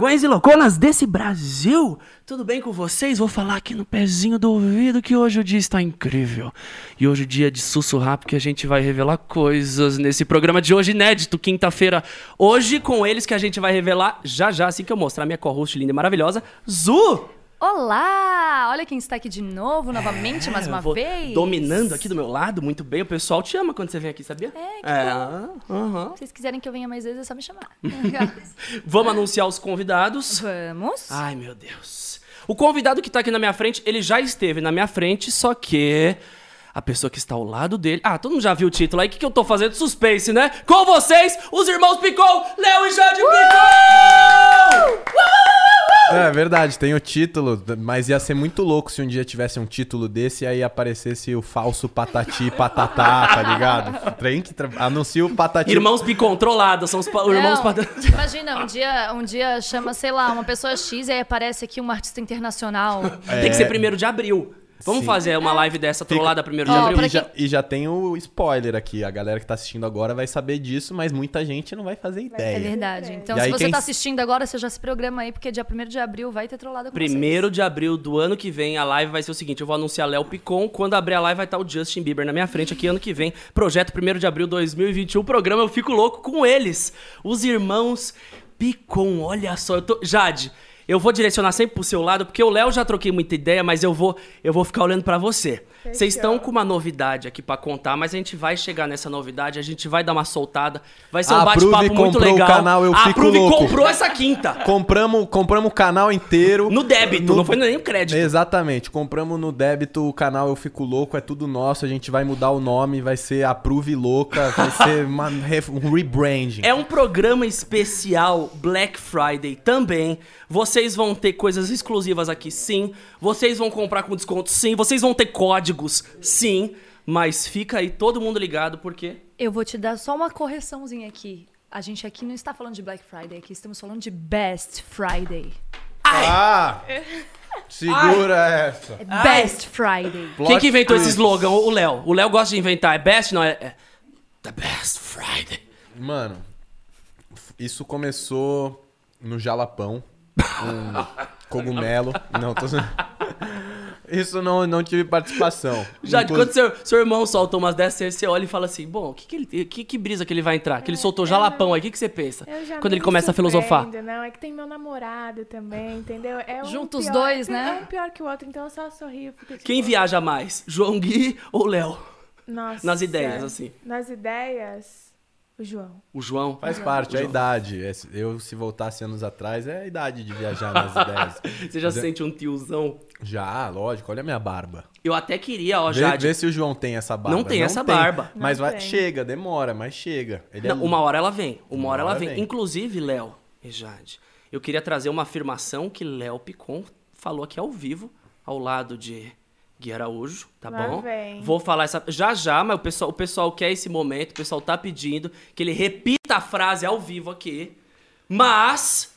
loucões e louconas desse Brasil! Tudo bem com vocês? Vou falar aqui no pezinho do ouvido que hoje o dia está incrível. E hoje o dia é de sussurrar, porque a gente vai revelar coisas nesse programa de hoje inédito, quinta-feira. Hoje, com eles que a gente vai revelar já já, assim que eu mostrar minha co-host linda e maravilhosa, Zu! Olá! Olha quem está aqui de novo, novamente, mais É, uma vou vez. Dominando aqui do meu lado, muito bem. O pessoal te ama quando você vem aqui, sabia? É, que aham. Se vocês quiserem que eu venha mais vezes, é só me chamar. Vamos anunciar os convidados. Vamos. Ai, meu Deus. O convidado que tá aqui na minha frente, ele já esteve na minha frente, só que a pessoa que está ao lado dele. Ah, todo mundo já viu o título aí. O que, que eu tô fazendo? Suspense, né? Com vocês, os irmãos Picon, Léo e Jade Picon! É verdade, tem o título, mas ia ser muito louco se um dia tivesse um título desse e aí aparecesse o falso Patati Patatá, tá ligado? Tem que tra... anuncia o Patati. Irmãos Picon, trollados, são os pa- irmãos Não, padrão. Imagina, um dia, um dia chama, sei lá, uma pessoa X e aí aparece aqui um artista internacional. Tem que ser primeiro de abril. Vamos Sim. fazer uma live dessa trollada primeiro de abril? E já, e já tem o spoiler aqui, a galera que tá assistindo agora vai saber disso, mas muita gente não vai fazer É ideia. verdade. Então, E se aí você quem- tá assistindo agora, você já se programa aí, porque dia 1 de abril vai ter trollada com Primeiro de abril do ano que vem, a live vai ser o seguinte: eu vou anunciar Léo Picon. Quando abrir a live, vai estar o Justin Bieber na minha frente aqui ano que vem. Projeto 1 de abril de 2021. Programa Eu Fico Louco com eles. Os irmãos Picon. Olha só, eu tô. Jade. Eu vou direcionar sempre pro seu lado, porque o Léo já troquei muita ideia, mas eu vou, eu vou ficar olhando pra você. Vocês estão com uma novidade aqui pra contar, mas a gente vai chegar nessa novidade, a gente vai dar uma soltada. Vai ser um bate-papo muito comprou o legal. canal Eu a Fico Approve Louco. comprou essa quinta. Compramos, compramos o canal inteiro. No débito, No- não foi nem o crédito. Exatamente, compramos no débito o canal Eu Fico Louco, é tudo nosso, a gente vai mudar o nome, vai ser Approve Louca, vai ser uma re- um rebranding. É um programa especial Black Friday também. Vocês vão ter coisas exclusivas aqui, sim. Vocês vão comprar com desconto, sim. Vocês vão ter códigos, sim. Mas fica aí todo mundo ligado, porque Eu vou te dar só uma correçãozinha aqui. A gente aqui não está falando de Black Friday, aqui estamos falando de Best Friday. Ah! Segura essa. É Best Friday. quem que inventou esse slogan? O Léo. O Léo gosta de inventar. É best? Não, é, é The Best Friday. Mano, isso começou no Jalapão, um cogumelo. Não, tô... Isso não, não tive participação. Já, Inclu- quando seu, seu irmão solta umas dessas, você olha e fala assim, bom, que, que, ele, que, que brisa que ele vai entrar? Que ele soltou jalapão aí, o que, que você pensa? Eu já Quando ele me começa a filosofar. Não, é que tem meu namorado também, entendeu? É um Junta os pior- dois, tem- né? É um pior que o outro, então eu só sorrio. Tipo, Quem viaja mais? João Gui ou Léo? Nossa, nas ideias, assim? Nas ideias, o João. O João? Faz parte, é a idade. É- Eu, se voltasse anos atrás, é a idade de viajar nas ideias. Você já se sente um tiozão? Já, lógico, olha a minha barba. Eu até queria, ó, Vê, Jade. vê se o João tem essa barba. Não tem essa barba. Mas Não vai, tem. chega, demora, mas chega. Ele é Não, uma hora ela vem. Uma, hora ela hora vem. vem. Inclusive, Léo e Jade, eu queria trazer uma afirmação que Léo Picon falou aqui ao vivo, ao lado de Gui Araújo, tá Lá bom? vem. Vou falar essa já já, mas o pessoal, o pessoal quer esse momento, o pessoal tá pedindo que ele repita a frase ao vivo aqui. Mas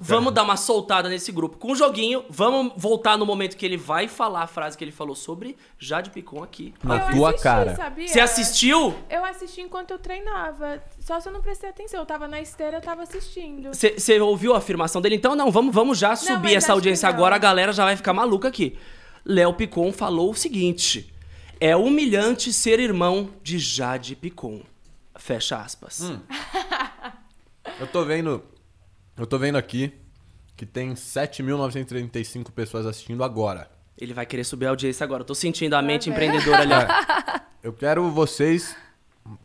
vamos dar uma soltada nesse grupo com o joguinho. Vamos voltar no momento que ele vai falar a frase que ele falou sobre Jade Picon aqui. Na eu tua assisti, cara. Sabia? Você assistiu? Eu assisti enquanto eu treinava. Só se eu não prestei atenção. Eu tava na esteira, eu tava assistindo. Você ouviu a afirmação dele? Então, não, vamos, vamos já subir mas essa audiência não. agora, a galera já vai ficar maluca aqui. Léo Picon falou o seguinte: é humilhante ser irmão de Jade Picon. Fecha aspas. Hum. Eu tô vendo. Eu tô vendo aqui que tem 7.935 pessoas assistindo agora. Ele vai querer subir a audiência agora. Eu tô sentindo a mente empreendedora ali. ó. Eu quero vocês.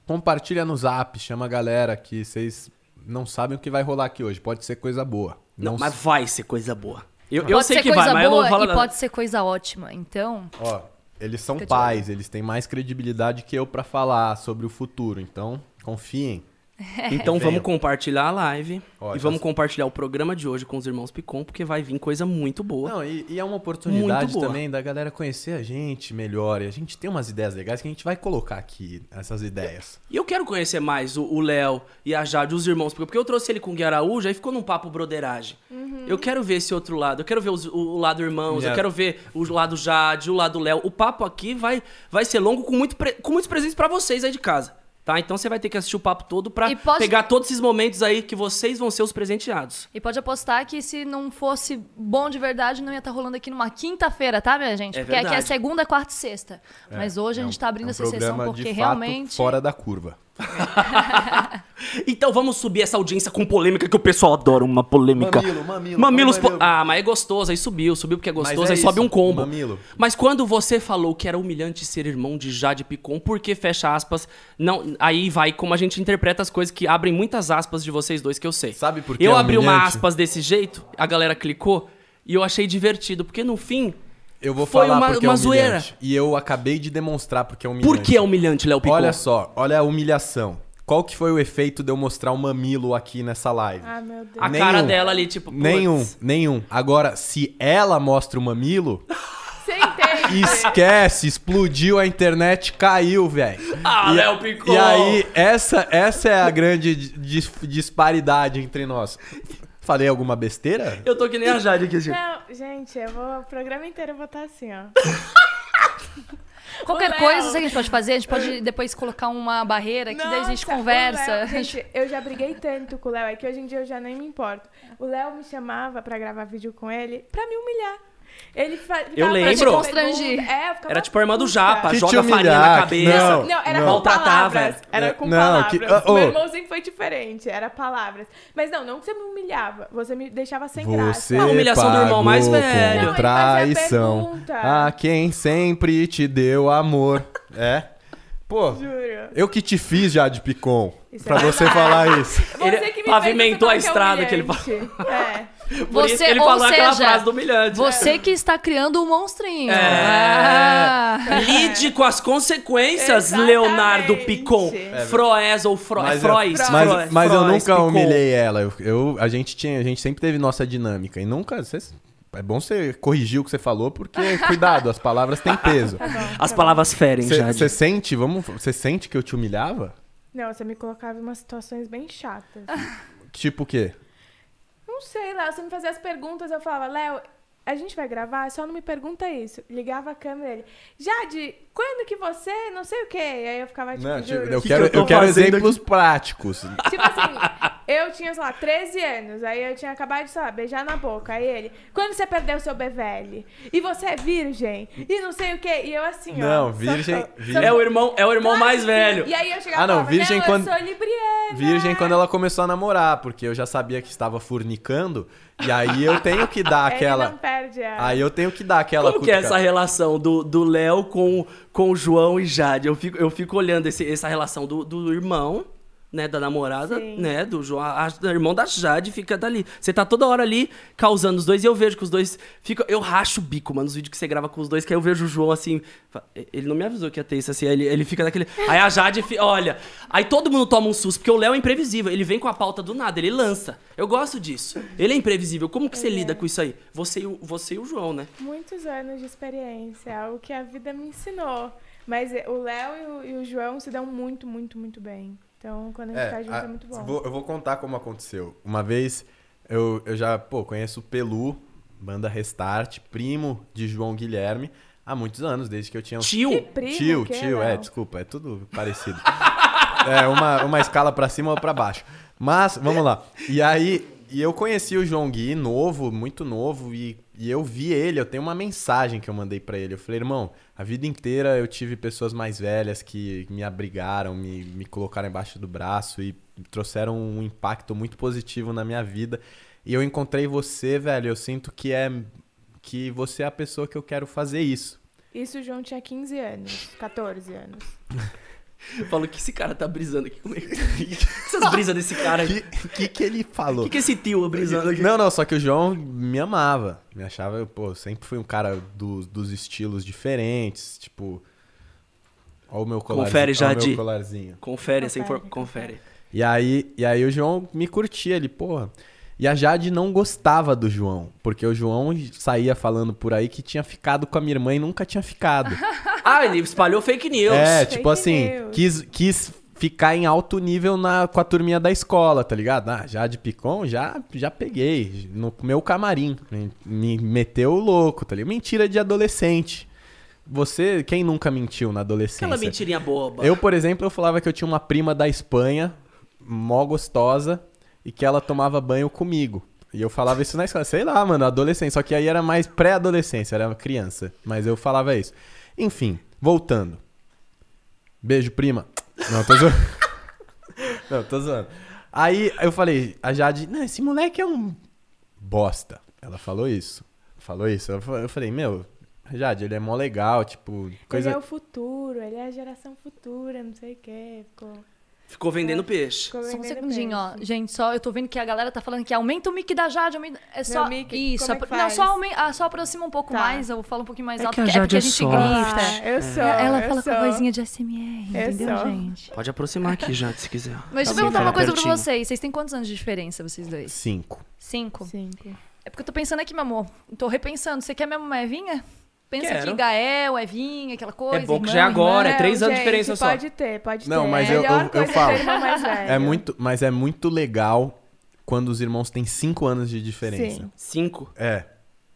Compartilha no zap, chama a galera que vocês não sabem o que vai rolar aqui hoje. Pode ser coisa boa. Não, Não, mas vai ser coisa boa. Eu, eu pode sei ser que coisa vai, mas eu boa não falo e nada. pode ser coisa ótima. Então, Ó, eles são Fica de pais, eles têm mais credibilidade que eu pra falar sobre o futuro. Então, confiem. Então Venham. vamos compartilhar a live Ó, e já vamos sei. compartilhar o programa de hoje com os irmãos Picon, porque vai vir coisa muito boa. Não, e, e é uma oportunidade também da galera conhecer a gente melhor. E a gente tem umas ideias legais que a gente vai colocar aqui, essas ideias. E eu quero conhecer mais o Léo e a Jade, os irmãos, porque eu trouxe ele com o Gui Araújo, aí ficou num papo broderagem. Eu quero ver esse outro lado, eu quero ver os- o, o lado irmãos, eu Yeah. quero ver o lado Jade, o lado Léo. O papo aqui vai, vai ser longo com, muito pre- com muitos presentes pra vocês aí de casa. Tá? Então você vai ter que assistir o papo todo pra E pode- pegar todos esses momentos aí que vocês vão ser os presenteados. E pode apostar que se não fosse bom de verdade, não ia estar rolando aqui numa quinta-feira, tá, minha gente? É Porque aqui é segunda, quarta e sexta. Mas hoje a gente tá abrindo É um essa sessão porque de fato realmente. fora da curva. Então vamos subir essa audiência com polêmica que o pessoal adora uma polêmica. Mamilo, mamilo, Mamilos. mamilo. po- Ah, mas é gostoso, aí subiu, subiu porque é gostoso, é aí sobe isso, um combo. mamilo. Mas quando você falou que era humilhante ser irmão de Jade Picon, por que fecha aspas? Não, aí vai como a gente interpreta as coisas que abrem muitas aspas de vocês dois que eu sei. Sabe por que Eu é abri uma humilhante? aspas desse jeito, a galera clicou e eu achei divertido, porque no fim, Eu vou Foi falar uma- porque uma é humilhante. zoeira. E eu acabei de demonstrar porque é humilhante. por que é humilhante, Léo Picon? Olha só, olha a humilhação. Qual que foi o efeito de eu mostrar o mamilo aqui nessa live? Ah, meu Deus. a nenhum. cara dela ali, tipo, putz. Nenhum, nenhum. Agora, se ela mostra o mamilo, Você entende? esquece, explodiu a internet, caiu, velho. Ah, E- Léo Picon! E aí, essa, essa é a grande dis- disparidade entre nós. Falei alguma besteira? Eu tô que nem a Jade aqui, gente. Não, gente, eu vou. O programa inteiro eu vou estar assim, ó. Qualquer coisa sabe o que a gente pode fazer, a gente pode depois colocar uma barreira que daí a gente Nossa, conversa. Léo- gente, eu já briguei tanto com o Léo, é que hoje em dia eu já nem me importo. O Léo me chamava pra gravar vídeo com ele pra me humilhar. Ele fa- ficava Eu lembro. Constrangir. É, eu ficava Era tipo a irmã do. Japa, Que joga farinha na que- cabeça. não. Não, era Não. com palavras. Era com Não, palavras. que- ah, Meu irmão sempre foi diferente, era palavras. Mas não, não que você me humilhava, você me deixava sem graça. Você A humilhação do irmão mais velho. Não, traição pergunta. a quem sempre te deu amor. É? Pô, Juro. eu que te fiz já de Picon. Isso pra é você verdade. falar isso. Você Ele que me pavimentou fez a você falar estrada que ele humilhante. É. Por isso Você- que ele ou falou aquela seja, frase do humilhante. Você que está criando um monstrinho. É. Ah. Lide com as consequências, Exatamente. Leonardo Picon. É. Froes ou Fro... Mas, Frois. eu, mas, mas eu nunca Picon. humilhei ela. Eu, eu- a, gente tinha, a gente sempre teve nossa dinâmica. E nunca. cês- é bom você corrigir o que você falou, porque, cuidado, as palavras têm peso. Tá bom, As tá palavras ferem, Jade. Você sente, vamos. Você sente que eu te humilhava? Não, você me colocava em umas situações bem chatas. Tipo o quê? Não sei, Léo, você me fazia as perguntas, eu falava, Léo, a gente vai gravar, só não me pergunta isso. Ligava a câmera ele. Jade, quando que você, não sei o quê. E aí eu ficava tipo, Não, tipo, juro. eu que quero, eu tô eu quero exemplos práticos. Tipo assim, eu tinha, sei lá, 13 anos, aí eu tinha acabado de, sei lá, beijar na boca. Aí ele, quando você perdeu seu BVL? E você é virgem? E não sei o quê. E eu assim, ó. Não, virgem- virgem- É o irmão, é o irmão Claro mais que velho. E aí eu chegava Ah, não, e falava, virgem não, quando- eu sou libriana. Virgem quando ela começou a namorar, porque eu já sabia que estava furnicando. E aí eu tenho que dar Ele aquela. não perde a... Aí eu tenho que dar aquela. Como que é essa relação do do Léo com, com o João e Jade? Eu fico, eu fico olhando esse- essa relação do, do irmão, né, da namorada, Sim. né, do João, a, a- irmão da Jade fica dali. Você tá toda hora ali causando os dois e eu vejo que os dois ficam... Eu racho o bico, mano, nos vídeos que você grava com os dois, que aí eu vejo o João assim... Ele não me avisou que ia ter isso assim, ele, ele fica daquele... Aí a Jade, olha... Aí todo mundo toma um susto, porque o Léo é imprevisível, ele vem com a pauta do nada, ele lança. Eu gosto disso. Ele é imprevisível. Como que você Ele lida é. com isso aí? Você e o, você e o João, né? Muitos anos de experiência, algo que a vida me ensinou. Mas eh, o Léo e e o João se dão muito, muito, muito bem. Então, quando a gente tá junto, é a- muito bom. vou- eu vou contar como aconteceu. Uma vez eu, eu já, pô, conheço o Pelu, banda Restart, primo de João Guilherme, há muitos anos, desde que eu tinha uns Tio. Que primo, tio, que, tio, é, Léo? desculpa, é tudo parecido. é, uma, uma escala pra cima ou pra baixo. Mas, vamos lá. E aí, e eu conheci o João Gui, novo, muito novo, e, e eu vi ele, eu tenho uma mensagem que eu mandei pra ele. Eu falei, irmão, a vida inteira eu tive pessoas mais velhas que me abrigaram, me, me colocaram embaixo do braço e trouxeram um impacto muito positivo na minha vida. E eu encontrei você, velho, eu sinto que é que você é a pessoa que eu quero fazer isso. Isso o João tinha 15 anos, 14 anos. Eu falo, o que esse cara tá brisando aqui comigo? Essas brisas desse cara O que, que, que ele O falou? que, que esse tio brisando aqui? Não, não, só que o João me amava. Me achava, eu, pô, sempre fui um cara dos, dos estilos diferentes, tipo. Ó o meu colarzinho. Confere, o colarzinho. Confere essa Confere, informação. Confere. E aí, e aí o João me curtia, ele, porra. E a Jade não gostava do João, porque o João saía falando por aí que tinha ficado com a minha irmã e nunca tinha ficado. Ah, ele espalhou fake news. É, Fake tipo assim, news. quis, quis ficar em alto nível na, com a turminha da escola, tá ligado? Ah, já de Picon, já, já peguei. No meu camarim. Me, me meteu louco, tá ligado? Mentira de adolescente. Você, quem nunca mentiu na adolescência? Aquela mentirinha boba. Eu, por exemplo, eu falava que eu tinha uma prima da Espanha, mó gostosa, e que ela tomava banho comigo. E eu falava isso na escola, sei lá, mano, adolescente. Só que aí era mais pré-adolescência, era criança. Mas eu falava isso. Enfim, voltando. Beijo, prima. Não, tô zoando. Não, tô zoando. Aí eu falei, a Jade, não, esse moleque é um bosta. Ela falou isso. Falou isso. Eu falei, meu, Jade, ele é mó legal, tipo, coisa. Ele é o futuro, ele é a geração futura, não sei o quê. Ficou, Ficou vendendo peixe. ficou Só um vendendo segundinho, ó. peixe. Gente, só eu tô vendo que a galera tá falando que aumenta o mic da Jade. Aumenta... É só. mic, Isso. como é Não, só, aume- ah, só aproxima um pouco Tá. mais. Eu falo um pouquinho mais É alto. que a porque- é porque a Jade é gente soft. grita. Ah, eu sou. Ela eu fala com a sou. vozinha de SMR, Eu entendeu, sou. gente? Pode aproximar aqui, Jade, se quiser. Mas deixa eu Tá perguntar uma coisa pra pertinho. vocês. Vocês têm quantos anos de diferença, vocês dois? Cinco. Cinco? Cinco. É porque eu tô pensando aqui, meu amor. Tô repensando. Você quer mesmo uma Evinha? Pensa Quero. aqui, Gael, Evinha, aquela coisa. É bom que já é agora, irmã. é três anos de diferença só. Pode ter, pode Não, ter. mas eu- Melhor eu- eu é falo. É muito, mas é muito legal quando os irmãos têm cinco anos de diferença. Sim. Cinco. É.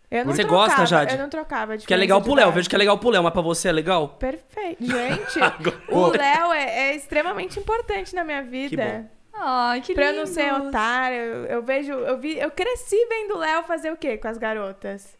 Eu não Você trocava, gosta, Jade? Eu não trocava. a Que é legal pro Léo. de Vejo que é legal pro Léo, mas pra você é legal? Perfeito. Gente, o. Léo é, é extremamente importante na minha vida. bom. Ai, que lindo. Pra eu não ser otário, eu, eu vejo, eu vi, eu cresci vendo o Léo fazer o quê com as garotas?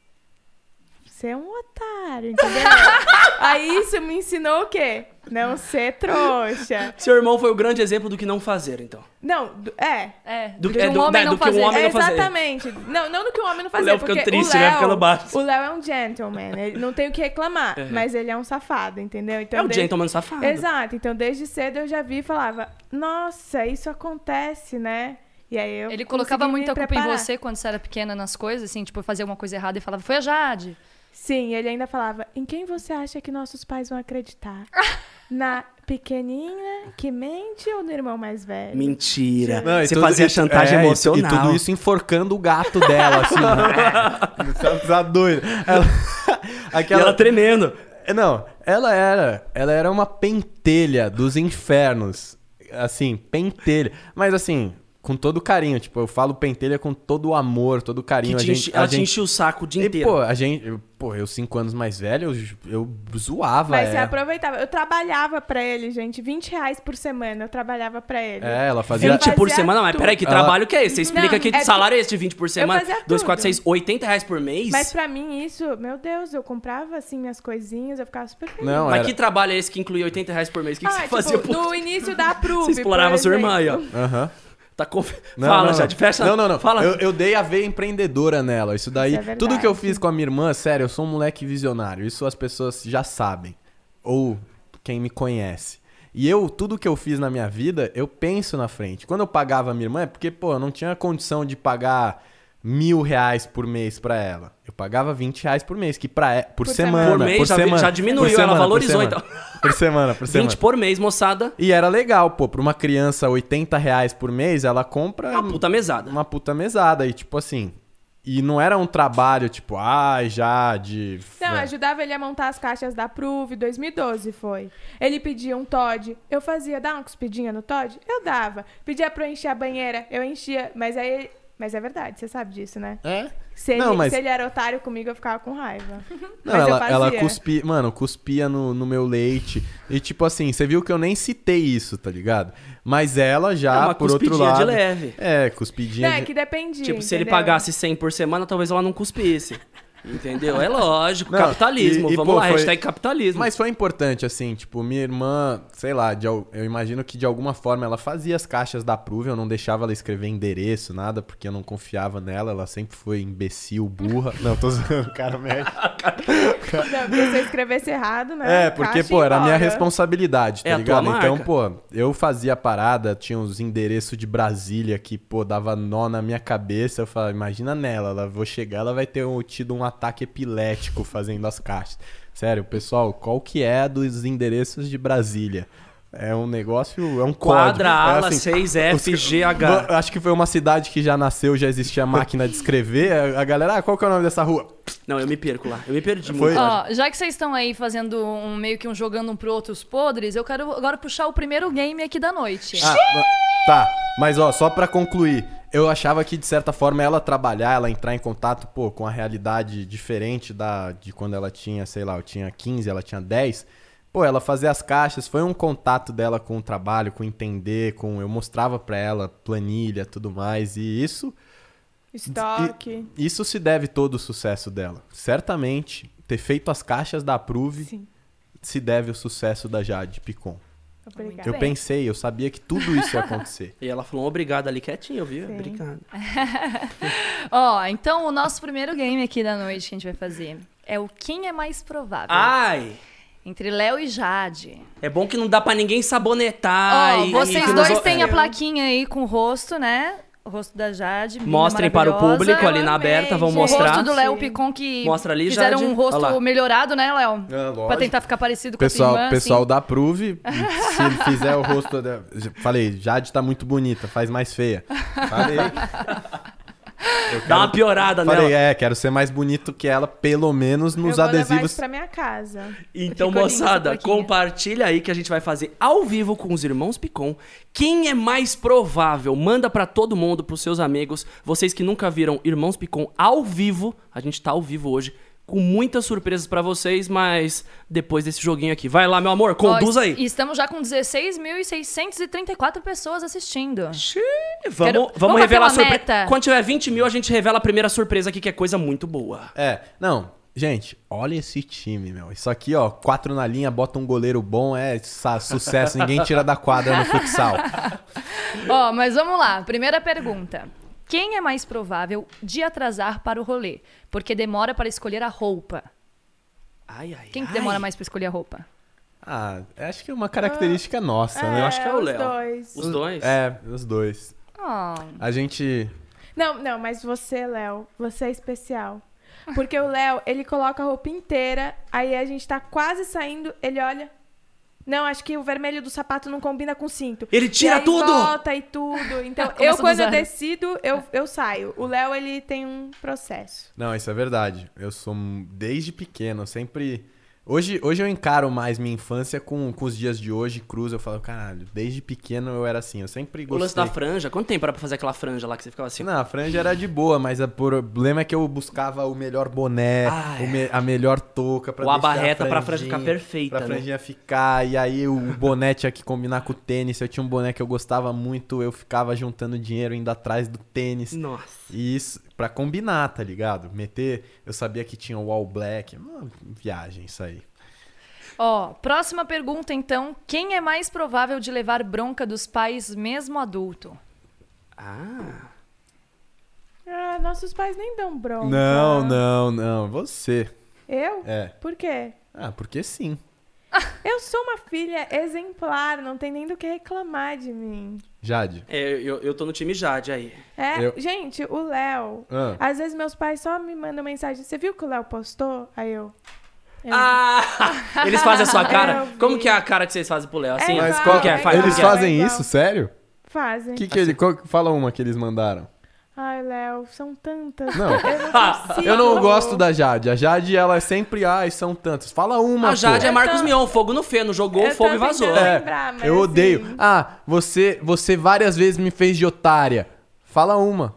Ser um otário, entendeu? Aí isso me ensinou o quê? Não ser trouxa. Seu irmão foi o grande exemplo do que não fazer, então. Não, do- é. É, Do- que é, um do- homem né, não do que um fazer. homem- É, não fazer. exatamente. Não, não do que o homem não fazer. Léo ficando triste, o né? Léo, Ficando baixo. O Léo é um gentleman. Ele não tem o que reclamar, mas ele é um safado, entendeu? Então, É o desde- gentleman safado. Exato. Então, desde cedo eu já vi e falava, nossa, isso acontece, né? E aí eu Ele colocava muita culpa em você quando você era pequena nas coisas, assim, tipo, fazia alguma coisa errada e falava, foi a Jade. Sim, ele ainda falava, em quem você acha que nossos pais vão acreditar? Na pequenina que mente ou no irmão mais velho? Mentira. Não, e você tudo fazia chantagem é, e- emocional. E tudo isso enforcando o gato dela, assim. né? Você tá doido. Ela, E aquela, ela tremendo. É, Não, ela era, ela era uma pentelha dos infernos. Assim, pentelha. Mas assim, com todo carinho, tipo, eu falo pentelha com todo o amor, todo o Que carinho. te a gente, enche- a ela te gente- enchia o saco o dia E, inteiro. pô, a gente, eu, pô, eu cinco anos mais velho, eu, eu zoava Mas você ela. aproveitava. Eu trabalhava pra ele, gente. 20 reais por semana eu trabalhava pra ele. É, ela fazia... 20 por fazia semana? Mas peraí, que Ela- trabalho que é esse? Você explica Não, que é- salário é esse de 20 por semana? fazia 2, tudo. 4, 6, 80 reais por mês? Mas pra mim isso, meu Deus, eu comprava assim minhas coisinhas, eu ficava super feliz. Não, Mas era... que trabalho é esse que incluía 80 reais por mês? O que, que ah, você tipo, fazia por... no início da Prove, Você explorava por sua irmã aí, ó. Aham. Tá conf... Não, Fala, não, Jade, fecha. Não, não, não. Fala. Eu, eu dei a veia empreendedora nela. Isso daí. Isso é tudo que eu fiz com a minha irmã, sério, eu sou um moleque visionário. Isso as pessoas já sabem. Ou quem me conhece. E eu, tudo que eu fiz na minha vida, eu penso na frente. Quando eu pagava a minha irmã, é porque, pô, eu não tinha condição de pagar mil reais por mês pra ela. Eu pagava 20 reais por mês, que pra, e- por, Por semana. semana. Por mês já- semana, já diminuiu, por ela semana, valorizou, por semana. Por semana, por 20 semana. por mês, moçada. E era legal, pô, pra uma criança 80 reais por mês, ela compra Uma puta mesada. uma puta mesada. E tipo assim. E não era um trabalho, tipo, ai, já de. Não, é. ajudava ele a montar as caixas da Prove, 2012 foi. Ele pedia um Todd, eu fazia, dá uma cuspidinha no Todd? Eu dava. Pedia pra eu encher a banheira, eu enchia, mas aí... Mas é verdade, você sabe disso, né? É? Se ele, Não, mas- se ele era otário comigo, eu ficava com raiva. Não, mas ela, ela cuspia, mano, cuspia no, no meu leite. E tipo assim, você viu que eu nem citei isso, tá ligado? Mas ela já, É uma por outro cuspidinha lado. de leve. É, cuspidinha. Não, é que dependia, Tipo, se ele entendeu? pagasse 100 por semana, talvez ela não cuspisse. Entendeu? É lógico. Não, capitalismo. e- e, Vamos pô, lá, foi- hashtag capitalismo. Mas foi importante, assim, tipo, minha irmã, sei lá, de eu imagino que de alguma forma ela fazia as caixas da Prove, eu não deixava ela escrever endereço, nada, porque eu não confiava nela, ela sempre foi imbecil, burra. não, tô zoando, cara, merda. Não, porque se eu escrevesse errado, né? É, porque, caixa pô, era a minha responsabilidade, tá É a tua ligado? Então, marca. pô, eu fazia a parada, tinha uns endereços de Brasília que, pô, dava nó na minha cabeça. Eu falava, imagina nela, ela vou chegar, ela vai ter um- tido um ataque epilético fazendo as caixas. Sério, pessoal, qual que é a dos endereços de Brasília? É um negócio, é um Quadra, código. É ala, assim, 6FGH. Acho que foi uma cidade que já nasceu, já existia máquina de escrever. A galera, ah, qual que é o nome dessa rua? Não, eu me perco lá. Eu me perdi Foi- muito. Ó, já que vocês estão aí fazendo um meio que um jogando um pro outro os podres, eu quero agora puxar o primeiro game aqui da noite. Ah, tá, mas ó, só pra concluir. Eu achava que, de certa forma, ela trabalhar, ela entrar em contato, pô, com a realidade diferente da de quando ela tinha, sei lá, eu tinha 15, ela tinha 10. Pô, ela fazer as caixas, foi um contato dela com o trabalho, com entender, com eu mostrava pra ela planilha, tudo mais, e isso Estoque. isso se deve todo o sucesso dela. Certamente, ter feito as caixas da Approve Sim. se deve ao sucesso da Jade Picon. Obrigada. Eu pensei, eu sabia que tudo isso ia acontecer. E ela falou um obrigado ali quietinho, viu? Sim. Obrigado. Ó, então o nosso primeiro game aqui da noite que a gente vai fazer é o quem é mais provável. Ai! Entre Léo e Jade. É bom que não dá pra ninguém sabonetar. Ó, e- vocês e dois nos- têm a é. plaquinha aí com o rosto, né? O rosto da Jade. Mostrem para o público ali na aberta, vão gente. O mostrar. rosto do Léo Picon que Mostra ali, fizeram Jade. um rosto melhorado, né, Léo? É, lógico. Pra tentar ficar parecido com Pessoal, a irmã. pessoal assim. da Prove, se ele fizer o rosto. Da... Falei, Jade tá muito bonita, faz mais feia. Falei. Eu Dá uma piorada Falei, nela. é, quero ser mais bonito que ela, pelo menos Eu nos vou levar adesivos. isso pra minha casa. Então, Ficou moçada, compartilha aí que a gente vai fazer ao vivo com os irmãos Picon. Quem é mais provável? Manda pra todo mundo, pros seus amigos. Vocês que nunca viram Irmãos Picon ao vivo, a gente tá ao vivo hoje. Com muitas surpresas pra vocês, mas depois desse joguinho aqui. Vai lá, meu amor, conduz Ó, aí. E estamos já com 16.634 pessoas assistindo. Xiii, Vamos, Quero- vamos, vamos revelar a surpresa. Quando tiver 20 mil, a gente revela a primeira surpresa aqui, que é coisa muito boa. É, não, gente, olha esse time, meu. Isso aqui, ó, quatro na linha, bota um goleiro bom, é sucesso. Ninguém tira da quadra no futsal. Ó, mas vamos lá. Primeira pergunta. Quem é mais provável de atrasar para o rolê? Porque demora para escolher a roupa. Ai, ai, Quem que ai. demora mais para escolher a roupa? Ah, acho que é uma característica nossa, né? eu acho que é o os Léo. dois. Os dois? É, os dois. Oh, A gente. Não, não, mas você, Léo, você é especial. Porque o Léo, ele coloca a roupa inteira, aí a gente tá quase saindo, ele olha. Não, acho que o vermelho do sapato não combina com o cinto. Ele tira e aí tudo! volta e tudo. Então, eu, do quando eu decido, eu, eu saio. O Léo, ele tem um processo. Não, isso é verdade. Eu sou desde pequeno, eu sempre. Hoje, hoje eu encaro mais minha infância com, com os dias de hoje, cruz. Eu falo, caralho, desde pequeno eu era assim. Eu sempre O lance gostei. da franja. Quanto tempo era pra fazer aquela franja lá que você ficava assim? Não, a franja era de boa, mas o problema é que eu buscava o melhor boné, Ah, o é. me- a melhor touca pra Ou a deixar barreta pra franja ficar perfeita, Pra né? franjinha ficar, e aí o boné tinha que combinar com o tênis. Eu tinha um boné que eu gostava muito, eu ficava juntando dinheiro indo atrás do tênis. Nossa. E isso, pra combinar, tá ligado? Meter, eu sabia que tinha o All Black. Uma viagem isso aí. Ó, próxima pergunta então. Quem é mais provável de levar bronca dos pais mesmo adulto? Ah. Ah, nossos pais nem dão bronca. Não, não, não. Você. Eu? É. Por quê? Ah, porque sim. Eu sou uma filha exemplar, não tem nem do que reclamar de mim. Jade. É, eu, eu tô no time Jade aí. É, Eu- gente, o Léo. Ah. Às vezes meus pais só me mandam mensagem. Você viu que o Léo postou? Aí eu. eu Ah! Eles fazem a sua cara? Como que é a cara que vocês fazem pro Léo? Assim? É Mas igual, qual, Como que é? Eles é? fazem isso, sério? Fazem. Que que ele, qual- fala uma que eles mandaram. Ai, Léo, são tantas. Não. Eu não consigo. Eu não gosto da Jade. A Jade, ela é sempre, ai, são tantas. Fala uma, A Jade pô. é Marcos tô- Mion, fogo no feno, jogou Eu fogo e vazou. É, lembrar, mas eu odeio. assim- Ah, você, você várias vezes me fez de otária. Fala uma.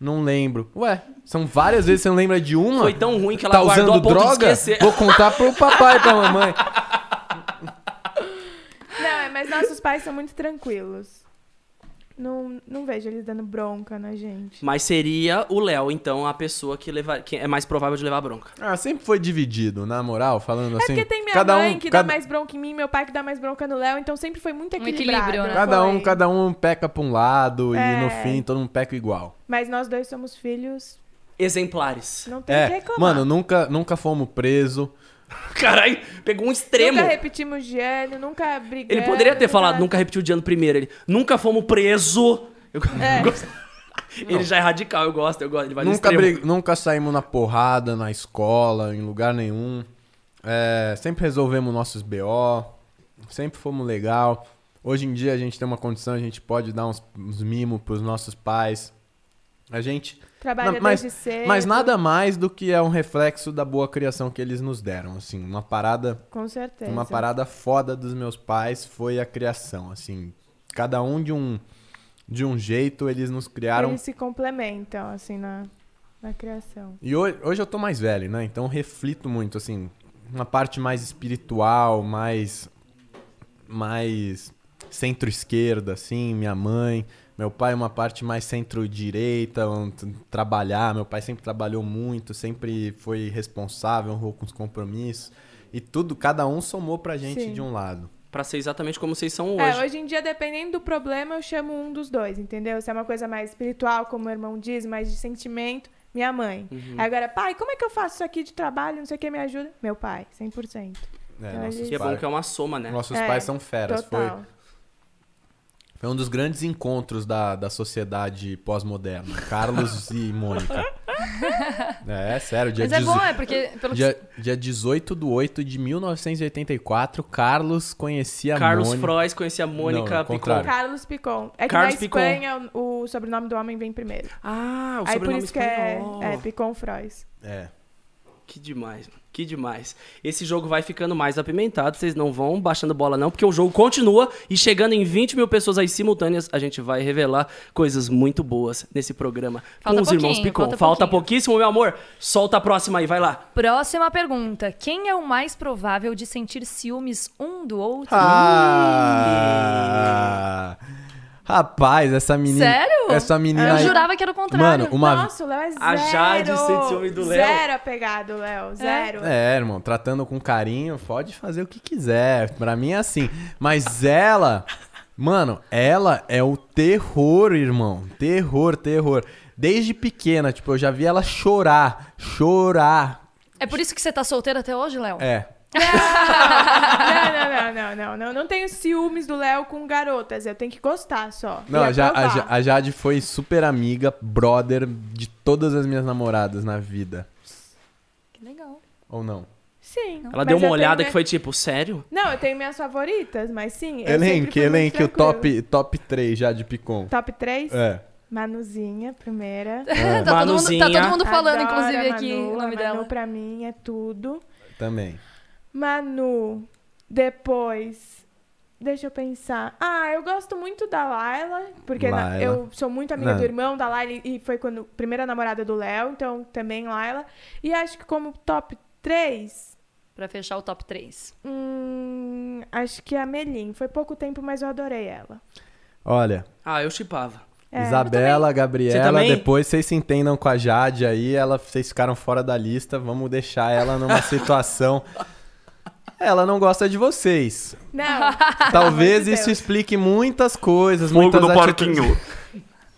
Não lembro. Ué, são várias vezes você não lembra de uma? Foi tão ruim que ela tá guardou usando a ponto de droga? esquecer. Vou contar pro papai e pra mamãe. Não, é, mas nossos pais são muito tranquilos. Não, não vejo eles dando bronca na gente. Mas seria o Léo, então, a pessoa que, leva, que é mais provável de levar bronca. Ah, sempre foi dividido, na moral, falando É assim. porque tem minha cada mãe um, que cada, dá mais bronca em mim, meu pai que dá mais bronca no Léo, então sempre foi muito Um equilibrado. equilíbrio, né? cada um, cada um peca pra um lado É. e no fim todo mundo peca igual. Mas nós dois somos filhos, Exemplares. não tem o que É, reclamar. mano, nunca, nunca fomos presos. Caralho, pegou um extremo. Nunca repetimos de ano, nunca brigamos. Ele poderia ter nunca- falado, nunca repetiu de ano primeiro. Ele, nunca fomos preso. Eu, É. eu gosto- Ele já é radical, eu gosto, eu gosto. Ele vai Nunca, extremo. brig- nunca saímos na porrada, na escola, em lugar nenhum. É, sempre resolvemos nossos BO. Sempre fomos legal. Hoje em dia a gente tem uma condição, a gente pode dar uns, uns mimos pros nossos pais. A gente. Trabalha Não, mas- desde cedo. Mas nada mais do que é um reflexo da boa criação que eles nos deram. Assim, uma parada Com certeza. Uma parada foda dos meus pais foi a criação, assim. Cada um de um de um jeito, eles nos criaram. Eles se complementam, assim, na, na criação. E hoje, hoje eu tô mais velho, né? Então reflito muito, assim, uma parte mais espiritual, mais. mais centro-esquerda, assim, minha mãe. Meu pai uma parte mais centro-direita, um, trabalhar. Meu pai sempre trabalhou muito, sempre foi responsável, honrou com os compromissos. E tudo, cada um somou pra gente Sim. de um lado. Pra ser exatamente como vocês são hoje. É, hoje em dia, dependendo do problema, eu chamo um dos dois, entendeu? Se é uma coisa mais espiritual, como o irmão diz, mais de sentimento, minha mãe. Uhum. Agora, pai, como é que eu faço isso aqui de trabalho? Não sei o que, me ajuda? Meu pai, 100%. É, Então, nossos gente- Que é bom que é uma soma, né? nossos É, pais são feras. Total. foi um dos grandes encontros da, da sociedade pós-moderna. Carlos e Mônica. É, é sério. Dia, Mas é 18 bom, é porque. Pelo que dia, dia 18 de 8 de 1984, Carlos conhecia a Carlos Mônica. Frois conhecia a Mônica Não, Picon. contrário. Carlos Picon. É que Carlos na Picon. Espanha o, o sobrenome do homem vem primeiro. Ah, o Aí por sobrenome isso que é, espanhol. é Picon Frois. É. Que demais, mano. Que demais. Esse jogo vai ficando mais apimentado, vocês não vão baixando bola não, porque o jogo continua e chegando em 20 mil pessoas aí simultâneas, a gente vai revelar coisas muito boas nesse programa Falta com os irmãos Picon. falta Falta pouquíssimo, meu amor. Solta a próxima aí, vai lá. Próxima pergunta. Quem é o mais provável de sentir ciúmes um do outro? Ah! Rapaz, essa menina. Sério? Essa menina Eu aí. jurava que era o contrário. Mano, uma. Nossa, o Léo é zero. A Jade sente ciúme do Léo. Zero apegado, Léo. Zero. É, irmão, tratando com carinho, pode fazer o que quiser. Pra mim é assim. Mas ela, mano, ela é o terror, irmão. Terror, terror. Desde pequena, tipo, eu já vi ela chorar. Chorar. É por isso que você tá solteiro até hoje, Léo? É. Não, não, não, não, não, não. Tenho ciúmes do Léo com garotas. Eu tenho que gostar só. Não, E a, a Jade foi super amiga, brother de todas as minhas namoradas na vida. Que legal. Ou não? Sim. Ela deu uma olhada tenho que foi tipo, sério? Não, eu tenho minhas favoritas, mas sim. Elenque, elenque, o top, top 3 já de Picon. Top 3? É. Manuzinha, primeira. é, tá, todo mundo, tá todo Manuzinha. mundo falando, Adoro inclusive, aqui Manu, o nome a dela. Manu pra mim é tudo. Também. Manu, depois. Deixa eu pensar. Ah, eu gosto muito da Laila, porque na- Laila. eu sou muito amiga Não. do irmão da Laila e foi quando primeira namorada do Léo, então também Laila. E acho que como top 3, Pra fechar o top 3. hum, acho que a Melin. Foi pouco tempo, mas eu adorei ela. Olha, Ah, eu chipava. É, Isabela, Você Gabriela, também? depois vocês se entendam com a Jade aí, ela, vocês ficaram fora da lista, vamos deixar ela numa situação. Ela não gosta de vocês. Não. Talvez isso Deus. explique muitas coisas, Fogo muitas no atitudes. porquinho.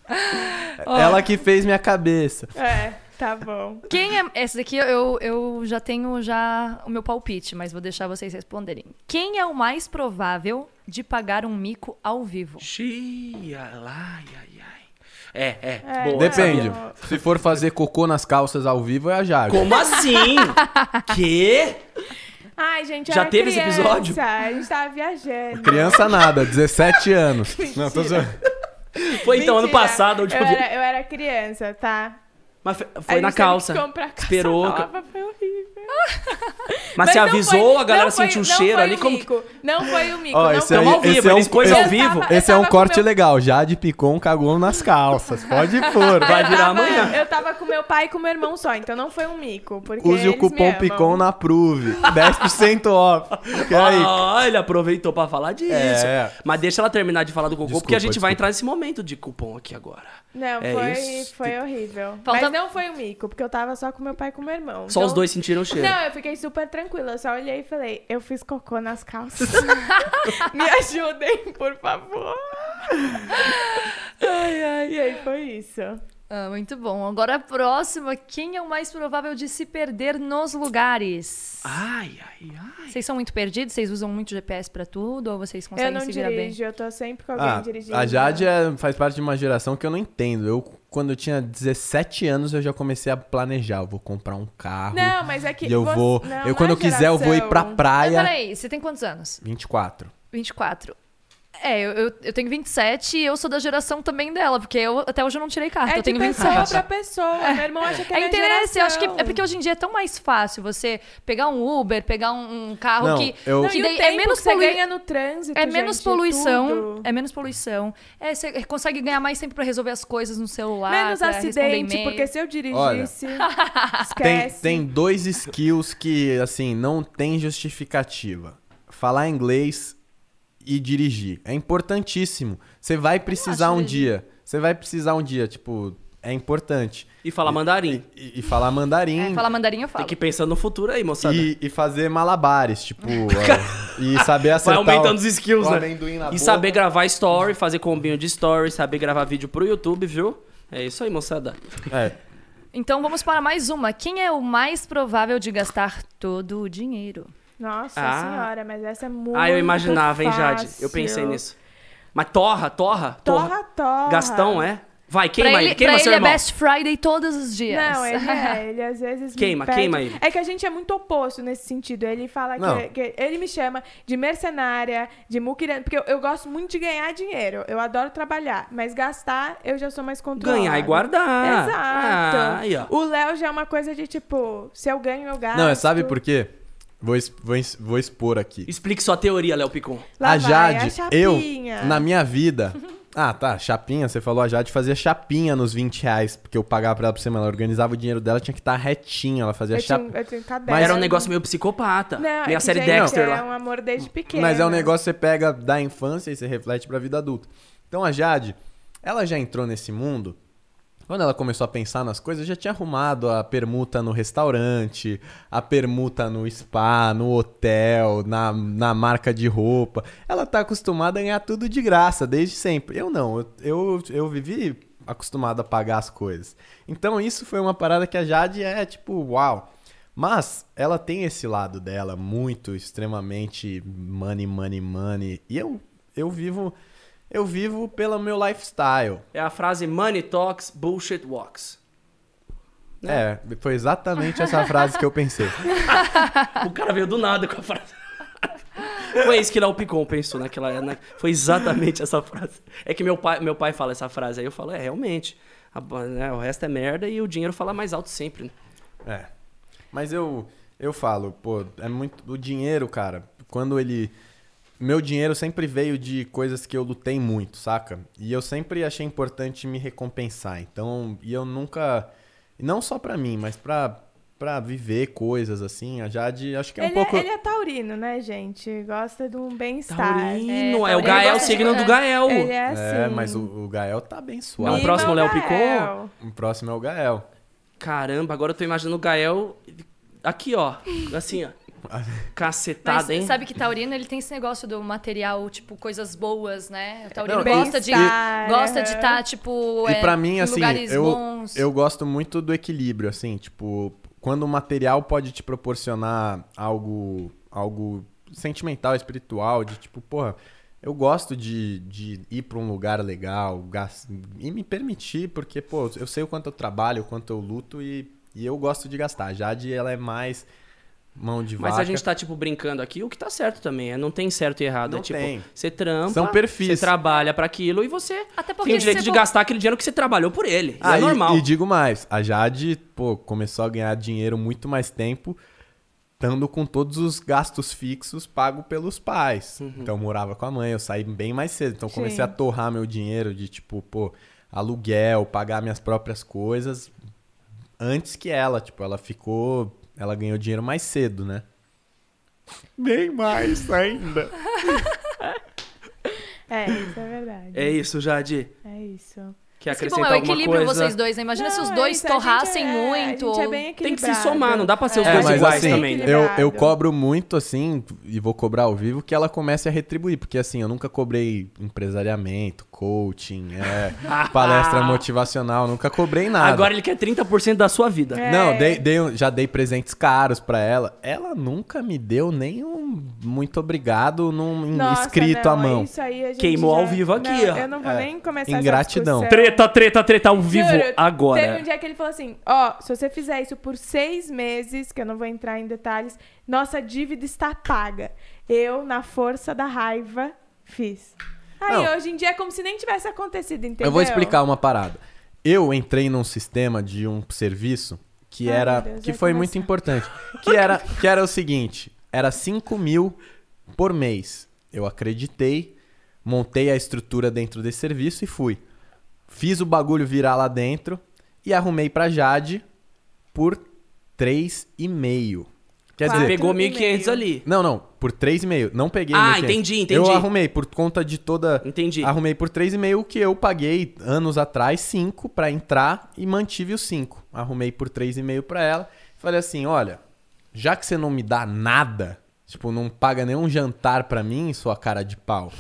Ela que fez minha cabeça. É, tá bom. Quem é. Essa daqui eu, eu já tenho já o meu palpite, mas vou deixar vocês responderem. Quem é o mais provável de pagar um mico ao vivo? Xia, ai, ai, ai. É, é. É, boa, Depende. sabia. Se for fazer cocô nas calças ao vivo, é a Jade. Como assim? que? Ai, gente, eu Já teve esse criança, episódio? A gente tava viajando. Criança nada, 17 anos. Não, tô zoando. Foi então ano Mentira. passado, a última eu vez. era, eu era criança, tá? Mas foi- A foi gente na teve que calça. comprar calça Esperou. Nova, foi horrível. Mas, você não avisou, foi- a galera não foi- sentiu não cheiro ali. o Como... mico. Não foi o mico. Não esse foi aí- Tamo ao esse vivo, é um- esse- ao vivo. tava- Esse é um corte meu- legal. Jade Picon cagou nas calças. Pode pôr. Vai virar tava- amanhã. Eu tava com meu pai e com meu irmão só, então não foi um mico. Porque Use o cupom. Picon na Prove. 10% off. E aí? Ah, ele aproveitou pra falar disso. É. Mas deixa ela terminar de falar do cocô, Desculpa, porque a gente vai desculpa. entrar nesse momento de cupom aqui agora. Não, É foi, isso. foi horrível. Falta- Mas não foi o mico, porque eu tava só com meu pai e com meu irmão. Só Então- os dois sentiram o cheiro. Não, eu fiquei super tranquila. Eu só olhei e falei, eu fiz cocô nas calças. Me ajudem, por favor. ai, ai. E aí foi isso. Ah, muito bom. Agora a próxima. Quem é o mais provável de se perder nos lugares? Ai, ai, ai. Vocês são muito perdidos? Vocês usam muito GPS pra tudo? Ou vocês eu conseguem não se virar bem? dirijo, eu tô sempre com alguém Ah, dirigindo. a Jade é- faz parte de uma geração que eu não entendo. Eu, quando eu tinha 17 anos, eu já comecei a planejar. Eu vou comprar um carro. Não, mas é que. Eu você- vou. não, eu, quando é eu quiser, eu vou ir pra geração. Mas praia. peraí, você tem quantos anos? 24. 24. É, eu, eu, eu tenho 27 e eu sou da geração também dela, porque eu até hoje eu não tirei carta. É eu de tenho pessoa 27. pra pessoa. Meu irmão acha que é, É interesse, eu acho que é porque hoje em dia é tão mais fácil você pegar um Uber, pegar um, um carro Não, que, eu- Não, e daí o tempo é menos que você polui- ganha no trânsito, É menos gente, poluição, tudo. é menos poluição. É, você consegue ganhar mais tempo pra resolver as coisas no celular, Menos acidente, porque se eu dirigisse, Tem, esquece. tem dois skills que, assim, não tem justificativa. Falar inglês e dirigir. É importantíssimo. Você vai precisar um dia. Você vai precisar um dia, tipo, é importante. E falar mandarim. E, e falar mandarim. É, falar mandarim eu falo. Tem que ir pensando no futuro aí, moçada. e, e fazer malabares, tipo, ó, e saber Vai acertar aumentando o- os skills, o né? E boca. saber gravar story, fazer combinho de story, saber gravar vídeo pro YouTube, viu? É isso aí, moçada. É, Então vamos para mais uma. Quem é o mais provável de gastar todo o dinheiro? Nossa Ah. senhora, mas essa é muito ah, eu imaginava, hein, Jade? fácil. Eu pensei nisso. Mas torra, torra, Torra, torra. Gastão, é? Vai, queima pra ele, ele, queima pra seu ele é irmão. Best Friday todos os dias. Não, ele é, ele às vezes me Queima, queima ele. É que a gente é muito oposto nesse sentido. Ele fala que, que- ele me chama de mercenária, de muquirana, porque eu, eu gosto muito de ganhar dinheiro. Eu adoro trabalhar, mas gastar eu já sou mais controlada. Ganhar e guardar. Exato. Ah, aí, ó. O Léo já é uma coisa de tipo, se eu ganho, eu gasto. Não, é, sabe por quê? Vou, vou, vou expor aqui. Explique sua teoria, Léo Picon. Lá a vai, Jade, a eu, na minha vida. Ah, tá, chapinha, você falou, a Jade fazia chapinha nos 20 reais, porque eu pagava pra ela por semana. Ela organizava o dinheiro dela, tinha que estar retinho, ela fazia chapinha. Mas era um negócio meio psicopata. Não, é meio a série gente, Dexter é lá. um amor desde pequeno. Mas é um negócio que você pega da infância e você reflete pra vida adulta. Então a Jade, ela já entrou nesse mundo. Quando ela começou a pensar nas coisas, já tinha arrumado a permuta no restaurante, a permuta no spa, no hotel, na, na marca de roupa. Ela tá acostumada a ganhar tudo de graça, desde sempre. Eu não, eu, eu, vivi acostumado a pagar as coisas. Então isso foi uma parada que a Jade é tipo, uau. Mas ela tem esse lado dela muito extremamente money, money, money. E eu, eu vivo eu vivo pelo meu lifestyle. É a frase money talks, bullshit walks. É, foi exatamente essa frase que eu pensei. O cara veio do nada com a frase. Foi isso que Léo Picon pensou naquela na... Foi exatamente essa frase. É que meu pai, meu pai fala essa frase aí, eu falo, é, realmente. A- né, o resto é merda e o dinheiro fala mais alto sempre, né? É. Mas eu eu falo, pô, é muito o dinheiro, cara. Quando ele meu dinheiro sempre veio de coisas que eu lutei muito, saca? E eu sempre achei importante me recompensar. Então, e eu nunca não só pra mim, mas pra para viver coisas assim, a Jade, acho que é um ele, pouco é, ele é taurino, né, gente? Gosta de um bem-estar. Taurino, É, é, o Gael, de- signo do é. Gael. Ele é assim. É, mas o, o Gael tá bem Não, suave. o próximo Mima Léo Picon? Gael. O próximo é o Gael. Caramba, agora eu tô imaginando o Gael aqui, ó. Assim, ó. Cacetada, Mas hein? sabe que Taurino, ele tem esse negócio do material, tipo, coisas boas, né? O Taurino Não, gosta de gosta de estar, tipo, E é, pra mim, em assim, lugares eu, bons. eu gosto muito do equilíbrio, assim, tipo, quando o material pode te proporcionar algo, algo sentimental, espiritual, de tipo, porra, eu gosto de, de ir pra um lugar legal e me permitir, porque, pô, eu sei o quanto eu trabalho, o quanto eu luto e, e eu gosto de gastar. A Jade, ela é mais mão de Mas vaca. a gente tá, tipo, brincando aqui, o que tá certo também. É, não tem certo e errado. Não é tipo, tem. você trampa, São perfis. você trabalha pra aquilo e você Até porque tem o direito de for- gastar aquele dinheiro que você trabalhou por ele. Isso Ah, é e- normal. E, digo mais, a Jade, pô, começou a ganhar dinheiro muito mais tempo, estando com todos os gastos fixos pagos pelos pais. Uhum. Então eu morava com a mãe, eu saí bem mais cedo. Então eu comecei Sim. a torrar meu dinheiro de tipo, pô, aluguel, pagar minhas próprias coisas antes que ela, tipo, ela ficou, ela ganhou dinheiro mais cedo, né? Bem mais ainda. É, isso é verdade. É isso, Jade. É isso. Quer Mas que bom, acrescentar é o equilíbrio coisa? vocês dois, né? Imagina se Não, os é dois torrassem é- muito. A gente é bem Tem que se somar, não dá pra ser os É, dois iguais assim, também, né? Eu, eu cobro muito, assim, e vou cobrar ao vivo, que ela comece a retribuir. Porque, assim, eu nunca cobrei empresariamento, coaching, é, palestra motivacional, nunca cobrei nada. Agora ele quer 30% da sua vida. É. Não, dei, dei já dei presentes caros pra ela. Ela nunca me deu nem um muito obrigado num Nossa, escrito não, à mão. Isso aí a gente Queimou já- ao vivo aqui, Não, ó. Eu não vou É. nem começar Ingratidão. essa. Treta, treta, treta ao vivo Juro, agora. Teve um dia que ele falou assim: Ó, se você fizer isso por seis meses, que eu não vou entrar em detalhes, nossa dívida está paga. Eu, na força da raiva, fiz. Aí Não. hoje em dia é como se nem tivesse acontecido, entendeu? Eu vou explicar uma parada. Eu entrei num sistema de um serviço que Ai, era. Deus, que foi começar. muito importante. Que era, que era o seguinte: era 5 mil por mês. Eu acreditei, montei a estrutura dentro desse serviço e fui. Fiz o bagulho virar lá dentro e arrumei pra Jade por 3,5. Quer Quatro. dizer, Pegou e 1.500 meio. ali. não, não, por 3,5. Não peguei Ah, 1.500. entendi, entendi. Eu arrumei por conta de toda Entendi. Arrumei por 3,5 o que eu paguei anos atrás, 5 pra entrar e mantive os 5. Arrumei por 3,5 pra ela. Falei assim: olha, já que você não me dá nada, tipo, não paga nenhum jantar pra mim, sua cara de pau,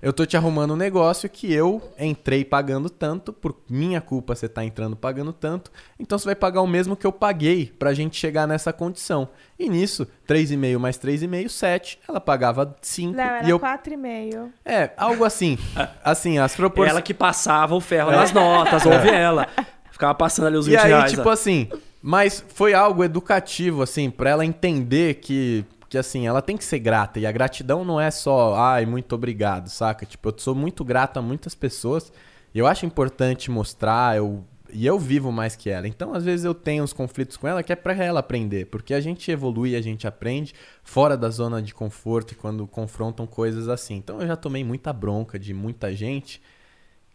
eu tô te arrumando um negócio que eu entrei pagando tanto, por minha culpa você tá entrando pagando tanto, então você vai pagar o mesmo que eu paguei pra gente chegar nessa condição. E nisso, 3,5 mais 3,5, 7. Ela pagava 5 Léo, era e eu 4,5. é, algo assim. Assim, as proporções. Ela que passava o ferro nas notas, ouve ela. Ficava passando ali os 20 É. E aí, reais. tipo ó. assim, mas foi algo educativo, assim, pra ela entender que, que, assim, ela tem que ser grata. E a gratidão não é só, ai, muito obrigado, saca? Tipo, eu sou muito grato a muitas pessoas. Eu acho importante mostrar, eu, e eu vivo mais que ela. Então, às vezes, eu tenho uns conflitos com ela que é pra ela aprender. Porque a gente evolui, a gente aprende fora da zona de conforto e quando confrontam coisas assim. Então, eu já tomei muita bronca de muita gente.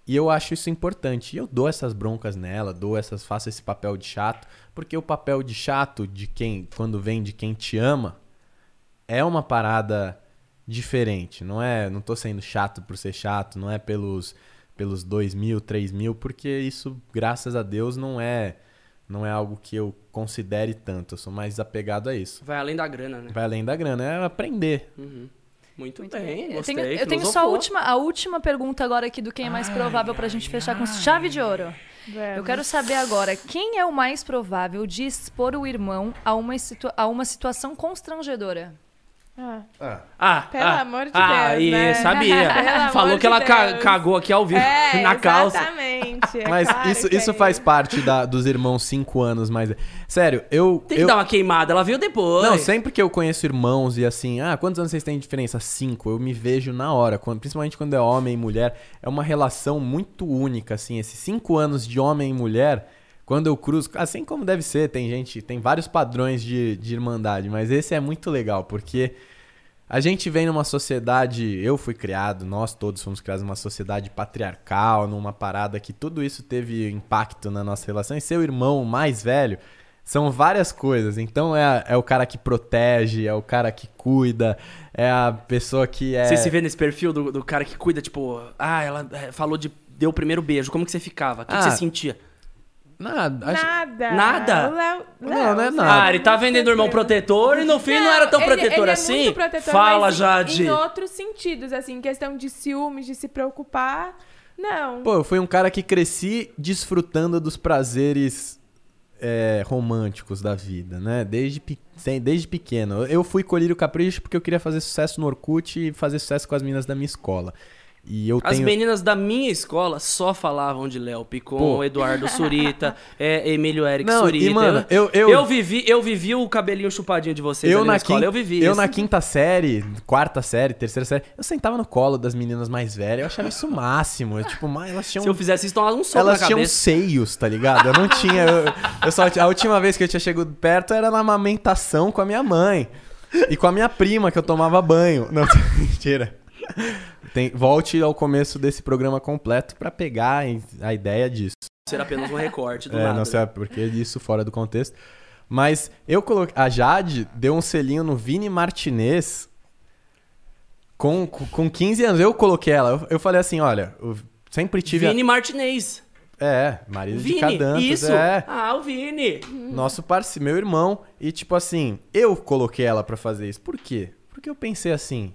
E eu acho isso importante. E eu dou essas broncas nela, dou essas, faço esse papel de chato, porque o papel de chato de quem, quando vem de quem te ama, é uma parada diferente. Não é, não tô sendo chato por ser chato, não é pelos pelos dois mil, três mil, porque isso, graças a Deus, não é não é algo que eu considere tanto. Eu sou mais apegado a isso. Vai além da grana, né? Vai além da grana, é aprender. Uhum. Muito, Muito bem, bem. Eu gostei. tenho, eu tenho só a última, a última pergunta agora aqui do quem é mais provável pra gente fechar com chave de ouro. Vamos. Eu quero saber agora, quem é o mais provável de expor o irmão a uma, situa a uma situação constrangedora? Ah, Ah, Pelo ah, amor de ah, Deus, e né? sabia. Falou que ela Deus. cagou aqui ao vivo é, na calça. Exatamente. é Mas claro isso, que isso é faz parte da- dos irmãos cinco anos mais. Sério, eu. Tem que eu... dar uma queimada, ela veio depois. Não, sempre que eu conheço irmãos e assim, ah, quantos anos vocês têm de diferença? Cinco. Eu me vejo na hora, quando- principalmente quando é homem e mulher. É uma relação muito única, assim. Esses cinco anos de homem e mulher, quando eu cruzo, assim como deve ser, tem gente, tem vários padrões de, de irmandade, mas esse é muito legal, porque a gente vem numa sociedade, eu fui criado, nós todos fomos criados numa sociedade patriarcal, numa parada que tudo isso teve impacto na nossa relação. E seu irmão mais velho são várias coisas. Então é, é o cara que protege, é o cara que cuida, é a pessoa que é. Você se vê nesse perfil do, do cara que cuida, tipo, ah, ela é, falou de. Deu o primeiro beijo, como que você ficava? O que, que Ah, você sentia? Nada. acho- Nada. Nada? O Léo, Não, não é nada. Ah, ele tá vendendo o irmão protetor e no fim não, era tão ele- protetor ele é assim? muito protetor, Fala, mas em- Jade. Em outros sentidos, assim, questão de ciúmes, de se preocupar. Não. Pô, eu fui um cara que cresci desfrutando dos prazeres é, românticos da vida, né? Desde, pe- desde pequeno. Eu fui colírio capricho porque eu queria fazer sucesso no Orkut e fazer sucesso com as meninas da minha escola. E eu As tenho... meninas da minha escola só falavam de Léo Picon, Pô. Eduardo Surita, é, Emílio Eric Não, Surita. e, mano, eu- eu- vivi, eu vivi o cabelinho chupadinho de vocês Eu na, na escola. quinta, Eu vivi eu isso. na quinta série, quarta série, terceira série, eu sentava no colo das meninas mais velhas, eu achava isso o máximo. Eu, tipo, mas elas tinham Se eu fizesse isso, tomava um soco Elas tinham seios, tá ligado? Eu não tinha. Eu, eu só, a última vez que eu tinha chegado perto era na amamentação com a minha mãe. E com a minha prima, que eu tomava banho. Não, mentira. Tem, volte ao começo desse programa completo pra pegar a ideia disso. Ser apenas um recorte do É, nada. não sei porque disso fora do contexto. Mas eu coloquei. A Jade deu um selinho no Vini Martinez com, com 15 anos. Eu coloquei ela. Eu, eu falei assim: olha, eu sempre tive. a- Vini Martinez. É, marido de Vini, Cadantas, isso. é. Ah, o Vini. Nosso parceiro, meu irmão. E tipo assim, eu coloquei ela pra fazer isso. Por quê? Porque eu pensei assim,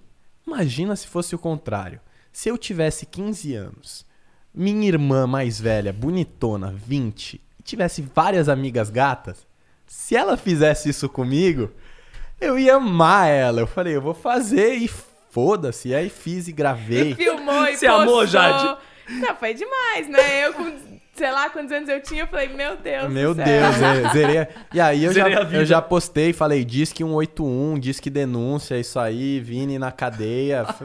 imagina se fosse o contrário. Se eu tivesse 15 anos, minha irmã mais velha, bonitona, 20, e tivesse várias amigas gatas, se ela fizesse isso comigo, eu ia amar ela. Eu falei, eu vou fazer e foda-se. E aí fiz e gravei. E filmou e Você amou, postou. Jade? Não, foi demais, né? Eu com, sei lá, quantos anos eu tinha, eu falei, meu Deus Meu do céu. Deus, ze- zerei. a- E aí eu já, Zerei a vida. eu já postei, falei, diz que 181, diz que denúncia, isso aí, Vini na cadeia.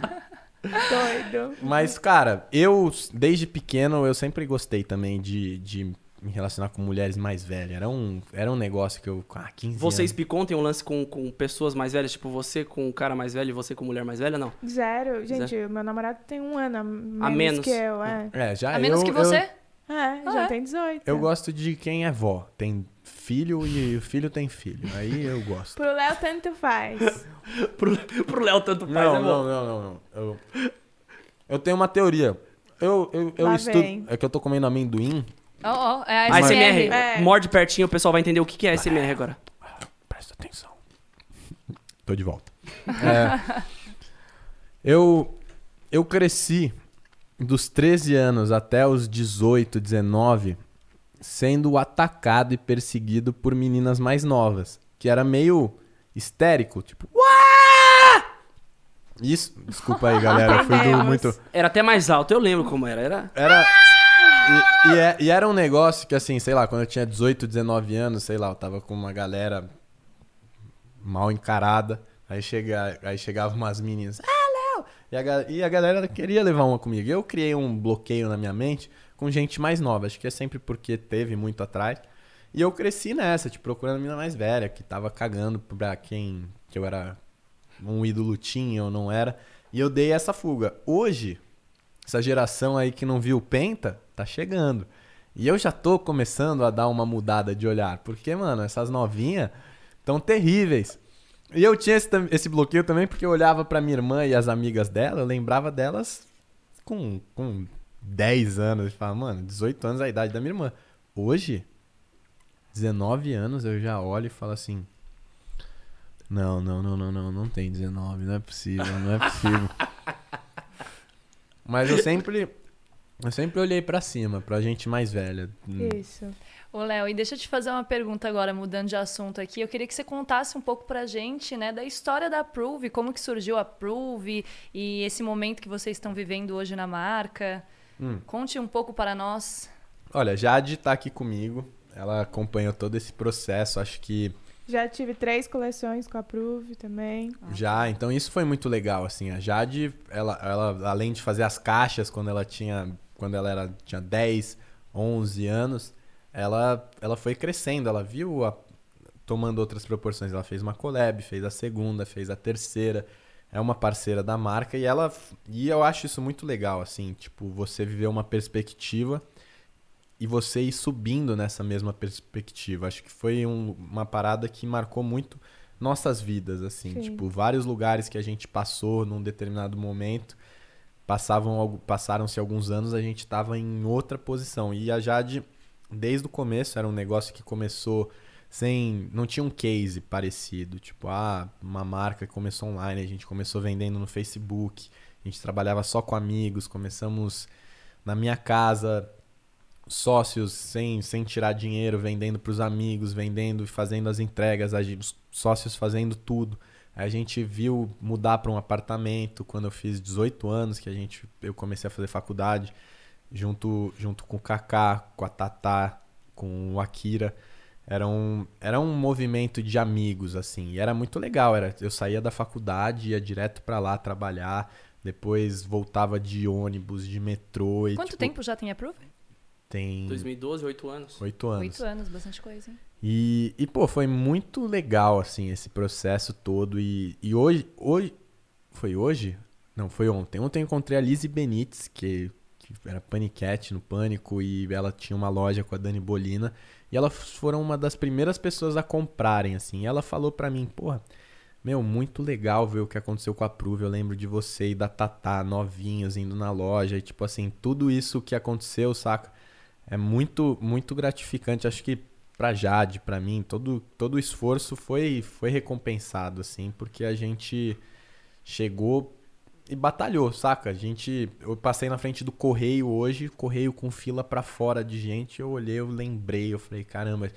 Doido. Mas, cara, eu, desde pequeno, eu sempre gostei também de, de me relacionar com mulheres mais velhas. Era um, era um negócio que eu, ah, 15 Vocês, anos. Picon, tem um lance com, com pessoas mais velhas? Tipo, você com um cara mais velho e você com mulher mais velha? Não. Zero. Gente, meu namorado tem um ano a menos, menos. que eu, é. É, já A menos eu, que eu- você? É, já é? tem 18. Eu, gosto de quem é vó. Tem filho e o filho tem filho. Aí eu gosto. Pro Léo, tanto faz. Pro, pro Léo, tanto faz, Não, né, não, não, não, não. Eu, eu tenho uma teoria. Eu, eu, eu Lá estudo. vem. É que eu tô comendo amendoim. Ó, ó, é a A SMR. SMR, É. morde pertinho, o pessoal vai entender o que que é SMR agora. Presta atenção. Tô de volta. É, eu, eu cresci dos 13 anos até os 18, 19, sendo atacado e perseguido por meninas mais novas. Que era meio histérico, tipo. "Uá!" Isso, desculpa aí, galera. Eu fui do Entendemos. muito. Era até mais alto, eu lembro como era. Era. Era. E, e é- e era um negócio que, assim, sei lá, quando eu tinha 18, 19 anos, sei lá, eu tava com uma galera mal encarada. Aí, chega, aí chegava umas meninas. Ah! E a, e a galera queria levar uma comigo. Eu criei um bloqueio na minha mente com gente mais nova. Acho que é sempre porque teve muito atrás. E eu cresci nessa, tipo, procurando a menina mais velha, que tava cagando pra quem que eu era um ídolo tinha ou não era. E eu dei essa fuga. Hoje, essa geração aí que não viu Penta, tá chegando. E eu já tô começando a dar uma mudada de olhar. Porque, mano, essas novinhas tão terríveis. E eu tinha esse, esse bloqueio também porque eu olhava pra minha irmã e as amigas dela, eu lembrava delas com, com 10 anos. E falava, mano, 18 anos é a idade da minha irmã. Hoje, 19 anos, eu já olho e falo assim. Não, não, não, não, não, não tem 19, não é possível, não é possível. Mas eu sempre. Eu sempre olhei pra cima, pra gente mais velha. Isso. Ô, Léo, e deixa eu te fazer uma pergunta agora, mudando de assunto aqui. Eu queria que você contasse um pouco pra gente, né, da história da Prove, como que surgiu a Prove e esse momento que vocês estão vivendo hoje na marca. Hum. Conte um pouco para nós. Olha, Jade tá aqui comigo. Ela acompanhou todo esse processo. Acho que Já tive três coleções com a Prove também. já. Então isso foi muito legal, assim. A Jade, ela, ela além de fazer as caixas quando ela tinha, quando ela era, tinha 10, 11 anos, ela, ela foi crescendo. Ela viu a, tomando outras proporções. Ela fez uma collab, fez a segunda, fez a terceira. É uma parceira da marca e ela e eu acho isso muito legal, assim, tipo, você viver uma perspectiva e você ir subindo nessa mesma perspectiva. Acho que foi um- uma parada que marcou muito nossas vidas, assim. Sim. Tipo, vários lugares que a gente passou num determinado momento, passavam passaram-se alguns anos, a gente estava em outra posição. E a Jade, desde o começo, era um negócio que começou sem. Não tinha um case parecido. Tipo, ah, uma marca que começou online, a gente começou vendendo no Facebook, a gente trabalhava só com amigos, começamos na minha casa, sócios sem, sem tirar dinheiro, vendendo para os amigos, vendendo e fazendo as entregas, os sócios fazendo tudo. A gente viu mudar para um apartamento quando eu fiz 18 anos, que a gente eu comecei a fazer faculdade, junto, junto com o Kaká, com a Tatá, com o Akira. Era um, era um movimento de amigos, assim. E era muito legal. Era, eu saía da faculdade, ia direto para lá trabalhar. Depois voltava de ônibus, de metrô. E, Quanto tipo, tempo já tem a Prove? Tem 2012, 8 anos. oito anos. Oito anos, bastante coisa, hein? E, e, pô, foi muito legal, assim, esse processo todo. E, e hoje, hoje. Foi hoje? Não, foi ontem. Ontem eu encontrei a Lizzie Benites, que, era paniquete no Pânico, e ela tinha uma loja com a Dani Bolina. E elas foram uma das primeiras pessoas a comprarem, assim. E ela falou pra mim, porra, meu, muito legal ver o que aconteceu com a Prove. Eu lembro de você e da Tatá, novinhos, indo na loja. E, tipo assim, tudo isso que aconteceu, saca? É muito, muito gratificante. Acho que pra Jade, pra mim, todo, todo o esforço foi, foi recompensado, assim, porque a gente chegou e batalhou, saca? A gente. Eu passei na frente do correio hoje, correio com fila pra fora de gente. Eu olhei, eu lembrei, eu falei, caramba,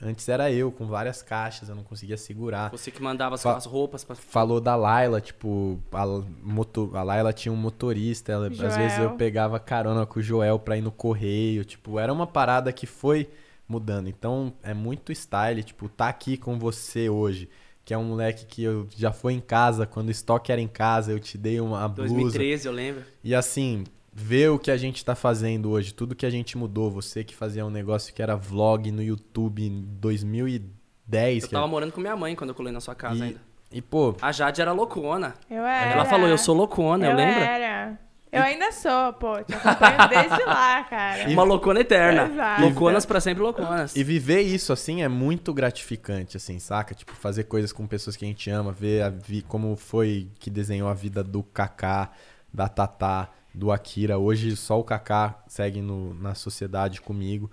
antes era eu com várias caixas, eu não conseguia segurar. Você que mandava as, Fa- as roupas pra... Falou da Laila, tipo, a, moto, a Laila tinha um motorista, ela, às vezes eu pegava carona com o Joel pra ir no correio, tipo, era uma parada que foi mudando. Então, é muito style, tipo, tá aqui com você hoje, que é um moleque que eu já foi em casa, quando o estoque era em casa, eu te dei uma blusa. 2013, eu lembro. E assim, ver o que a gente tá fazendo hoje, tudo que a gente mudou, você que fazia um negócio que era vlog no YouTube em 2010. Eu que tava morando com minha mãe quando eu colei na sua casa e, ainda. e, pô, A Jade era loucona. Eu era. Ela falou, eu sou loucona, eu, Eu lembro. era. Eu ainda sou, pô. Te acompanho desde lá, cara. Uma loucona eterna. Exato. Louconas pra sempre louconas. E viver isso, assim, é muito gratificante, assim, saca? Tipo, fazer coisas com pessoas que a gente ama, ver a vi como foi que desenhou a vida do Kaká, da Tatá, do Akira. Hoje só o Kaká segue no, na sociedade comigo.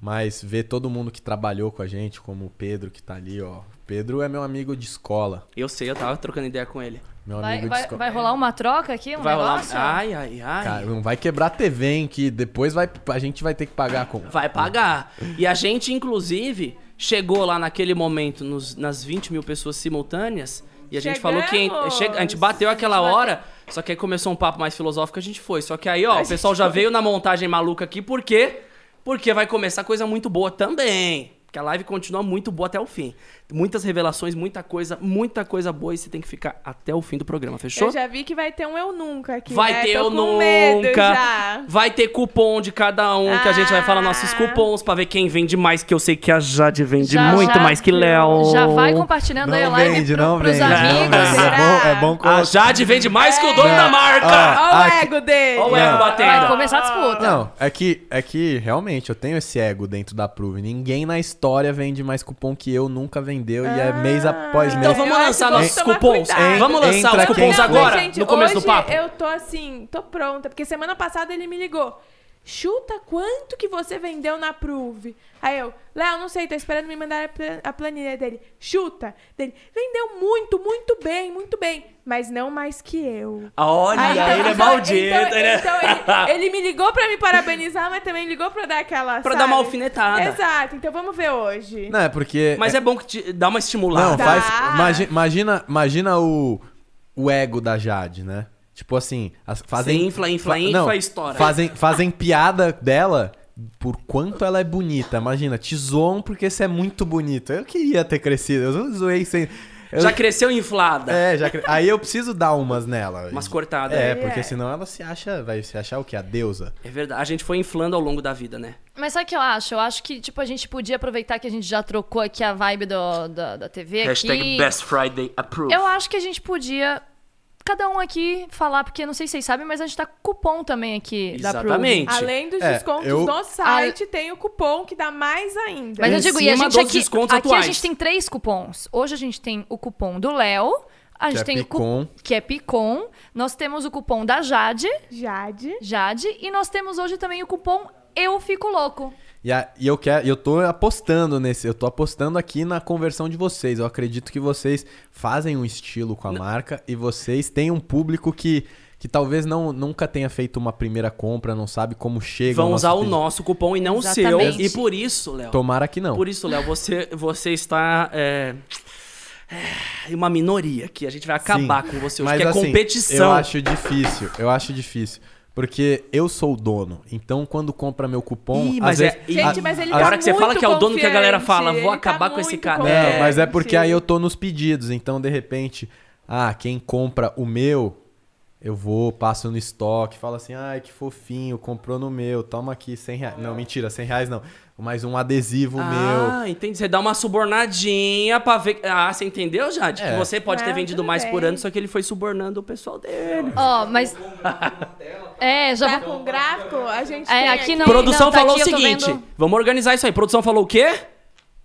Mas ver todo mundo que trabalhou com a gente, como o Pedro que tá ali, ó. O Pedro é meu amigo de escola. Eu sei, eu tava trocando ideia com ele. Meu Vai, amigo vai, vai rolar uma troca aqui? Um Vai rolar. negócio? Ai, ai, ai. Cara, não vai quebrar a TV, hein? Que depois vai, a gente vai ter que pagar com. Vai pagar. E a gente, inclusive, chegou lá naquele momento nos- nas 20 mil pessoas simultâneas. E a gente falou que. A gente bateu aquela A gente hora. Só que aí começou um papo mais filosófico, a gente foi. Só que aí, ó, o pessoal já veio na montagem maluca aqui, por quê? Porque vai começar coisa muito boa também. Porque a live continua muito boa até o fim. Muitas revelações, muita coisa, muita coisa boa e você tem que ficar até o fim do programa, fechou? Eu já vi que vai ter um eu nunca aqui. Vai né? ter Tô eu com medo nunca. já. Vai ter cupom de cada um, que a gente vai falar nossos Ah. cupons pra ver quem vende mais, que eu sei que a Jade vende Já, muito já. mais que Léo. Já vai compartilhando aí a Não live vende, pro, não pros vende. amigos. Não vende. É bom, é bom A. Jade vende mais que o dono É. da marca. Ó, Olha o ego dele. Olha o ego batendo. Vai começar a disputa. Não, é que, é que realmente eu tenho esse ego dentro da Prove. Ninguém na história vende mais cupom que eu, nunca vendeu e é mês após mês. Então vamos Eu lançar nossos cupons. cuidado. Vamos lançar os quem cupons agora, gente, no começo hoje do papo. eu tô assim, tô pronta, porque semana passada ele me ligou. Chuta quanto que você vendeu na Prove. Aí eu, Léo, não sei, tô esperando me mandar a pla- a planilha dele. Chuta. Dele, vendeu muito, muito bem, muito bem. Mas não mais que eu. Olha, Aí, então, ele é então, maldito, então, né? então ele, ele me ligou pra me parabenizar, mas também ligou pra dar aquela. Pra sabe? dar uma alfinetada. Exato, então vamos ver hoje. Não, é porque. Mas é bom que te dá uma estimulada. Não, Tá. faz. imagi- Imagina, imagina o, o ego da Jade, né? Tipo assim, as- fazem. Você infla, infla, fa- infla não, e estoura. Fazem, fazem piada dela por quanto ela é bonita. Imagina, te zoam porque você é muito bonito. Eu queria ter crescido, eu zoei sem. eu- Já cresceu inflada. É, já cre... Aí eu preciso dar umas nela. Umas cortadas. É, É. porque senão ela se acha. Vai se achar o que? A deusa. É verdade. A gente foi inflando ao longo da vida, né? Mas sabe o que eu acho? Eu acho que, tipo, a gente podia aproveitar que a gente já trocou aqui a vibe do, da, da TV aqui. Friday Approved. Eu acho que a gente podia, cada um aqui, falar, porque não sei se vocês sabem, mas a gente tá com cupom também aqui da. Exatamente. Além dos É, descontos eu- no site, tem o cupom que dá mais ainda. Mas eu digo, e a gente aqui, aqui a atuais. gente tem três cupons. Hoje a gente tem o cupom do Léo, a Que gente é tem o Picon. cupom que é Picon, nós temos o cupom da Jade, Jade. Jade, e nós temos hoje também o cupom Eu Fico Louco. E, a- e eu quero, eu tô apostando nesse, eu tô apostando aqui na conversão de vocês. Eu acredito que vocês fazem um estilo com a marca e vocês têm um público que, que talvez não nunca tenha feito uma primeira compra, não sabe como chega. Vão usar o pedido. nosso cupom e não o seu. Exatamente. E por isso, Léo. Tomara que não. Por isso, Léo, você, você está. É, é, uma minoria que a gente vai acabar Sim. com você hoje, Mas que é assim, competição. Eu acho difícil, eu acho difícil. Porque eu sou o dono. Então, quando compra meu cupom. Ih, às mas vezes, é- Gente, a- mas ele a tá hora que você fala que é o dono que a galera fala, vou tá acabar com esse cara. Não, confiante. mas é porque aí eu tô nos pedidos. Então, de repente, ah, quem compra o meu, eu vou, passo no estoque, falo assim, ai, que fofinho, comprou no meu, toma aqui 100 reais. Não, mentira, 100 reais não. Mais um adesivo meu. Ah, entendi. Você dá uma subornadinha pra ver. Ah, você entendeu, Jade? Que É. você pode ter Ah, vendido mais por bem. ano, só que ele foi subornando o pessoal dele. Ó, mas. É, já Tá vou. com gráfico? A gente É, tem aqui não- Produção tá falou aqui, o seguinte: vendo- vamos organizar isso aí. Produção falou o quê?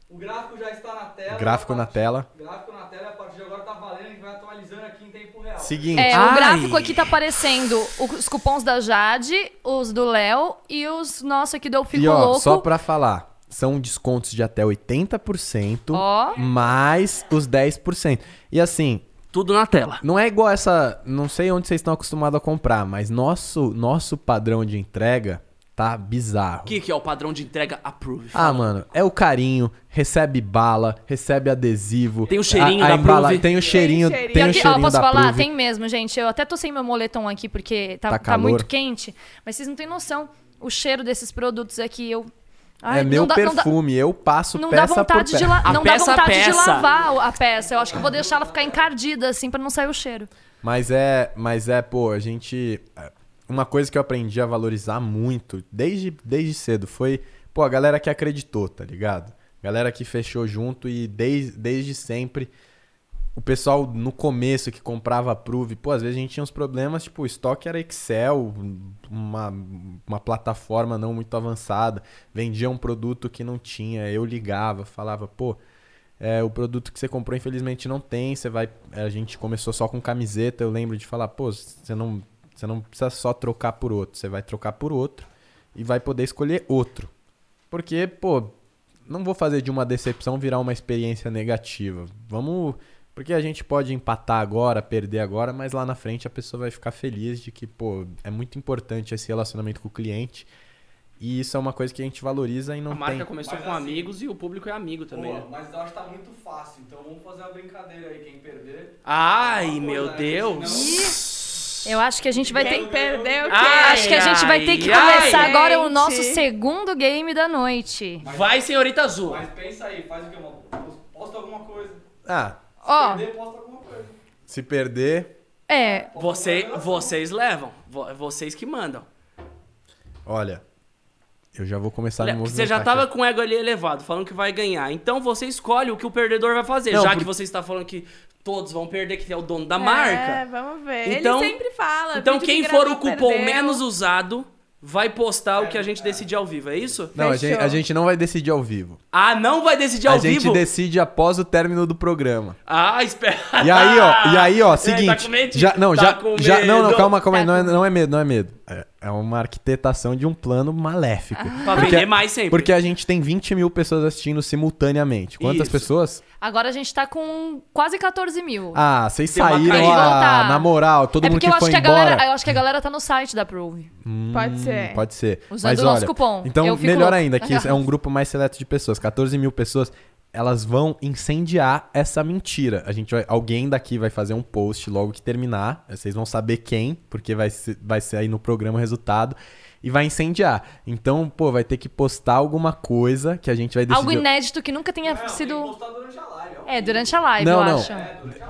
O gráfico já está na tela. Gráfico na tela. Gráfico na tela, a partir de agora tá valendo, a gente vai atualizando aqui em tempo real. Seguinte. É, Ai. o gráfico aqui tá aparecendo os cupons da Jade, os do Léo e os nossos aqui do Eu Fico e ó, Louco. só pra falar, são descontos de até 80%, Ó. mais os 10%. E assim, Tudo na tela. Não é igual essa. Não sei onde vocês estão acostumados a comprar, mas nosso, nosso padrão de entrega tá bizarro. O que, que é o padrão de entrega approved? Ah, mano, é o carinho, recebe bala, recebe adesivo. Tem o cheirinho a, a da embala- Prove. Tem o cheirinho, Tem tem, cheirinho. o E aqui, ó, cheirinho posso da falar? Prove. Tem mesmo, gente. Eu até tô sem meu moletom aqui porque tá, Tá tá muito quente. Mas vocês não têm noção. O cheiro desses produtos aqui, eu Ai, é meu dá- não dá- perfume, eu passo Não dá peça vontade por de peça. la... A não dá peça a vontade de peça. lavar a peça. Eu acho que eu vou deixar ela ficar encardida assim pra não sair o cheiro. Mas é, mas é, pô, a gente. Uma coisa que eu aprendi a valorizar muito, desde, desde cedo, foi, pô, a galera que acreditou, tá ligado? Galera que fechou junto e desde, desde sempre. O pessoal no começo que comprava a Prove, pô, às vezes a gente tinha uns problemas, tipo, o estoque era Excel, uma, uma plataforma não muito avançada, vendia um produto que não tinha, eu ligava, falava, pô, é, o produto que você comprou infelizmente não tem, você vai, a gente começou só com camiseta, eu lembro de falar, pô, você não, você não precisa só trocar por outro, você vai trocar por outro e vai poder escolher outro. Porque, pô, não vou fazer de uma decepção virar uma experiência negativa. Vamos. Porque a gente pode empatar agora, perder agora, mas lá na frente a pessoa vai ficar feliz de que, pô, é muito importante esse relacionamento com o cliente. E isso é uma coisa que a gente valoriza e não A marca tem. começou Mas com assim- amigos e o público é amigo também. Pô, né? mas eu acho que tá muito fácil, então vamos fazer uma brincadeira aí, quem perder. Ai, meu coisa, né? Eu acho que a gente vai Quem ter. perdeu? Ai, Acho que a gente vai ter que ai, começar ai. agora o nosso segundo game da noite. Vai, senhorita azul. Mas pensa aí, faz o que? Posta alguma coisa. Ah, Se Ó, perder, posta alguma coisa. se perder. é. Você, vocês levam. Vo- Vocês que mandam. Olha, eu já vou começar a me. Você já tava aqui. com o ego ali elevado, falando que vai ganhar. Então você escolhe o que o perdedor vai fazer. Não, já por- que você está falando que todos vão perder, que é o dono da É, marca. vamos ver. Então- Ele sempre fala. Então quem que for o cupom perdeu. menos usado vai postar o que a gente decidir ao vivo, é isso? Não, a gente, a gente não vai decidir ao vivo. Ah, não vai decidir ao a gente vivo? decide após o término do programa. Ah, espera. E aí, ó, e aí, ó, É, seguinte. tá com medo? já, não, Tá já, com já, não, não, calma, calma aí, Tá não é, com- não é medo, não é medo. É, é uma arquitetação de um plano maléfico. Pra Porque- vender mais sempre. Porque a gente tem 20 mil pessoas assistindo simultaneamente. Quantas Isso. pessoas? Agora a gente tá com quase 14 mil. Ah, vocês Tem saíram, ah, na moral, todo é mundo porque que eu acho foi que, a embora. galera, eu acho que a galera tá no site da Prove. Pode ser. Hum, Pode ser. Usando Mas o nosso olha, cupom. Então, melhor louca. ainda, que é um grupo mais seleto de pessoas, 14 mil pessoas, elas vão incendiar essa mentira. A gente vai, alguém daqui vai fazer um post logo que terminar, vocês vão saber quem, porque vai ser, vai ser aí no programa o resultado, e vai incendiar. Então, pô, vai ter que postar alguma coisa que a gente vai decidir. Algo inédito que nunca tenha Não, tem que sido. postar durante a live. É, durante a live, Não, eu não. acho.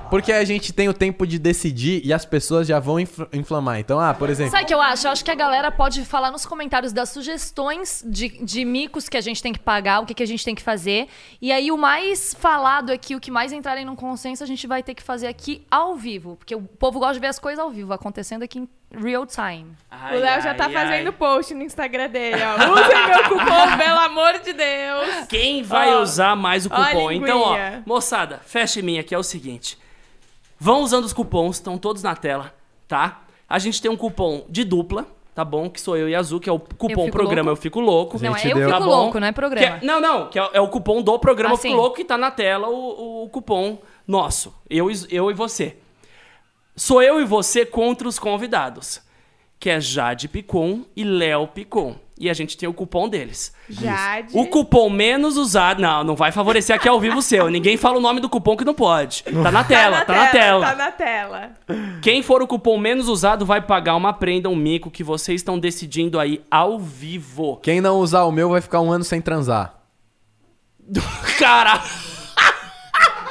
Porque a gente tem o tempo de decidir e as pessoas já vão infl- inflamar. Então, ah, por exemplo. Sabe o que eu acho? Eu acho que a galera pode falar nos comentários das sugestões de, de micos que a gente tem que pagar, o que, que a gente tem que fazer. E aí, o mais falado aqui, o que mais entrarem num consenso, a gente vai ter que fazer aqui ao vivo. Porque o povo gosta de ver as coisas ao vivo, acontecendo aqui em real time. Ai, O Léo já ai, tá ai. fazendo post no Instagram dele, ó. Usem meu cupom, pelo amor de Deus. Quem vai Ó, usar mais o ó cupom? Então, ó, moçada, fecha em mim aqui, é o seguinte. Vão usando os cupons, estão todos na tela, tá? A gente tem um cupom de dupla, tá bom? Que sou eu e a Azul, que é o cupom Fico programa Louco. Eu Fico Louco. Não, gente é eu deu- fico Tá bom? louco, não é Que programa. é- não, não, que é, é o cupom do programa Ah, Eu Fico sim. Louco que tá na tela o, o cupom nosso. Eu, eu e você. Sou eu e você contra os convidados. Que é Jade Picon e Léo Picon. E a gente tem o cupom deles. Jade. O cupom menos usado. Não, não vai favorecer aqui ao vivo o seu. Ninguém fala o nome do cupom que não pode. Tá na tela, tá na tela. Tá na tela. Quem for o cupom menos usado vai pagar uma prenda, um mico que vocês estão decidindo aí ao vivo. Quem não usar o meu vai ficar um ano sem transar. Cara,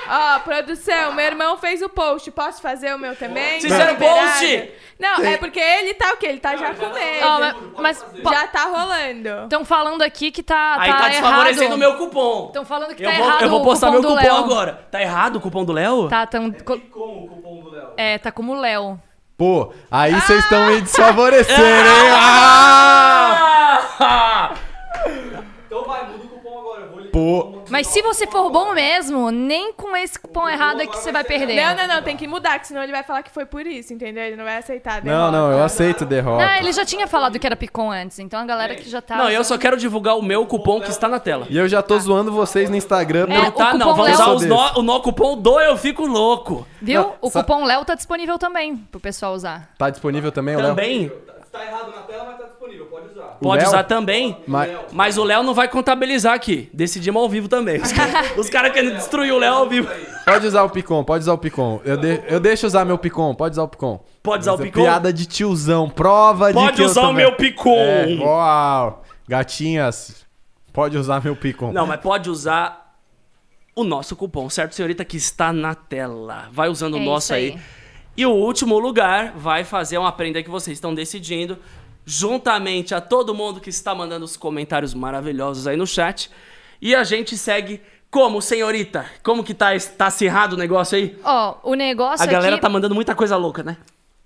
Ó, produção, meu irmão fez o post. Posso fazer o meu também? Vocês Tá fizeram post? Não, é porque ele tá o quê? Ele tá já com medo. Ó, mas mas Já tá rolando. estão falando aqui que tá, aí tá desfavorecendo errado. o meu cupom. Estão falando que Eu tá vou, errado eu vou o postar cupom meu do cupom Léo. agora. Tá errado o cupom do Léo? Tá, tão, co- Como o cupom do Léo? é, tá como Léo. Pô, aí vocês estão me desfavorecendo, hein? Ah! Então vai, muda o cupom agora. Eu vou ligar. Pô, Mas se você for bom mesmo, nem com esse cupom errado é que você vai perder. Não, não, não, tem que mudar, que senão ele vai falar que foi por isso, entendeu? Ele não vai aceitar. a não, derrota. não, eu aceito derrota. Não, ele já tinha falado que era Picon antes, então a galera que já tá. Não, eu só quero divulgar o meu cupom que está na tela. E eu já tô zoando vocês no Instagram. É, por- o Tá, não, Léo- usar os no, o no cupom do Eu Fico Louco. Viu? Não, o cupom Léo tá disponível também pro pessoal usar. Tá disponível também, o Léo? Também? Tá errado na tela, mas tá. Pode usar. O Pode Léo? usar também. Mas- Mas o Léo não vai contabilizar aqui. Decidimos ao vivo também. Os caras cara querem destruir o Léo ao vivo. Pode usar o Picom, pode usar o Picom. Eu, de- eu deixo usar meu Picom, pode usar o Picom. Pode usar o Essa Picom? Piada de tiozão, prova de Pode que eu usar o meu Picom. É, uau. Gatinhas, Pode usar meu Picon. Não, mas pode usar o nosso cupom, certo, senhorita? Que está na tela. Vai usando o É nosso isso aí. aí. E o último lugar vai fazer uma prenda que vocês estão decidindo, juntamente a todo mundo que está mandando os comentários maravilhosos aí no chat. E a gente segue como, senhorita? Como que tá, tá acirrado o negócio aí? Ó, o negócio A galera aqui... tá mandando muita coisa louca, né?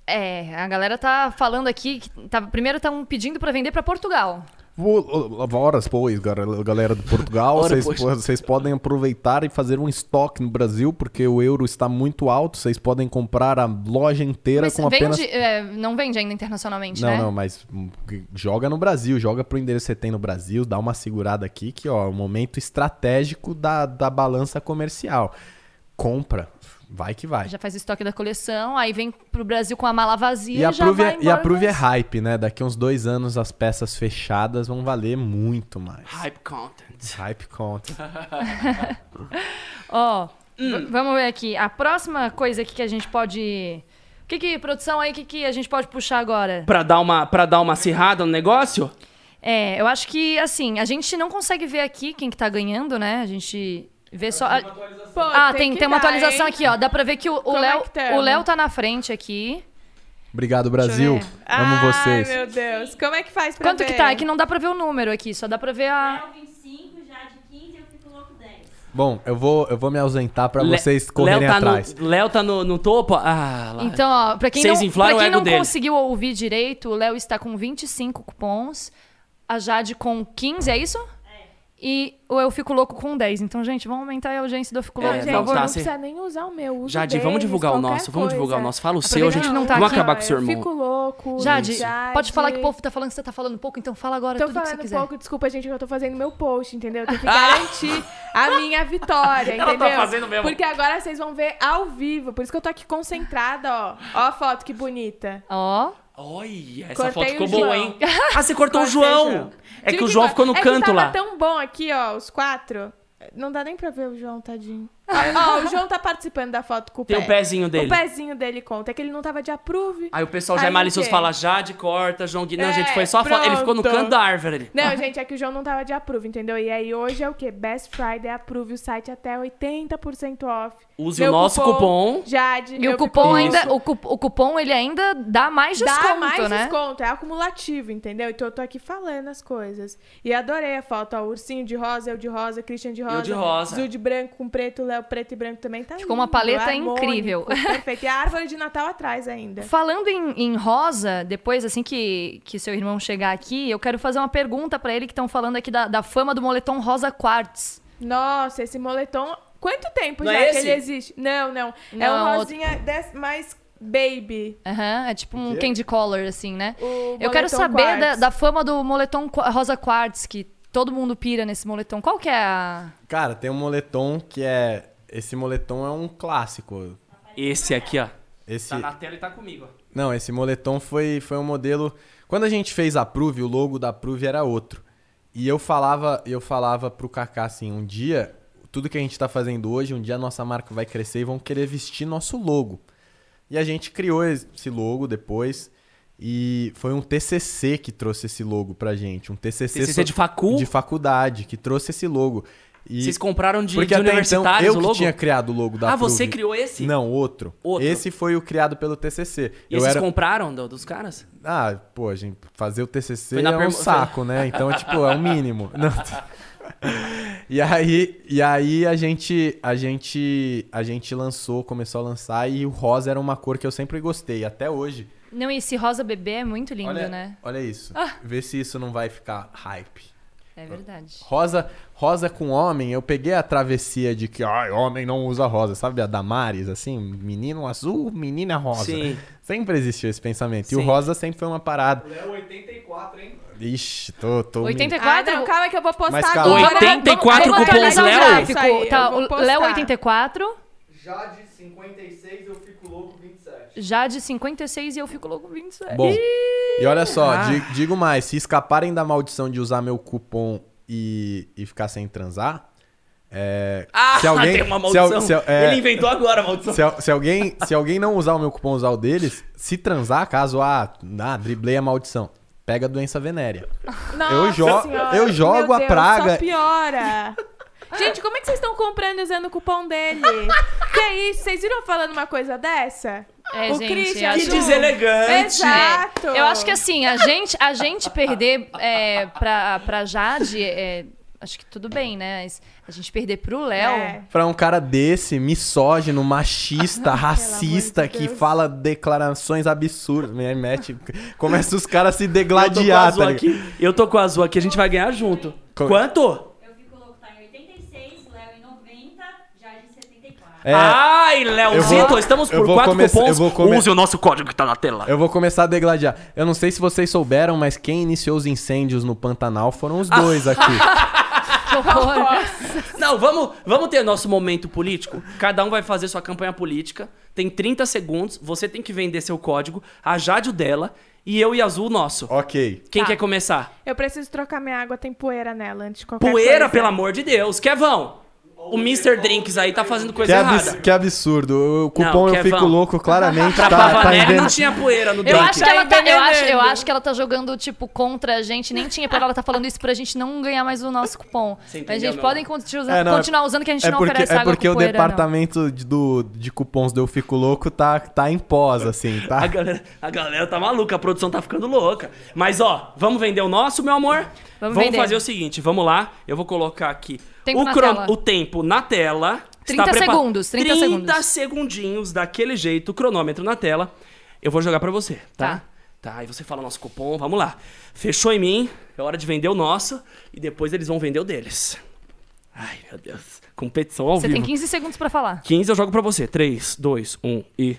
É, a galera tá falando aqui que tá, primeiro estão pedindo pra vender pra Portugal. Vou- Horas pois, galera galera de Portugal, vocês, vocês podem aproveitar e fazer um estoque no Brasil, porque o euro está muito alto, vocês podem comprar a loja inteira Mas com vende, apenas... é, não vende ainda internacionalmente, Não, né? não, mas hum, joga no Brasil, joga pro endereço que você tem no Brasil, dá uma segurada aqui, que ó, é um momento estratégico da, da balança comercial. Compra, vai que vai. Já faz estoque da coleção, aí vem pro Brasil com a mala vazia E a já Prove vai é, e a Prove é hype, né? Daqui uns dois anos as peças fechadas vão valer muito mais. Hype content. Hype conta. Ó, Hum. v- vamos ver aqui. A próxima coisa aqui que a gente pode... O que que, produção aí, o que que a gente pode puxar agora? Pra dar uma, pra dar uma acirrada no negócio? É, eu acho que, assim, a gente não consegue ver aqui quem que tá ganhando, né? A gente vê só... a- Pô, Ah, tem, que tem uma dar, atualização hein? aqui, ó. Dá pra ver que o, é Léo tamo? o Léo tá na frente aqui. Obrigado, Brasil. Amo Ai, vocês. meu Deus. Como é que faz pra Quanto ver? que tá? É que não dá pra ver o número aqui, só dá pra ver a... Léo 25, já de 15, eu fico louco 10. Bom, eu vou, eu vou me ausentar pra Le- vocês correrem Léo tá atrás. No, Léo tá no, no topo? Ah, lá. Então, ó, pra quem Vocês não, pra quem não dele. conseguiu ouvir direito, o Léo está com 25 cupons, a Jade com 15, é isso? E o Eu Fico Louco com 10. Então, gente, vamos aumentar a audiência do Eu Fico É, Louco, Gente, por não tá não sem- precisa nem usar o meu. Uso Jade, deles, vamos divulgar o nosso. Vamos divulgar o coisa. nosso. Fala o Aproveita seu, que gente. não tá Vamos aqui. acabar com o seu Eu irmão. Fico louco. Jade, pode falar que o povo tá falando que você tá falando pouco, então fala agora Tô tudo que você falando quiser. pouco, desculpa, gente, que eu tô fazendo meu post, entendeu? Eu tenho que garantir a minha vitória, Ela tá entendeu? fazendo mesmo. Porque agora vocês vão ver ao vivo. Por isso que eu tô aqui concentrada, ó. Ó a foto, que bonita. Ó, Olha, essa Cortei foto ficou o boa, João. hein? Ah, você cortou o João. João. É que o João ficou no é canto que tava lá. tão bom aqui, ó, os quatro. Não dá nem pra ver o João, tadinho. Ó, o João tá participando da foto com o Tem pé. o pezinho dele. O pezinho dele conta. É que ele não tava de approve. Aí o pessoal já é Aí o malicioso quê? fala Jade, corta, João Gui. Não, É, gente, foi só a foto. Ele ficou no pronto. canto da árvore. Não, gente, é que o João não tava de approve, entendeu? E aí hoje é o quê? Best Friday approve o site até 80% off. Use Meu o nosso cupom. Jade. e o cupom ainda, o, cu- o cupom ele ainda dá mais desconto, Dá mais né? desconto, é acumulativo, entendeu? Então eu tô aqui falando as coisas. E adorei a foto, ó. Ursinho de rosa, eu de rosa, Christian de rosa. de rosa. Zul de branco com preto, Léo preto e branco também tá Ficou uma lindo, paleta harmônico, incrível. Perfeito. E a árvore de Natal atrás ainda. Falando em, em rosa, depois, assim que, que seu irmão chegar aqui, eu quero fazer uma pergunta pra ele que estão falando aqui da, da fama do moletom rosa quartz. Nossa, esse moletom. Quanto tempo Não já é que ele existe? Não, não. é Não, um outro- rosinha des- mais baby. Aham, é tipo um candy color, assim, né? O Eu quero saber da, da fama do moletom rosa quartz, que todo mundo pira nesse moletom. Qual que é a... Cara, tem um moletom que é. Esse moletom é um clássico. Esse aqui, ó. Esse. Tá na tela e tá comigo, ó. Não, esse moletom foi, foi um modelo. Quando a gente fez a Prove, o logo da Prove era outro. E eu falava, eu falava pro Kaká assim, um dia, tudo que a gente tá fazendo hoje, um dia a nossa marca vai crescer e vão querer vestir nosso logo. E a gente criou esse logo depois. E foi um TCC que trouxe esse logo pra gente. Um TCC, TCC de facu? de faculdade, que trouxe esse logo. E Vocês compraram de, porque de até então eu que logo? tinha criado o logo da ah, você Prove. criou esse? Não, outro. Outro. Esse foi o criado pelo TCC. E eu vocês era compraram do- dos caras? ah, pô, gente, fazer o TCC é um permu- saco, né? Então, é, tipo, é o mínimo. Não. E aí, e aí a gente, a gente, a gente lançou, começou a lançar e o rosa era uma cor que eu sempre gostei, até hoje. Não, e esse rosa bebê é muito lindo, olha, né? olha isso. Vê se isso não vai ficar hype. É verdade. Rosa, rosa com homem, eu peguei a travessia de que ai, homem não usa rosa, sabe a Damares, assim, menino azul, menina rosa. Sim. Sempre existiu esse pensamento. E o Sim. rosa sempre foi uma parada. Léo 84, hein? Ixi, tô, tô me- 84? Ah, não, calma que eu vou postar Mas calma. agora. 84 Vamos cupons Léo? tá, vou o postar. Léo 84, Jade 56, eu fico louco 27. Jade 56 e eu fico louco 27. Bom, e olha só, Ah. di- digo mais, se escaparem da maldição de usar meu cupom e, e ficar sem transar, é, Ah, se alguém, tem uma se al- maldição. se al- é, Ele inventou agora a maldição. se, se alguém, se alguém não usar o meu cupom, usar o deles, se transar, caso ah, ah driblei a maldição, pega a doença venérea. Nossa Eu jo- senhora, eu jogo meu a Deus, praga- Só piora. Gente, como é que vocês estão comprando e usando o cupom dele? que é isso? Vocês viram falando uma coisa dessa? É, o gente, Christian, acho- Que deselegante. Exato. Eu acho que assim, a gente, a gente perder é, pra, pra Jade, é, acho que tudo bem, né? Mas a gente perder pro Léo. É. Pra um cara desse, misógino, machista, racista, de que fala declarações absurdas, me mete, começa os caras a se Eu tô com degladiar, azul tá ligado? aqui. Eu tô com a azul aqui, a gente vai ganhar junto. Quanto? Eu fico louco, tá em 86, Léo em 90, Jade em 74. É, Ai, vou- estamos por quatro começar- cupons. eu vou come- Use o nosso código que tá na tela. eu vou começar a degladiar. Eu não sei se vocês souberam, mas quem iniciou os incêndios no Pantanal foram os dois aqui. Não, vamos, vamos ter nosso momento político. Cada um vai fazer sua campanha política. Tem 30 segundos. Você tem que vender seu código. A Jade o dela. E eu e Azul o nosso. ok. Quem Tá. quer começar? Eu preciso trocar minha água, tem poeira nela antes de qualquer Poeira, coisa. pelo amor de Deus. Kevão, o Mr. Drinks aí tá fazendo coisa Que, abs- errada. que absurdo. O cupom Não, Eu Kevão. Fico Louco claramente Pra tá, tá Pavanelli inventando. não tinha poeira no Eu drink. acho, que ela tá, eu, acho, eu acho que ela tá jogando, tipo, contra a gente. Nem tinha pra ela tá falando isso pra gente não ganhar mais o nosso cupom. Você Mas, entendeu, gente, meu podem amor? continuar, É, não, continuar usando que a gente É não porque, oferece é água porque com o poeira, não. departamento de, do, de cupons do Eu Fico Louco tá, tá em pós, assim, tá? A galera, a galera tá maluca, a produção tá ficando louca. Mas ó, vamos vender o nosso, meu amor? Vamos vender. fazer o seguinte, vamos lá. Eu vou colocar aqui Tempo o, na cron- tela. o tempo na tela. 30 Está segundos, 30 segundos. segundinhos daquele jeito, o cronômetro na tela. Eu vou jogar pra você, tá? Tá. Tá, aí você fala nosso cupom, vamos lá. Fechou em mim, é hora de vender o nosso e depois eles vão vender o deles. Ai, meu Deus. Competição ao Você vivo. tem 15 segundos pra falar. 15 eu jogo pra você. 3, 2, 1 e.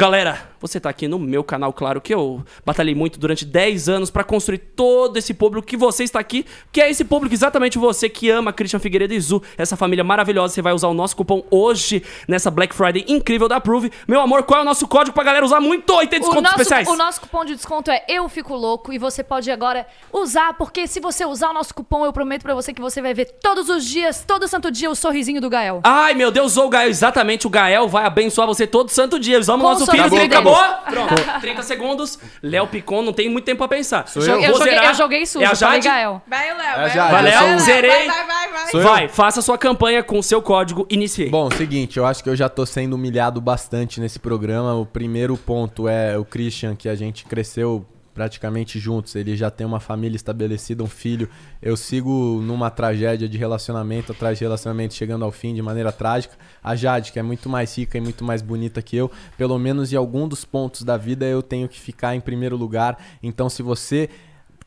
Galera, você tá aqui no meu canal, claro que eu batalhei muito durante 10 anos pra construir todo esse público que você está aqui, que é esse público exatamente você que ama Christian Figueiredo e Zu, essa família maravilhosa. Você vai usar o nosso cupom hoje nessa Black Friday incrível da Prove. Meu amor, qual é o nosso código pra galera usar muito e ter O descontos nosso, especiais? o nosso cupom de desconto é Eu Fico Louco e você pode agora usar, porque se você usar o nosso cupom, eu prometo pra você que você vai ver todos os dias, todo santo dia, o sorrisinho do Gael. Ai, meu Deus, ou o Gael, exatamente, o Gael vai abençoar você todo santo dia. Usamos o nosso filho, dele. acabou? Pronto, 30 segundos. Léo Picon, não tem muito tempo pra pensar. Sou Eu, eu? joguei, eu joguei sujo, É a Jade? Gael. Vai, Léo. É, vai, Jade, Léo. Vai, zerei. Vai, vai, vai. Eu? Vai, faça sua campanha com o seu código Iniciei. Bom, seguinte, eu acho que eu já tô sendo humilhado bastante nesse programa. O primeiro ponto é o Christian, que a gente cresceu praticamente juntos. Ele já tem uma família estabelecida, um filho. Eu sigo numa tragédia de relacionamento, atrás de relacionamento chegando ao fim de maneira trágica. A Jade, que é muito mais rica e muito mais bonita que eu, pelo menos em algum dos pontos da vida eu tenho que ficar em primeiro lugar. Então, se você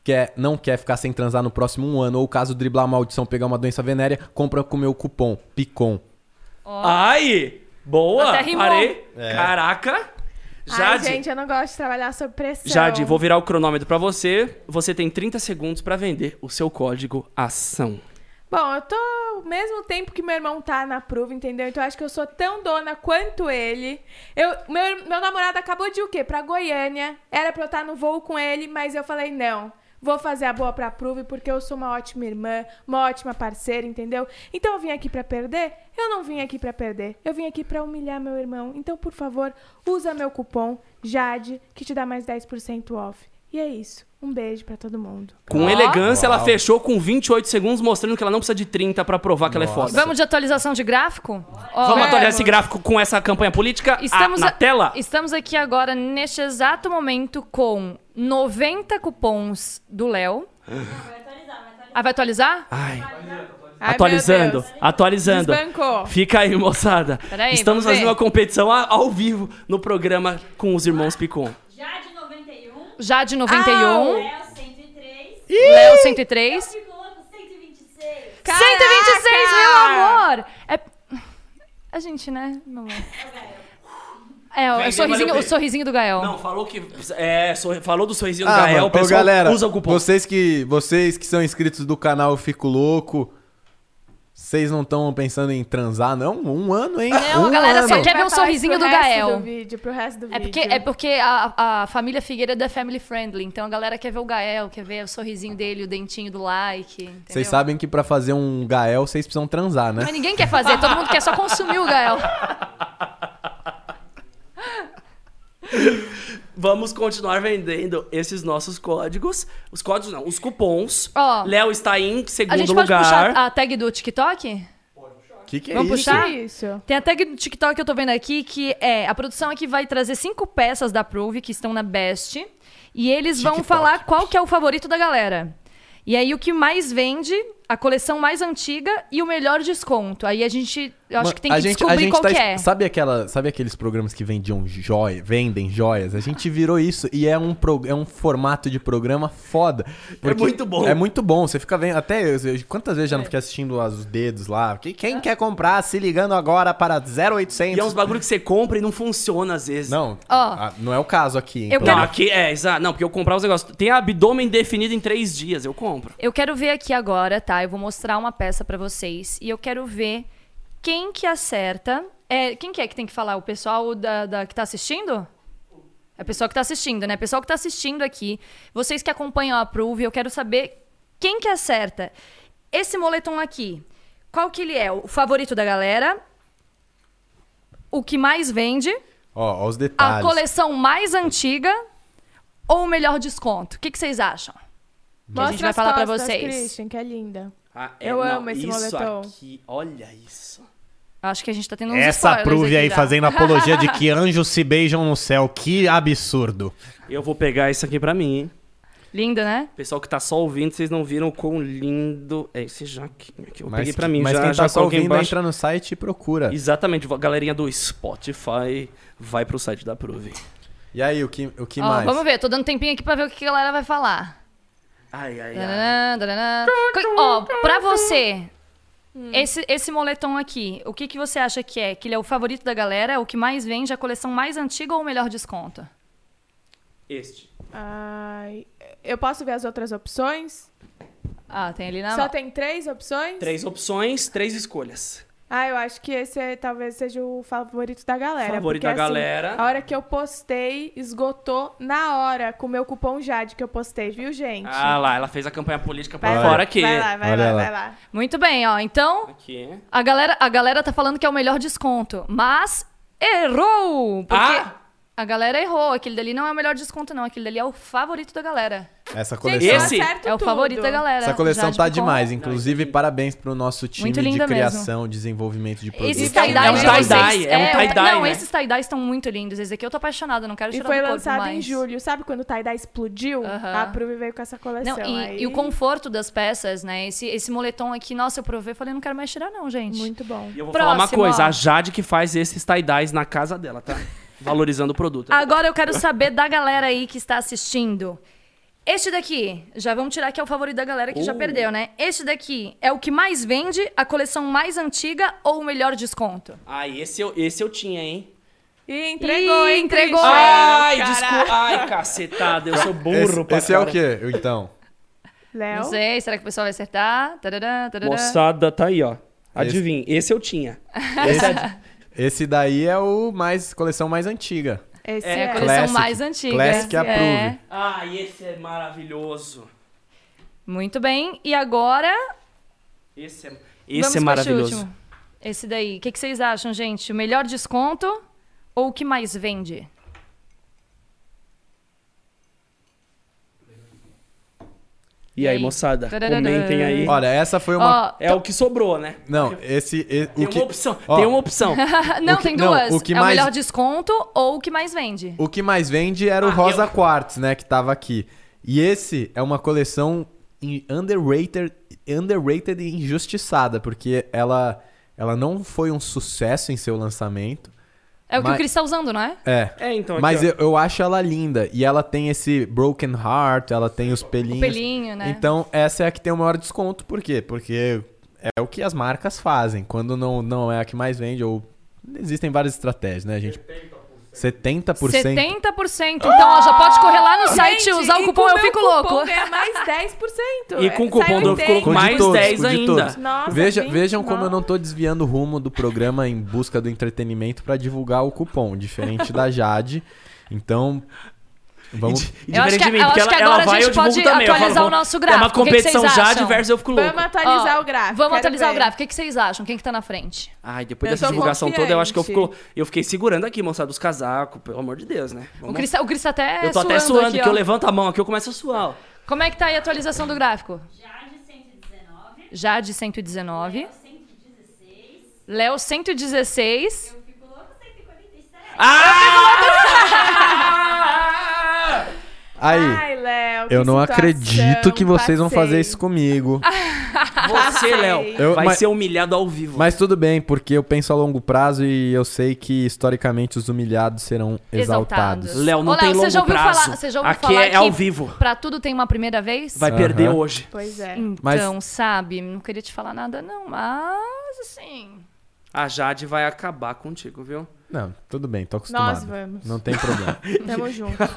quer, não quer ficar sem transar no próximo um ano, ou caso driblar a maldição, pegar uma doença venérea, compra com o meu cupom, PICOM. Ai! Boa! Até rimou. Parei. É. Caraca! Ai, Jade, gente, eu não gosto de trabalhar sob pressão. Jade, vou virar o cronômetro pra você. Você tem 30 segundos pra vender o seu código ação. Bom, eu tô ao mesmo tempo que meu irmão tá na prova, entendeu? Então eu acho que eu sou tão dona quanto ele. Eu, meu, meu namorado acabou de ir o quê? Pra Goiânia. Era pra eu estar no voo com ele, mas eu falei, não. Vou fazer a boa pra prova porque eu sou uma ótima irmã, uma ótima parceira, entendeu? Então eu vim aqui pra perder? Eu não vim aqui pra perder. Eu vim aqui pra humilhar meu irmão. Então, por favor, usa meu cupom JADE, que te dá mais 10% off. E é isso. Um beijo pra todo mundo. Com elegância, ela Uau. fechou com 28 segundos, mostrando que ela não precisa de 30 pra provar que ela é Nossa. foda. Vamos de atualização de gráfico? Ó, Vamos atualizar Vamos. esse gráfico com essa campanha política Estamos a- na a- tela? Estamos aqui agora, neste exato momento, com 90 cupons do Léo. Vai atualizar, vai atualizar. Ah, vai atualizar? Ai, Ai, atualizando, atualizando. Desbancou. Fica aí, moçada. Peraí, Estamos fazendo ver. uma competição ao vivo no programa com os irmãos Picon. 91, Já de 91, Léo 103, Léo 103. Fico Louco 126. 126, meu Caraca! amor! É... A gente, né? Não é. É, o, Vem, o sorrisinho, o sorrisinho do Gael. Não, falou que. É, sor- falou do sorrisinho do Ah, Gael, mano, pessoal galera, usa o cupom. Vocês que, vocês que são inscritos do canal Eu Fico Louco, vocês não estão pensando em transar, não? Um ano, hein? Não, um a galera ano. só quer ver falar sorrisinho do Gael. Do vídeo, pro resto do É vídeo. porque, é porque a, a família Figueiredo é family friendly, então a galera quer ver o Gael, quer ver o sorrisinho dele, o dentinho do like. Vocês sabem que pra fazer um Gael, vocês precisam transar, né? Mas ninguém quer fazer, todo mundo quer só consumir o Gael. Vamos continuar vendendo esses nossos códigos. Os códigos não, os cupons. Ó, Léo está em A segundo gente pode lugar. puxar a tag do TikTok? Que que é Vamos isso? puxar? Isso? Tem a tag do TikTok que eu tô vendo aqui, que é a produção aqui vai trazer cinco peças da Prove que estão na Best. E eles vão TikTok. falar qual que é o favorito da galera. E aí o que mais vende, a coleção mais antiga e o melhor desconto. Aí a gente, eu acho que tem a que gente, descobrir a gente qual tá é. Sabe, aquela, sabe aqueles programas que vendiam joia, vendem joias? A gente virou isso e é um, pro- é um formato de programa foda. porque muito bom. É muito bom. Você fica vendo. Até eu, eu- quantas vezes já não fiquei assistindo as- os dedos lá? Que- Quem quer comprar se ligando agora para 0800? E é uns bagulho que você compra e não funciona às vezes. Não, Ó. ah, não é o caso aqui. Eu Não, quero- menos. aqui é, exato. Não, porque eu comprar os negócios. Tem abdômen definido em três dias, eu compro. Eu quero ver aqui agora, tá? Eu vou mostrar uma peça pra vocês e eu quero ver quem que acerta. É, quem que é que tem que falar? O pessoal da, da- que tá assistindo? É o pessoal que tá assistindo, né? O pessoal que tá assistindo aqui. Vocês que acompanham a Approve, eu quero saber quem que acerta. Esse moletom aqui, qual que ele é? O favorito da galera? O que mais vende? Ó, ó os A detalhes. coleção mais antiga? Ou o melhor desconto? O que, que vocês acham? Que a gente Mostra vai falar pra costas, vocês. Christian, que é linda. Ah, Eu amo esse isso moletom. aqui, olha isso. Acho que a gente tá tendo uns Essa prove aí já. fazendo apologia de que anjos se beijam no céu. Que absurdo. Eu vou pegar isso aqui pra mim, hein? Lindo, né? Pessoal que tá só ouvindo, vocês não viram o quão lindo é esse jaquinho aqui. Eu Mas, peguei pra mim mas já, quem já tá só coloquei ouvindo, embaixo. entra no site e procura. Exatamente, galerinha do Spotify vai pro site da Prove. E aí, o que, o que Ó, mais? vamos ver, tô dando tempinho aqui pra ver o que a galera vai falar. Ai, ai, ai. Ó, pra você, esse, esse moletom aqui, o que, que você acha que é? Que ele é o favorito da galera, é o que mais vende, a coleção mais antiga ou o melhor desconto? Este. Ai, eu posso ver as outras opções? Ah, tem ali na Só tem três opções? Três opções, três escolhas. Ah, eu acho que esse é- talvez seja o favorito da galera. Favorito porque, da assim, galera. A hora que eu postei, esgotou na hora com o meu cupom Jade que eu postei, viu, gente? Ah lá, ela fez a campanha política por vai fora lá, aqui. Vai lá, vai Olha lá, lá. vai lá. Muito bem, ó. Então, Aqui. a galera, a galera tá falando que é o melhor desconto, mas errou! Porque Ah! A galera errou. Aquele dali não é o melhor desconto, não. Aquele dali é o favorito da galera. Essa coleção. Esse É o favorito da galera. Essa coleção Jade tá Picon. demais. Inclusive, parabéns pro nosso time de criação, desenvolvimento de produtos. Esses E tie-dye É um de tie-dye, vocês- é um tie-dye, Não, né? esses tie-dye estão muito lindos. Esse aqui eu tô apaixonada, não quero E tirar foi do corpo lançado em julho. Sabe quando o tie-dye explodiu? Aham. A Prove veio com essa coleção. Não, e, Aí, e o conforto das peças, né? Esse, esse moletom aqui, nossa, eu provei, falei, não quero mais tirar não, gente. Muito bom. E eu vou falar uma Próximo, coisa, ó. a Jade que faz esses tie-dyes na casa dela, tá? Valorizando o produto. Agora eu quero saber da galera aí que está assistindo. Este daqui, já vamos tirar que é o favorito da galera que já Uh. perdeu, né? Este daqui é o que mais vende, a coleção mais antiga ou o melhor desconto? Ah, esse eu, esse eu tinha, hein? E entregou, Ih, entregou. Ai, desculpa. Ai, cacetada, eu sou burro Esse, pra esse é o cara. quê, então? Léo? Não sei, será que o pessoal vai acertar? Tarará, tarará. Moçada, tá aí, ó. Adivinha, esse eu tinha. Esse é... Esse daí é o mais coleção mais antiga. Esse É, É a é. coleção Classic. mais antiga. Classic É. Approve. Ah, esse é maravilhoso. Muito bem. E agora, Esse é, vamos esse é com este maravilhoso. último. Esse daí. O que, que vocês acham, gente? O melhor desconto ou o que mais vende? E aí, moçada, comentem aí. Olha, essa foi uma. Ó, É o que sobrou, né? Não, esse. e- Tem o que... uma opção. Ó. Tem uma opção. não, o que- tem não, duas. o que é mais- o melhor desconto ou o que mais vende? O que mais vende era o Ah, Rosa eu- Quartz, né? Que tava aqui. E esse é uma coleção underrated, underrated e injustiçada, porque ela, ela não foi um sucesso em seu lançamento. É o que Mas- o Cris tá usando, não é? É. É, então. Mas aqui, ó. eu, eu acho ela linda. E ela tem esse broken heart, ela tem os pelinhos. O pelinho, né? Então, essa é a que tem o maior desconto. Por quê? Porque é o que as marcas fazem. Quando não, não é a que mais vende, ou. Existem várias estratégias, né, gente? 70%. 70%. Então, ó, já pode correr lá no site e Gente, usar o cupom Eu Fico cupom Louco. ganha mais 10%. E com o É, cupom do Eu Fico 80. Louco, mais todos, 10 com de ainda. Nossa, Veja, 20, vejam como eu não tô desviando o rumo do programa em busca do entretenimento pra divulgar o cupom, diferente da Jade. Então, Vamos- Eu acho que- de mim, eu porque acho que ela, ela agora a gente eu pode também. eu atualizar falo, o nosso É gráfico. uma O que que competição já acham? versus eu fico louco. Vamos atualizar Ó, o gráfico. Vamos atualizar ver. o gráfico. O que, que vocês acham? Quem que tá na frente? Ai, depois Eu dessa divulgação toda, eu acho que eu, fico, confiante. eu fiquei segurando aqui, moçada, dos casacos, pelo amor de Deus, né? O Vamos- Cris, tá- o Cris tá até eu tô até suando aqui, que ó. eu levanto a mão aqui, eu começo a suar. ó. Como é que tá aí a atualização do gráfico? Jade 119, Jade 119, 116. Léo 116. Eu fico louco 147. Ah! Aí, Ai, Léo. eu não situação, acredito que vocês vão fazer passei. isso comigo. Você, Léo, vai mas- ser humilhado ao vivo. Mas tudo bem, porque eu penso a longo prazo e eu sei que historicamente os humilhados serão exaltados. Exaltados. Léo, não Ô, tem Léo, longo você já ouviu prazo. falar- você já ouviu Aqui falar é, é que- ao vivo. Pra tudo tem uma primeira vez? Vai Aham. perder hoje. Pois é. Então, Mas- sabe, não queria te falar nada não, mas assim... A Jade vai acabar contigo, viu? Não, tudo bem, tô acostumado. Nós vamos. Não tem problema. Tamo junto.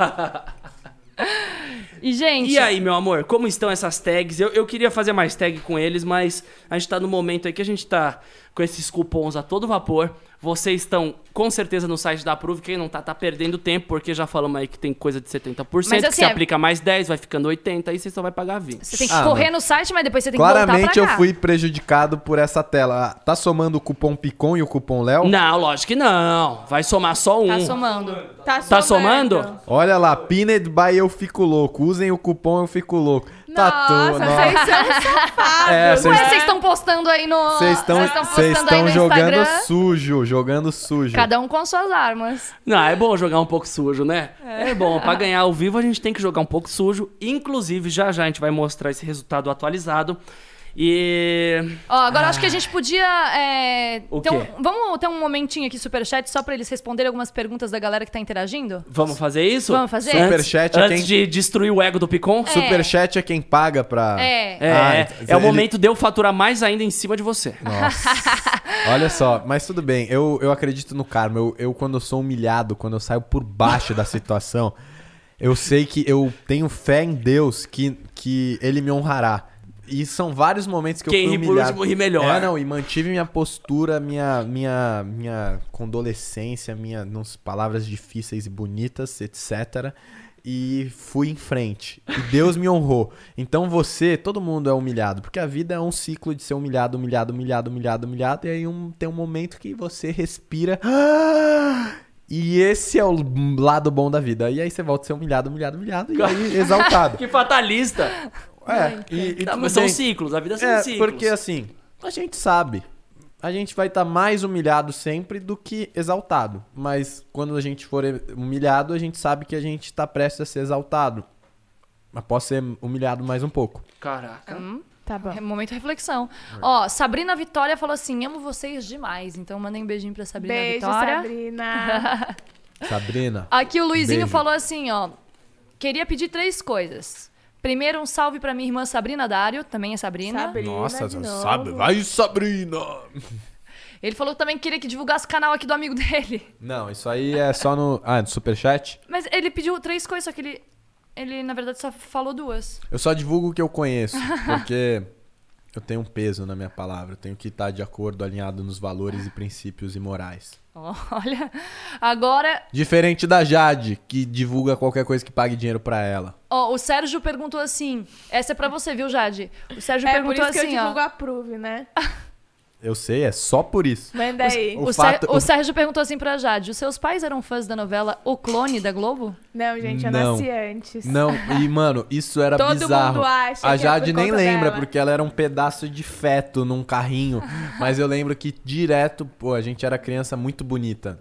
E, gente... E aí, meu amor, como estão essas tags? Eu, eu queria fazer mais tag com eles, mas a gente tá no momento aí que a gente tá com esses cupons a todo vapor. Vocês estão com certeza no site da Approve. Quem não tá, tá perdendo tempo, porque já falamos aí que tem coisa de 70%, Mas, que assim, você é- aplica mais 10, vai ficando 80, aí você só vai pagar 20. Você tem que Ah, correr mas- no site, mas depois você tem que voltar Claramente eu cá. fui prejudicado por essa tela. Tá somando o cupom Picon e o cupom Léo? Não, lógico que não. Vai somar só um. Tá somando. Tá, Tá somando? Olha lá, Pinned by Eu Fico Louco. Usem o cupom Eu Fico Louco. Tá Nossa, tudo. vocês são safados. É, Ué, vocês- estão postando aí no... Vocês estão vocês vocês postando aí estão no jogando Instagram. sujo, jogando sujo. Cada um com suas armas. Não, é bom jogar um pouco sujo, né? É, bom. Pra ganhar ao vivo, a gente tem que jogar um pouco sujo. Inclusive, já já a gente vai mostrar esse resultado atualizado. E. Ó, agora acho que a gente podia. É, O um- quê? vamos ter um momentinho aqui, superchat, só pra eles responderem algumas perguntas da galera que tá interagindo? Vamos fazer isso? Vamos fazer? Superchat é antes quem- de destruir o ego do Picon? É. Superchat é quem paga pra. É. É, Ah, é, ele- é o momento de eu faturar mais ainda em cima de você. Nossa. Olha só, mas tudo bem, eu, eu acredito no karma. Eu, eu, quando eu sou humilhado, quando eu saio por baixo da situação, eu sei que eu tenho fé em Deus que, que Ele me honrará. E são vários momentos que Quem eu ri fui por humilhado. último ri melhor. É, não, e mantive minha postura, minha, minha, minha condolescência, minha nos palavras difíceis e bonitas, etc. E fui em frente. E Deus me honrou. Então você, todo mundo é humilhado, porque a vida é um ciclo de ser humilhado, humilhado, humilhado, humilhado, humilhado, e aí um, tem um momento que você respira. E esse é o lado bom da vida. E aí você volta a ser humilhado, humilhado, humilhado, e aí exaltado. Que fatalista. É, e, e Não, tudo mas são ciclos, a vida são É, ciclos. porque assim, a gente sabe. A gente vai estar mais humilhado sempre do que exaltado. Mas quando a gente for humilhado, a gente sabe que a gente tá prestes a ser exaltado. Mas posso ser humilhado mais um pouco. Caraca. Tá bom. É momento de reflexão. Ó, Sabrina Vitória falou assim: amo vocês demais. Então mandem um beijinho pra Sabrina Beijo, Vitória. Sabrina. Sabrina. Aqui o Luizinho Beijo. falou assim, ó. Queria pedir três coisas. Primeiro, um salve pra minha irmã Sabrina Dário, também é Sabrina. Sabrina Nossa, de novo. sabe? Vai, Sabrina! Ele falou que também queria que divulgasse o canal aqui do amigo dele. Não, isso aí é só no. Ah, no superchat? Mas ele pediu três coisas, só que ele, ele na verdade, só falou duas. Eu só divulgo o que eu conheço. Porque eu tenho um peso na minha palavra. Eu tenho que estar de acordo, alinhado nos valores e princípios e morais. Olha, agora, Diferente da Jade, que divulga qualquer coisa que pague dinheiro pra ela. ó, o Sérgio perguntou assim. Essa é pra você, viu, Jade? O Sérgio É por perguntou isso que assim, eu ó. divulgo a Prove, né? Eu sei, é só por isso. Manda aí. O O, fato- Sé- o Sérgio perguntou assim pra Jade: os seus pais eram fãs da novela O Clone da Globo? Não, gente, eu Não. nasci antes. Não, e mano, isso era Todo bizarro. mundo acha a é Jade nem lembra, dela. porque ela era um pedaço de feto num carrinho. Mas eu lembro que direto, pô, a gente era criança muito bonita.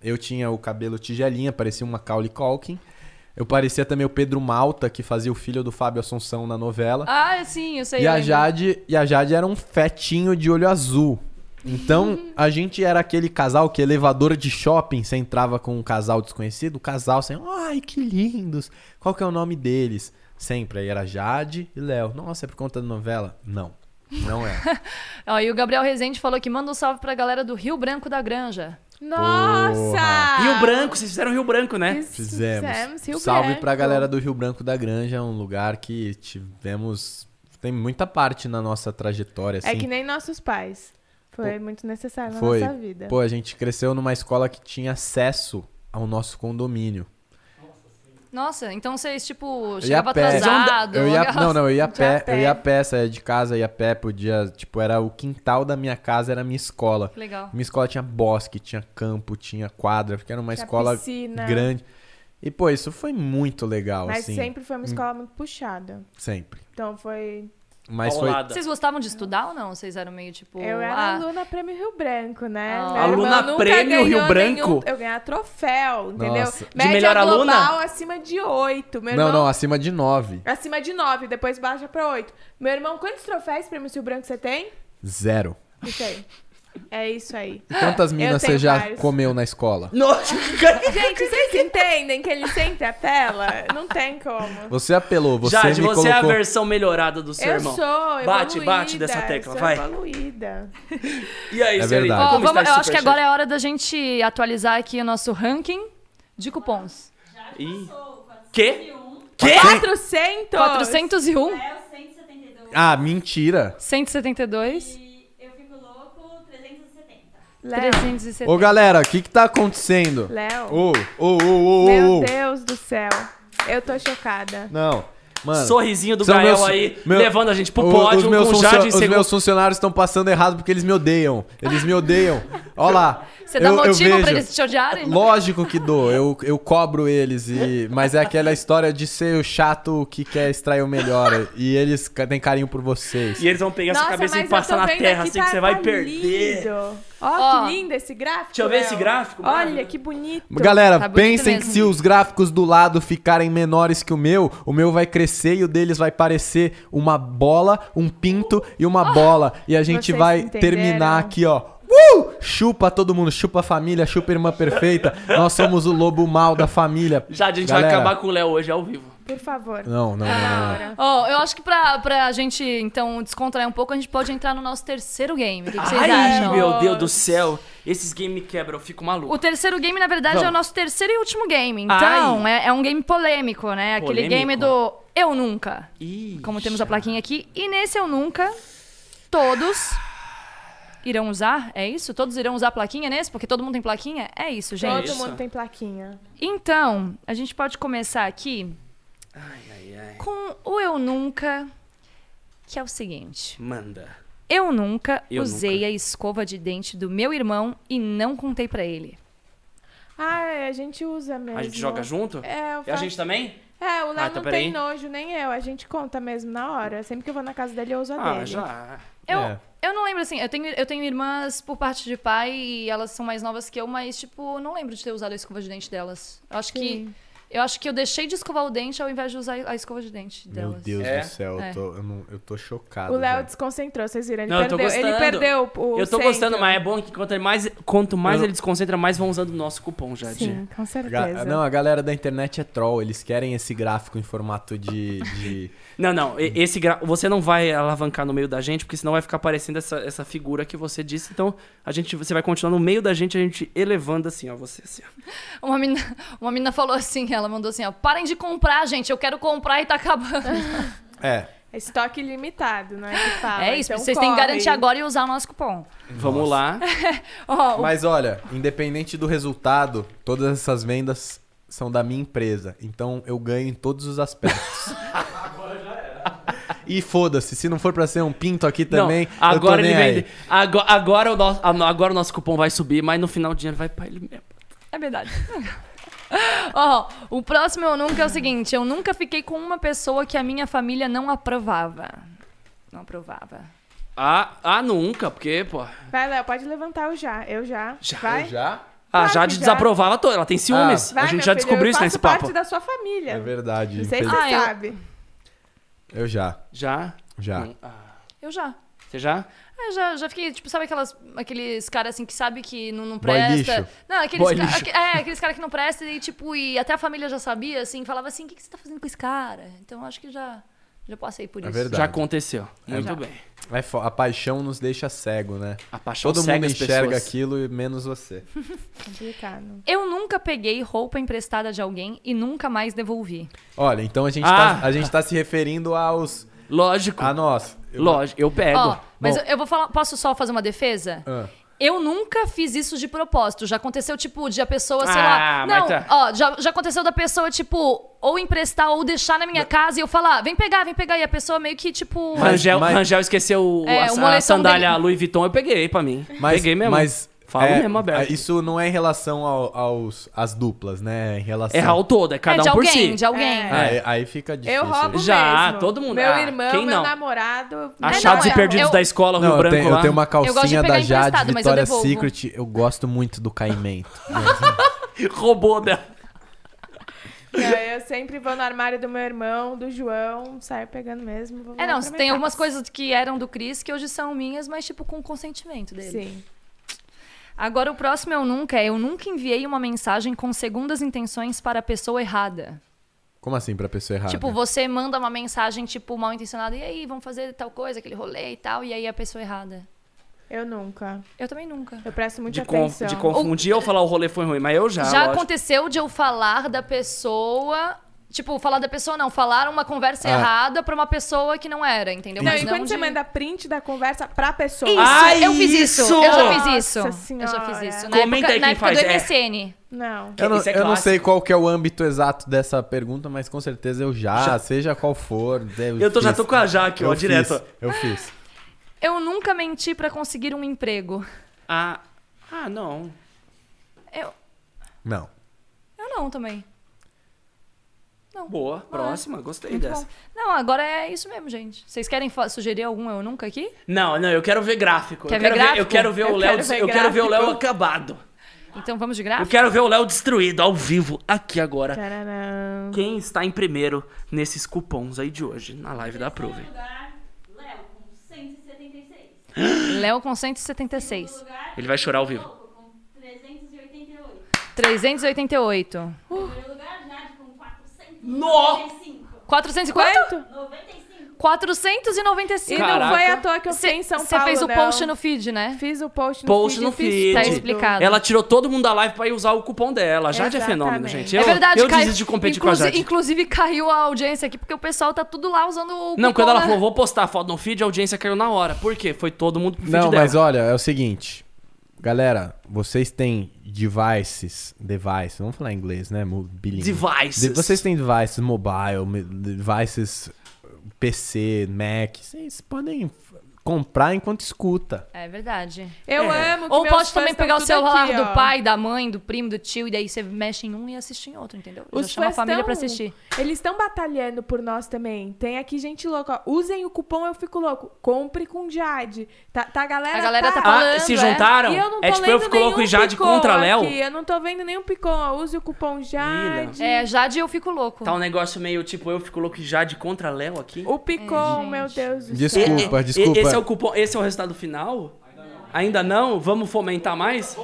Eu tinha o cabelo tigelinha, parecia uma Macaulay Culkin. Eu parecia também o Pedro Malta, que fazia o filho do Fábio Assunção na novela. Ah, sim, eu sei. E eu a, lembro. Jade, e a Jade era um fetinho de olho azul. Então, a gente era aquele casal que elevador de shopping, você entrava com um casal desconhecido, o casal assim, ai, que lindos. Qual que é o nome deles? Sempre. Aí era Jade e Léo. Nossa, é por conta da novela? Não. Não é. Ó, e o Gabriel Rezende falou que manda um salve pra galera do Rio Branco da Granja. Nossa! Rio Branco, vocês fizeram Rio Branco, né? Fiz- Fizemos. Rio Salve Branco. pra galera do Rio Branco da Granja, um lugar que tivemos. Tem muita parte na nossa trajetória, assim. É que nem nossos pais. Foi muito necessário na Foi. nossa vida. Pô, a gente cresceu numa escola que tinha acesso ao nosso condomínio. Nossa, então vocês, tipo, Eu ia chegavam a pé. atrasado. Eu ia, não, não, eu ia a pé, pé. eu ia a pé, saía de casa, ia a pé, podia, tipo, era o quintal da minha casa, era a minha escola. Que legal. Minha escola tinha bosque, tinha campo, tinha quadra, porque era uma Tinha escola piscina. grande. E, pô, isso foi muito legal, Mas assim. sempre foi uma escola muito puxada. Sempre. Então foi. Mas foi. Vocês gostavam de estudar ou não? Vocês eram meio tipo. Eu era ah, aluna Prêmio Rio Branco, né? Meu Aluna Prêmio Rio Branco? nenhum- Eu ganhava troféu, entendeu? Nossa. De Média melhor global aluna? acima de 8. Meu Não, irmão, não, acima de nove. Acima de 9, depois baixa pra 8. Meu irmão, quantos troféus Prêmio Rio Branco você tem? Zero. Isso aí. É isso aí. E quantas minas você já vários. comeu na escola? Nossa, Gente, vocês entendem que ele sempre apela? Não tem como. Você apelou, você Jade, me você é a colocou... versão melhorada do seu eu irmão. sou Bate, evoluída, bate dessa tecla, sou vai. evoluída. E aí, É verdade. Ó, vamos- eu acho que agora é hora da gente atualizar aqui o nosso ranking de cupons. Ih. Sou Quê? 401, Quê? 400! 401, Léo 172 Ah, mentira. 172, e eu fico louco 370. Léo, 370. Ô, galera, o que que tá acontecendo? Léo. Ô, ô, ô, ô, Meu ô. Deus do céu. Eu tô chocada. Não, mano... Sorrisinho do São Gael meus- aí, meu- levando a gente pro o- pódio os meus, com funcio- Jade em os segundo. meus funcionários estão passando errado porque eles me odeiam. Eles me odeiam. Ó lá. Você dá eu, eu motivo pra vejo. eles te odiarem? Lógico que dou, eu, eu cobro eles, e, mas é aquela história de ser o chato que quer extrair o melhor. E eles ca- têm carinho por vocês. E eles vão pegar sua cabeça e passar na terra, assim tá- que você vai tá perder. Ó, Ó. que lindo esse gráfico. Deixa eu ver Léo. esse gráfico. Olha, que bonito. Galera, Tá bonito pensem que mesmo. se os gráficos do lado ficarem menores que o meu, o meu vai crescer e o deles vai parecer uma bola, um pinto e uma bola. E a gente vai entenderam? terminar aqui, ó. Uh! Chupa todo mundo, chupa a família, chupa a irmã perfeita. Nós somos o lobo mal da família. Jade, a gente Galera, vai acabar com o Léo hoje ao vivo. Por favor. Não, não, Tá não, na não. hora. Ó, eu acho que pra, pra gente, então, descontrair um pouco, a gente pode entrar no nosso terceiro game. O que, que vocês Ai, acham? meu Deus do céu. Esses games me quebram, eu fico maluco. O terceiro game, na verdade, Vamos. é o nosso terceiro e último game. Então, é, é um game polêmico, né? Aquele Polêmico? game do Eu Nunca. Ih, Como temos a plaquinha aqui. E nesse Eu Nunca, todos irão usar, é isso? Todos irão usar a plaquinha nesse? Porque todo mundo tem plaquinha? É isso, gente. Todo isso. mundo tem plaquinha. Então, a gente pode começar aqui Ai, ai, ai. com o Eu Nunca, que é o seguinte. Manda. Eu nunca Eu usei nunca. a escova de dente do meu irmão e não contei pra ele. Ah, é, a gente usa mesmo. A gente joga junto? É, eu E a faço- gente também? É, o Léo Ah, então não peraí. tem nojo, nem eu. A gente conta mesmo na hora. Sempre que eu vou na casa dele, eu uso a Ah, dele. já. Eu, É. eu não lembro assim, eu tenho, eu tenho irmãs por parte de pai e elas são mais novas que eu, mas, tipo, não lembro de ter usado a escova de dente delas. Eu acho que. Eu acho que eu deixei de escovar o dente ao invés de usar a escova de dente Meu delas. Deus É? do céu, É. eu tô, eu, não- eu tô chocado. O Léo desconcentrou, vocês viram? Ele Não, eu tô perdeu. Ele perdeu o eu tô centro. gostando, mas é bom que quanto mais, quanto mais Eu- ele desconcentra, mais vão usando o nosso cupom, Jade. Sim, com certeza. Não, a galera da internet é troll. Eles querem esse gráfico em formato de. de- Não, não, esse gra... você não vai alavancar no meio da gente, porque senão vai ficar parecendo essa, essa figura que você disse. Então, a gente, você vai continuar no meio da gente, a gente elevando assim, ó, você assim. ó. Uma menina, uma menina falou assim, ela mandou assim, ó, parem de comprar, gente, eu quero comprar e tá acabando. É. É estoque limitado, não é que fala. é isso, Então vocês têm que garantir agora e usar o nosso cupom. Vamos lá. Ó, o- Mas olha, independente do resultado, todas essas vendas são da minha empresa. Então eu ganho em todos os aspectos. E foda-se, se não for pra ser um pinto aqui também, não, agora eu tô ele vende. Agora, agora, o nosso, a- agora o nosso cupom vai subir, mas no final o dinheiro vai pra ele mesmo. É verdade. Ó, o próximo eu nunca é o seguinte: eu nunca fiquei com uma pessoa que a minha família não aprovava. Não aprovava. Ah, ah, nunca, porque, pô. Vai, Léo, pode levantar o já. Eu já. Já, Vai. Já? A Claro Jade já. desaprovava toda, ela tem ciúmes. Vai, a gente já filho, descobriu eu isso nesse papo. parte da sua família. É verdade. Não sei se Ah, você eu- sabe. Eu já. Já? Já. Hum, ah. Eu já. Você já? É, já, já fiquei, tipo, sabe aquelas, aqueles caras assim que sabe que não, não Boy presta? lixo. Não, aqueles, Boy ca- lixo. aque- é, aqueles caras que não prestam e, tipo, e até a família já sabia, assim, falava assim, o que, que você tá fazendo com esse cara? Então eu acho que já, já passei por É isso. verdade. Já aconteceu. Muito Já. bem. É fo- a paixão nos deixa cego, né? A paixão Todo cega mundo enxerga pessoas. aquilo e menos você. Complicado. Eu nunca peguei roupa emprestada de alguém e nunca mais devolvi. Olha, então a gente, Ah. tá, a gente tá se referindo aos. Lógico. a nós. Eu- Lógico, eu pego. Ó, mas Bom. eu, eu vou falar, posso só fazer uma defesa? Ah. Eu nunca fiz isso de propósito. Já aconteceu, tipo, de a pessoa, sei Ah, lá. Não, tá. ó, já, já aconteceu da pessoa, tipo, ou emprestar ou deixar na minha casa e eu falar, vem pegar, vem pegar. E a pessoa meio que, tipo. Rangel, mas- Rangel esqueceu É, a, o a sandália dele. Louis Vuitton, eu peguei pra mim. Mas, peguei mesmo. Mas Falo é, mesmo aberto. Isso não é em relação ao- aos às duplas, né? Em relação. É real todo, é cada é de um por alguém, si. de alguém. É. Aí, aí fica difícil. Eu roubo Já, mesmo. todo mundo- Meu ah, irmão, quem meu não? namorado. Achados não, e é, perdidos eu- da escola, Não, Rio Branco tenho, lá. eu tenho uma gosto de calcinha pegar da Jade mas eu. Secret. Eu gosto muito do caimento. Roubou dela. Não, eu sempre vou no armário do meu irmão, do João, saio pegando mesmo. Vou É, não, tem algumas casa. coisas que eram do Cris que hoje são minhas, mas, tipo, com consentimento dele. Sim. Agora, o próximo eu nunca é: eu nunca enviei uma mensagem com segundas intenções para a pessoa errada. Como assim, pra pessoa errada? Tipo, você manda uma mensagem, tipo, mal intencionada, e aí, vamos fazer tal coisa, aquele rolê e tal, e aí a pessoa errada. Eu nunca. Eu também nunca. Eu presto muita De, atenção. de confundir ou falar o rolê foi ruim, mas eu já. Já lógico. aconteceu de eu falar da pessoa. Tipo, falar da pessoa não, falar uma conversa Ah. errada pra uma pessoa que não era, entendeu? Não, Mas e quando de- você manda print da conversa pra pessoa. Isso, Ah, eu fiz isso. isso! Eu já fiz Nossa isso. Eu já Senhora. fiz isso. Na Comenta época, aí na quem época faz, do é. MSN. Não. Eu não, Isso é eu não sei qual que é o âmbito exato dessa pergunta, mas com certeza eu já, seja qual for. Eu, Eu tô, já tô com a Jaque, ó, Eu direto. fiz, eu fiz. Eu nunca menti pra conseguir um emprego. Ah, ah, não. Eu, Não. eu não também. Boa, próxima, gostei Muito dessa. bom. Não, agora é isso mesmo, gente. Vocês querem sugerir algum eu nunca aqui? Não, não, eu quero ver gráfico. Quer eu ver quero gráfico? eu quero ver Eu o Léo, ver eu quero ver o Léo acabado. Então vamos de Eu gráfico? quero ver o Léo destruído ao vivo aqui agora. Tararam. Quem está em primeiro nesses cupons aí de hoje na live da Prove? Léo, com 176. Léo com 176. Segundo lugar, Ele vai chorar ao vivo. Com 388. 388. Primeiro lugar, Jade, com 495. Nossa! 400 e quanto? Quanto? 95. 495. E não foi à toa que eu fiquei em São Você Paulo, fez o não. post no feed, né? Fiz o post no Post feed. no eu fiz feed. Tá explicado. Ela tirou todo mundo da live pra ir usar o cupom dela. Jade é fenômeno, gente. é Eu, verdade, eu cai- desisto de competir com a inclusi- Jade. Inclusive caiu a audiência aqui, porque o pessoal tá tudo lá usando o Não, cupom, quando ela né? falou, vou postar a foto no feed, a audiência caiu na hora. Por quê? Foi todo mundo pro feed Não, dela. mas olha, é o seguinte. Galera, vocês têm devices, devices, vamos falar em inglês, né? bilíngue. Devices. De- vocês têm devices mobile, devices PC, Mac, vocês podem comprar enquanto escuta. É verdade. Eu É. amo que Ou meus pode fãs também pegar o celular aqui, do ó. pai, da mãe, do primo, do tio, e daí você mexe em um e assiste em outro, entendeu? Já Os chama a família tão- pra assistir. Eles estão batalhando por nós também. Tem aqui gente louca. ó. Usem o cupom Eu Fico Louco. Compre com Jade. Tá, tá a galera A galera tá Ah, falando, se é. juntaram? E eu não tô é tipo eu fico louco e Jade contra Léo? Eu não tô vendo nenhum picô. ó. Use o cupom Jade. É, Jade eu fico louco. Tá um negócio meio tipo eu fico louco e Jade contra Léo aqui? O picô, É, meu Deus do céu. Desculpa, E- e- desculpa. Esse é o cupom, esse é o resultado final? Ainda não? Vamos fomentar mais?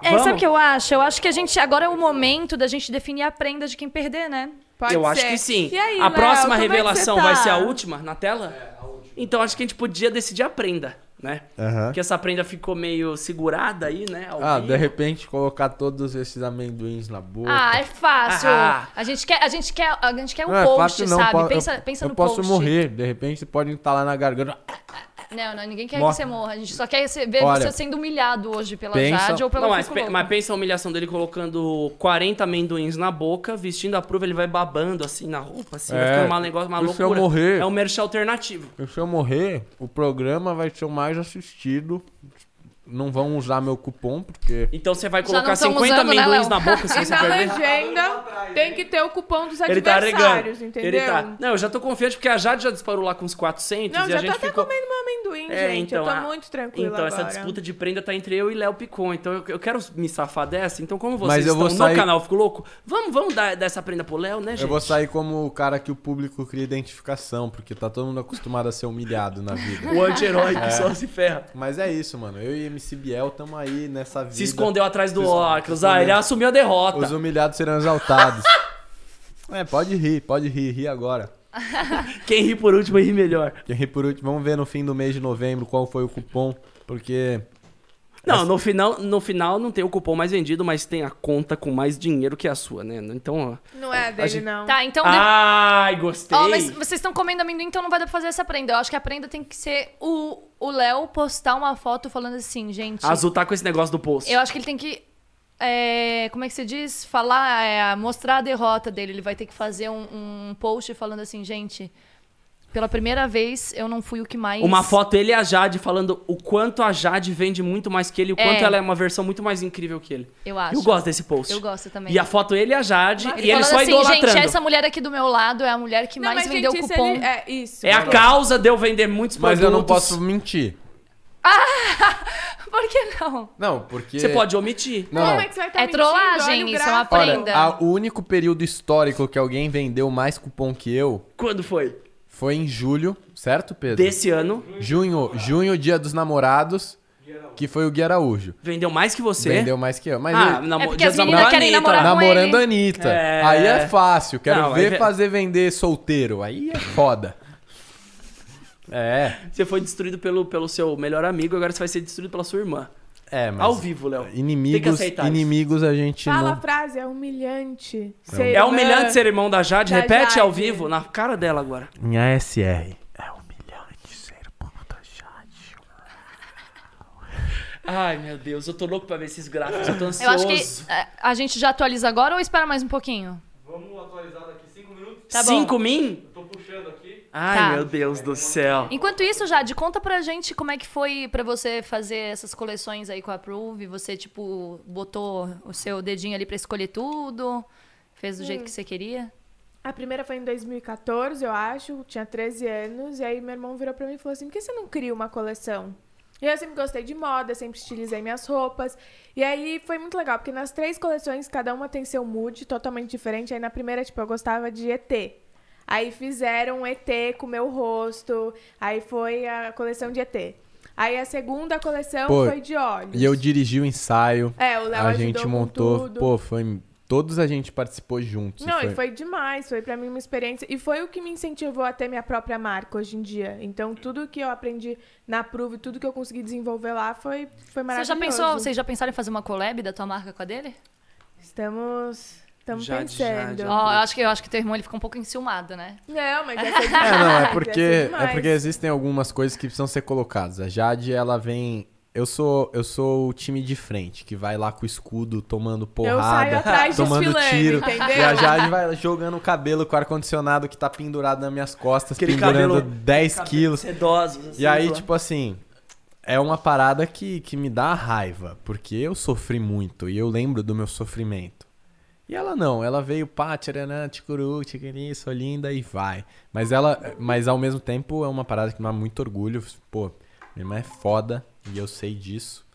É, Vamos? sabe o que eu acho? Eu acho que a gente. Agora é o momento da gente definir a prenda de quem perder, né? Pode eu acho ser. que sim. E aí, a Léo, próxima é revelação você tá? vai ser a última na tela? Então acho que a gente podia decidir a prenda, né? Aham. Porque essa prenda ficou meio segurada aí, né? ao Ah, vivo. de repente colocar todos esses amendoins na boca. Ah, é fácil. Ah. A gente quer, a gente quer, a gente quer um Não é post, fácil, não. sabe? Po- pensa, eu, pensa eu no posso post. morrer, de repente pode estar lá na garganta. Não, não, ninguém quer Morre. que você morra. A gente só quer ver Olha, você sendo humilhado hoje pela pensa- Jade ou pelo Não, mas, pe- mas pensa a humilhação dele colocando 40 amendoins na boca, vestindo a prova, ele vai babando assim na roupa, assim, vai É, ficando um negócio, uma e se eu loucura. morrer? É um merch alternativo. Se eu morrer, o programa vai ser o mais assistido. Não vão usar meu cupom, porque. Então você vai Já colocar não tamo 50 usando, né, amendoins Léo? na boca se E você na perder. legenda tem que ter o cupom dos Ele tá adversários, regando. entendeu? Ele tá. Não, eu já tô confiante porque a Jade já disparou lá com uns 400 Não, e já a tô gente até ficou. comendo meu amendoim, É, gente. então, eu tô a- muito tranquila Então, essa agora. disputa de prenda tá entre eu e Léo Picon. Então, eu, eu quero me safar dessa. Então, como vocês Mas eu estão vou no sair- canal Fico Louco, vamos, vamos dar dessa prenda pro Léo, né, gente? Eu vou sair como o cara que o público cria identificação, porque tá todo mundo acostumado a ser humilhado na vida. O anti-herói É. que só se ferra. Mas é isso, mano. Eu e MC Biel tamo aí nessa vida. Se escondeu atrás do óculos. Ah, ele assumiu a derrota. Os humilhados serão exaltados. é, pode rir, pode rir, rir agora. Quem ri por último ri melhor. Quem rir por último, vamos ver no fim do mês de novembro qual foi o cupom, porque Não, no final, no final não tem o cupom mais vendido, mas tem a conta com mais dinheiro que a sua, né? Então, ó. Não é dele, gente- não. Tá, então... Ai, gostei. Ó, mas vocês estão comendo amendoim, então não vai dar pra fazer essa prenda. Eu acho que a prenda tem que ser o, o Léo postar uma foto falando assim, gente. A Azul tá com esse negócio do post. Eu acho que ele tem que. é, como é que se diz? Falar, é, mostrar a derrota dele. Ele vai ter que fazer um, um post falando assim, gente. Pela primeira vez, eu não fui o que mais. Uma foto ele e a Jade falando o quanto a Jade vende muito mais que ele, o É. quanto ela é uma versão muito mais incrível que ele. Eu acho. Eu gosto desse post. Eu gosto também. E a foto ele e a Jade, Ele e ele falando só assim, idolatrando. gente, essa mulher aqui do meu lado é a mulher que Não, mais mas, vendeu gente, isso cupom. ele- é isso. É a causa de eu vender muitos Mas produtos. eu não posso mentir. Por que não? Não, porque. Você pode omitir. Não, Como não. é que você vai estar É mentindo? trollagem, isso é uma gráfico. Olha, prenda. a- o único período histórico que alguém vendeu mais cupom que eu Quando foi? Foi em julho, certo, Pedro? Desse ano. Junho, junho, dia dos namorados, que foi o Gui Araújo. Vendeu mais que você. Vendeu mais que eu. Mas Ah, ele- namo- É porque dia as dos meninas querem Anitta. namorar com namorando ele. a Anitta. É. Aí é fácil. Quero Não, ver ve- fazer vender solteiro. Aí é foda. É. Você foi destruído pelo, pelo seu melhor amigo, agora você vai ser destruído pela sua irmã. É, mas. Ao vivo, Léo. Tem que Inimigos, aceitar inimigos a gente Fala a não. frase, é humilhante. É humilhante ser irmão da Jade? Da Repete ao Jade. vivo, na cara dela agora. Em ASR. É humilhante ser irmão da Jade. Ai, meu Deus, eu tô louco pra ver esses gráficos, eu tô Eu ansioso. acho que é, a gente já atualiza agora ou espera mais um pouquinho? Vamos atualizar daqui 5 minutos. Tá bom. Cinco min? Ai, Tá. meu Deus do céu. Enquanto isso, Jade, conta pra gente como é que foi pra você fazer essas coleções aí com a Approve. Você, tipo, botou o seu dedinho ali pra escolher tudo? Fez do jeito que você queria? A primeira foi em 2014, eu acho, tinha 13 anos, e aí meu irmão virou pra mim e falou assim: por que você não cria uma coleção? E eu sempre gostei de moda, sempre estilizei minhas roupas. E aí foi muito legal, porque nas três coleções, cada uma tem seu mood totalmente diferente. Aí na primeira, tipo, eu gostava de ET. Aí fizeram um ET com o meu rosto. Aí foi a coleção de ET. Aí a segunda coleção Pô, foi de olhos. E eu dirigi o ensaio. É, o Léo a gente com montou. tudo. Pô, foi. Todos a gente participou juntos. Não, foi... e foi demais, foi pra mim uma experiência. E foi o que me incentivou a ter minha própria marca hoje em dia. Então, tudo que eu aprendi na Prove, tudo que eu consegui desenvolver lá foi, foi Você maravilhoso. já pensou, vocês já pensaram em fazer uma collab da tua marca com a dele? Estamos, estamos pensando. Jade. Ó, eu acho que eu acho que teu irmão ele fica um pouco enciumado, né? Não, mas demais. É, não, é porque, é porque existem algumas coisas que precisam ser colocadas. A Jade, ela vem. Eu sou, eu sou o time de frente, que vai lá com o escudo tomando Eu saio porrada, atrás tomando tiro. entendeu? E a Jade vai jogando o cabelo com o ar-condicionado que tá pendurado nas minhas costas, Aquele pendurando cabelo- 10 quilos. Sedosos. assim, E aí, pô. tipo assim, é uma parada que, que me dá raiva, porque eu sofri muito e eu lembro do meu sofrimento. E ela não, ela veio pá, tcharanã, ticuru, tiquiri, sou linda e vai. Mas ela, mas ao mesmo tempo é uma parada que me dá muito orgulho. Pô, minha irmã é foda e eu sei disso.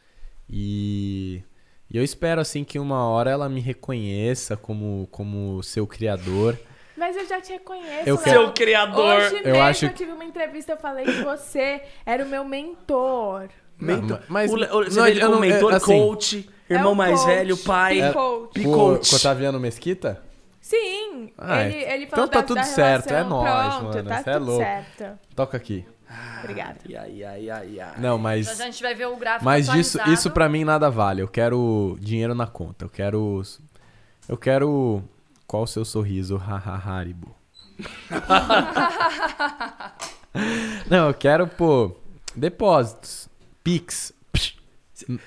E, e eu espero assim que uma hora ela me reconheça como, como seu criador. Mas eu já te reconheço, Eu Léo. quero- Seu criador. Hoje Eu mesmo acho eu tive uma entrevista, eu falei que você era o meu mentor. Mentor. Mas- o, Le- o- você não, vê ele como mentor, é, assim- coach, irmão É o mais coach, velho, pai. é- É, coach. com Otaviano Mesquita? Sim, Ah, ele, é. ele falou Então tá da- tudo da certo, é relação. nóis, Pronto, mano, tá é tudo louco. certo. Toca aqui. Obrigada. Ai, ai, ai, ai. Não, mas. Já já a gente vai ver o gráfico Mas disso, atualizado. isso pra mim nada vale. Eu quero dinheiro na conta. Eu quero. Eu quero. Qual o seu sorriso? Haha, Haribo. Não, eu quero, pô. Depósitos. Pix.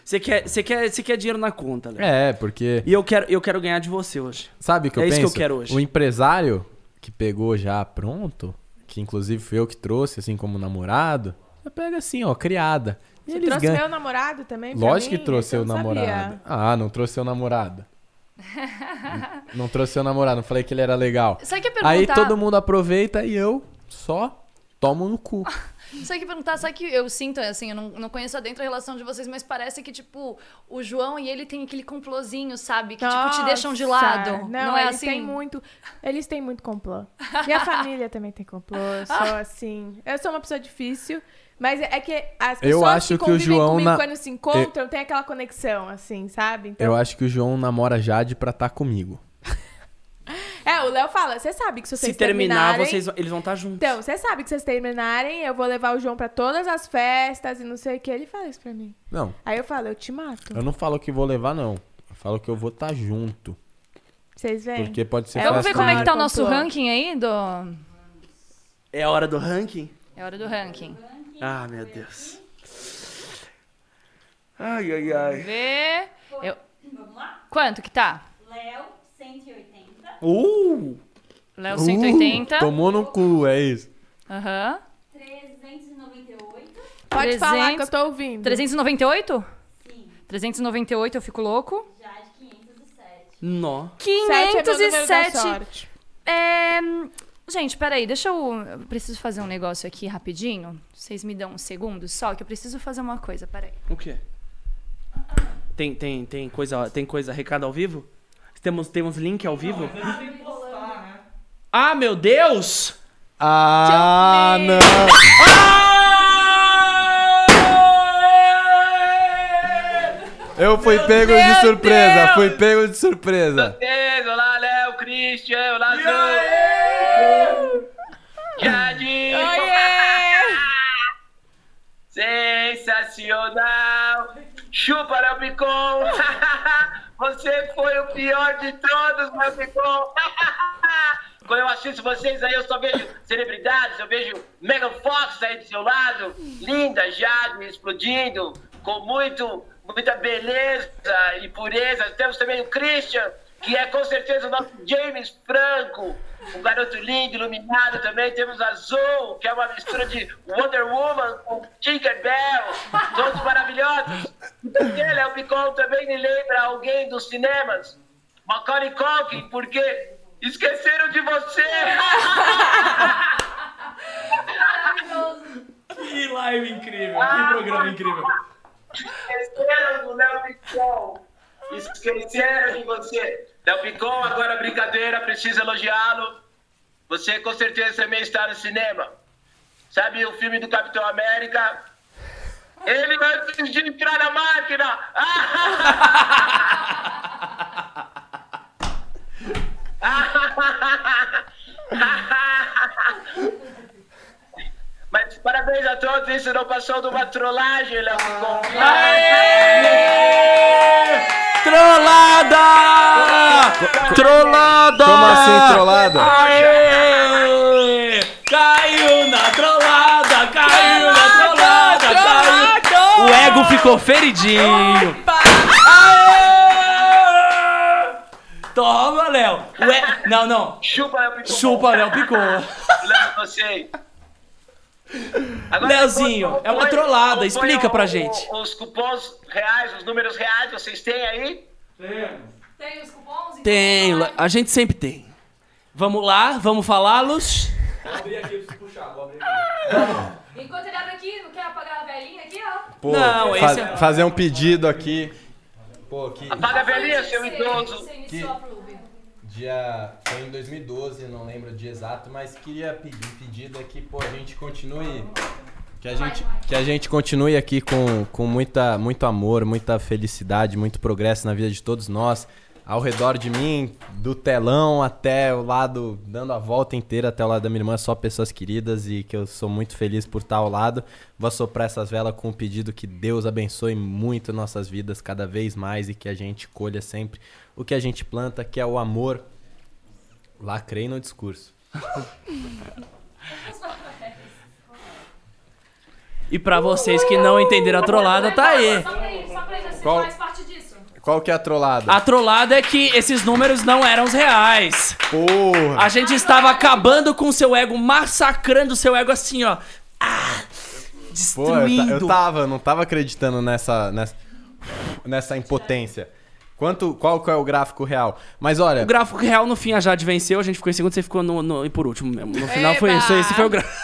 Você quer, você quer, você quer dinheiro na conta, Léo. É, porque. E eu quero, eu quero ganhar de você hoje. Sabe o que É eu isso que penso? eu quero hoje. O empresário que pegou já pronto, que inclusive foi eu que trouxe, assim como namorado, eu pego assim, ó, criada. E Você trouxe ganham. meu namorado também Lógico mim? que trouxe seu não sabia. namorado. Ah, não trouxe seu namorado. não trouxe seu namorado, não falei que ele era legal. Sabe que ia perguntar? Aí todo mundo aproveita e eu só tomo no cu. Sabe que perguntar, sabe que eu sinto, assim, eu não, não conheço dentro a relação de vocês, mas parece que, tipo, o João e ele tem aquele complôzinho, sabe? Que, tipo, te deixam de Nossa, lado. Não, é eles assim? Têm muito, eles têm muito complô. Minha família também tem complô. Eu sou assim. Eu sou uma pessoa difícil. Mas é que as pessoas Eu acho que que o convivem João comigo na- quando se encontram tem aquela conexão, assim, sabe? Então, Eu acho que o João namora Jade pra estar comigo. É, o Léo fala, você sabe que se vocês Se terminar, terminarem... vocês, eles vão estar juntos. Então, você sabe que se vocês terminarem, eu vou levar o João pra todas as festas e não sei o que. Ele fala isso pra mim. Não, Aí eu falo, eu te mato. eu não falo que vou levar, não. Eu falo que eu vou estar junto. Vocês veem? Porque pode ser É, Vamos ver como é que tá o nosso ranking aí do... É a hora do ranking? É hora do ranking. Ah, meu Deus. Ai, ai, ai. Vê. Eu... Vamos lá? Quanto que tá? Léo, 180. Uh! Léo 180. Tomou no cu, é isso. Aham. 398. Pode falar 300. que eu tô ouvindo. 398? Sim. 398 eu fico louco. Já de 507. Nó. Sete é meu número da 507. sorte. É... Gente, peraí, deixa eu. Eu preciso fazer um negócio aqui rapidinho. Vocês me dão um segundo só, que eu preciso fazer uma coisa, peraí. O quê? Tem, tem, tem coisa, tem coisa, recado ao vivo? Temos, temos link ao vivo? Ah, meu Deus! Ah, não. Eu fui pego de Deus! surpresa, fui pego de surpresa. Vocês, olá, Léo, Christian, olá, Zu. Jardim. Sensacional. Chupa, Léo Picon. Você foi o pior de todos, Léo Picon. Quando eu assisto vocês aí, eu só vejo celebridades, eu vejo Megan Fox aí do seu lado, linda, Jade, explodindo, com muito, muita beleza e pureza. Temos também o Christian, que é com certeza o nosso James Franco, um garoto lindo, iluminado também. Temos a Zoe, que é uma mistura de Wonder Woman com Tinkerbell, todos maravilhosos. E você, Léo Picon, também me lembra alguém dos cinemas, Macaulay Culkin, porque esqueceram de você. Que live incrível, que programa incrível. Esqueceram do Léo Picon. Esqueceram de você. Léo Picon, agora brincadeira, preciso elogiá-lo. Você com certeza também está no cinema. Sabe o filme do Capitão América? Ele antes de entrar na máquina. Mas parabéns a todos, isso não passou de uma trollagem, Léo Picon. Trollada! Trollada! Como assim, trollada? Aê! Caiu na trollada, caiu na trollada, caiu. O ego ficou feridinho. Aê! Toma, Léo. Não, não. Chupa, Léo Picon. Chupa, Léo picou. Léo, você. Agora, Leozinho, é uma trollada, explica pra o- gente. Os cupons reais, os números reais, vocês têm aí? Tem os cupons? Então Tem, a gente sempre tem. Vamos lá, vamos falá-los. Enquanto ele abre aqui, não quer apagar a velhinha aqui, ó. Pô, Não, fa- esse é- fazer um pedido aqui. Pô, que Apaga a velhinha, seu idoso. Você iniciou a Prove. Dia foi em 2012, não lembro o dia exato, mas queria pedir um pedido aqui, pô, a gente continue que a gente que a gente continue aqui com, com muita muito amor, muita felicidade, muito progresso na vida de todos nós. Ao redor de mim, do telão até o lado, dando a volta inteira até o lado da minha irmã, só pessoas queridas e que eu sou muito feliz por estar ao lado. Vou soprar essas velas com o pedido que Deus abençoe muito nossas vidas cada vez mais e que a gente colha sempre o que a gente planta, que é o amor. Lacrei no discurso. E pra vocês que não entenderam a trollada, tá aí. Você Qual- faz parte disso. Qual que é a trollada? A trollada é que esses números não eram os reais. Porra! A gente estava acabando com o seu ego, massacrando o seu ego assim, ó. Ah, Pô, eu, destruindo. eu tava, eu não tava acreditando nessa, nessa, nessa impotência. Quanto, qual que é o gráfico real? Mas olha, O gráfico real, no fim, a Jade venceu, a gente ficou em segundo, você ficou no, no- e por último mesmo. No final foi Eba! isso, esse foi o gráfico.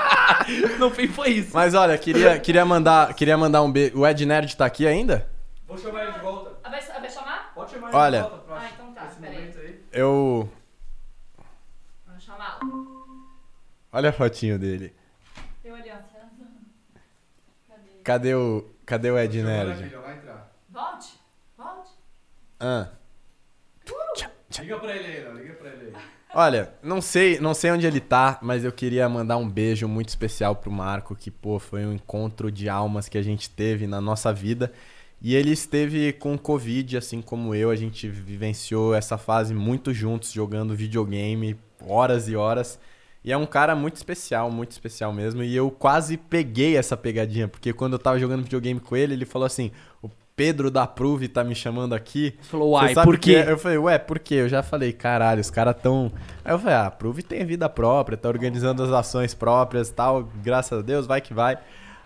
no fim foi isso. mas olha, queria, queria mandar, queria mandar um beijo. O Ed Nerd tá aqui ainda? Vou chamar ele de volta. Ah, Vai, vai chamar? Pode chamar Olha. ele de volta pra Ah, então tá, esse peraí. aí. Eu, Vamos chamá-lo. olha a fotinho dele. Eu olhando. Cadê o, cadê o Ed Chama ele Nerd? aqui, já vai entrar. Volte, volte. Ah. Liga pra ele aí, Léo. Liga pra ele aí. Olha, não sei, não sei onde ele tá, mas eu queria mandar um beijo muito especial pro Marco, que pô, foi um encontro de almas que a gente teve na nossa vida. E ele esteve com Covid, assim como eu, a gente vivenciou essa fase muito juntos, jogando videogame, horas e horas. E é um cara muito especial, muito especial mesmo. E eu quase peguei essa pegadinha, porque quando eu tava jogando videogame com ele, ele falou assim: o Pedro da Prove tá me chamando aqui. Você falou, uai, por que quê? é?" Eu falei, ué, por quê? Eu já falei, caralho, os caras tão. Aí eu falei, ah, a Prove tem vida própria, tá organizando as ações próprias e tal, graças a Deus, vai que vai.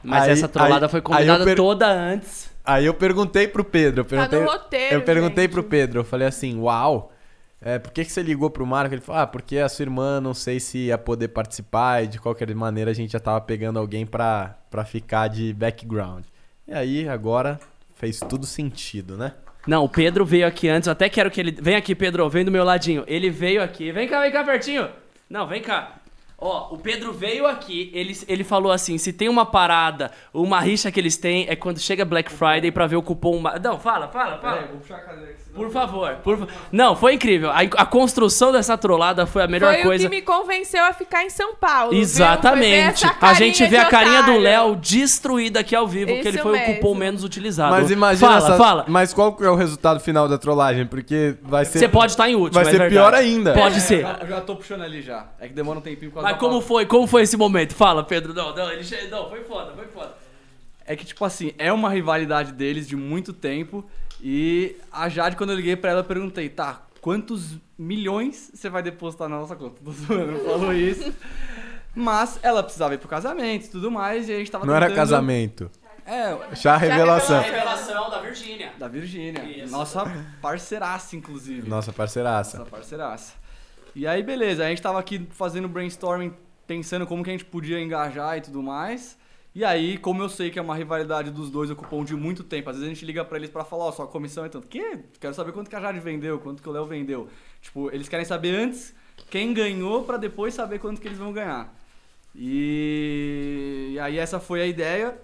Mas Aí- essa trollada aí- foi combinada per- toda antes. Aí eu perguntei pro Pedro, eu Tá no perguntei, roteiro, eu perguntei gente. pro Pedro, eu falei assim, uau, é, por que, que você ligou pro Marco? Ele falou, ah, porque a sua irmã não sei se ia poder participar e de qualquer maneira a gente já tava pegando alguém pra, pra ficar de background. E aí, agora, fez tudo sentido, né? Não, o Pedro veio aqui antes, eu até quero que ele. Vem aqui, Pedro, vem do meu ladinho. Ele veio aqui. Vem cá, vem cá pertinho. Não, vem cá. Ó, o Pedro veio aqui, ele, ele falou assim: se tem uma parada, uma rixa que eles têm é quando chega Black Friday pra ver o cupom. Não, fala, fala, fala. Peraí, vou puxar a cadeira aqui. Por favor, por fa- Não, foi incrível. A, a construção dessa trollada foi a melhor Foi coisa. o que me convenceu a ficar em São Paulo. Foi Exatamente. A gente vê a carinha do otário. Léo destruída aqui ao vivo, porque ele Isso foi o cupom mesmo. menos utilizado. Mas imagina Fala, essa- fala. Mas qual que é o resultado final da trollagem? Porque vai ser... Você pode estar em último, Vai é ser verdade. pior ainda. Pode É, ser. Já, eu já tô puxando ali já. É que demora um tempinho por causa Mas como foi? Como foi esse momento? Fala, Pedro. Não, não, ele che... não, foi foda, foi foda. É que, tipo assim, é uma rivalidade deles de muito tempo. E a Jade, quando eu liguei pra ela, eu perguntei, tá, quantos milhões você vai depositar na nossa conta? Não falou isso. Mas ela precisava ir pro casamento e tudo mais, e a gente tava Não era tentando- casamento. É, Já revelação. revelação da Virgínia. da Virgínia. Isso. Nossa parceiraça, inclusive. Nossa parceiraça. Nossa parceiraça. E aí, beleza, a gente tava aqui fazendo brainstorming, pensando como que a gente podia engajar e tudo mais. E aí, como eu sei que é uma rivalidade dos dois, ocupam de muito tempo. Às vezes a gente liga pra eles pra falar, ó, sua comissão é tanto. Que? Quero saber quanto que a Jade vendeu, quanto que o Léo vendeu. Tipo, eles querem saber antes quem ganhou pra depois saber quanto que eles vão ganhar. E, e aí essa foi a ideia.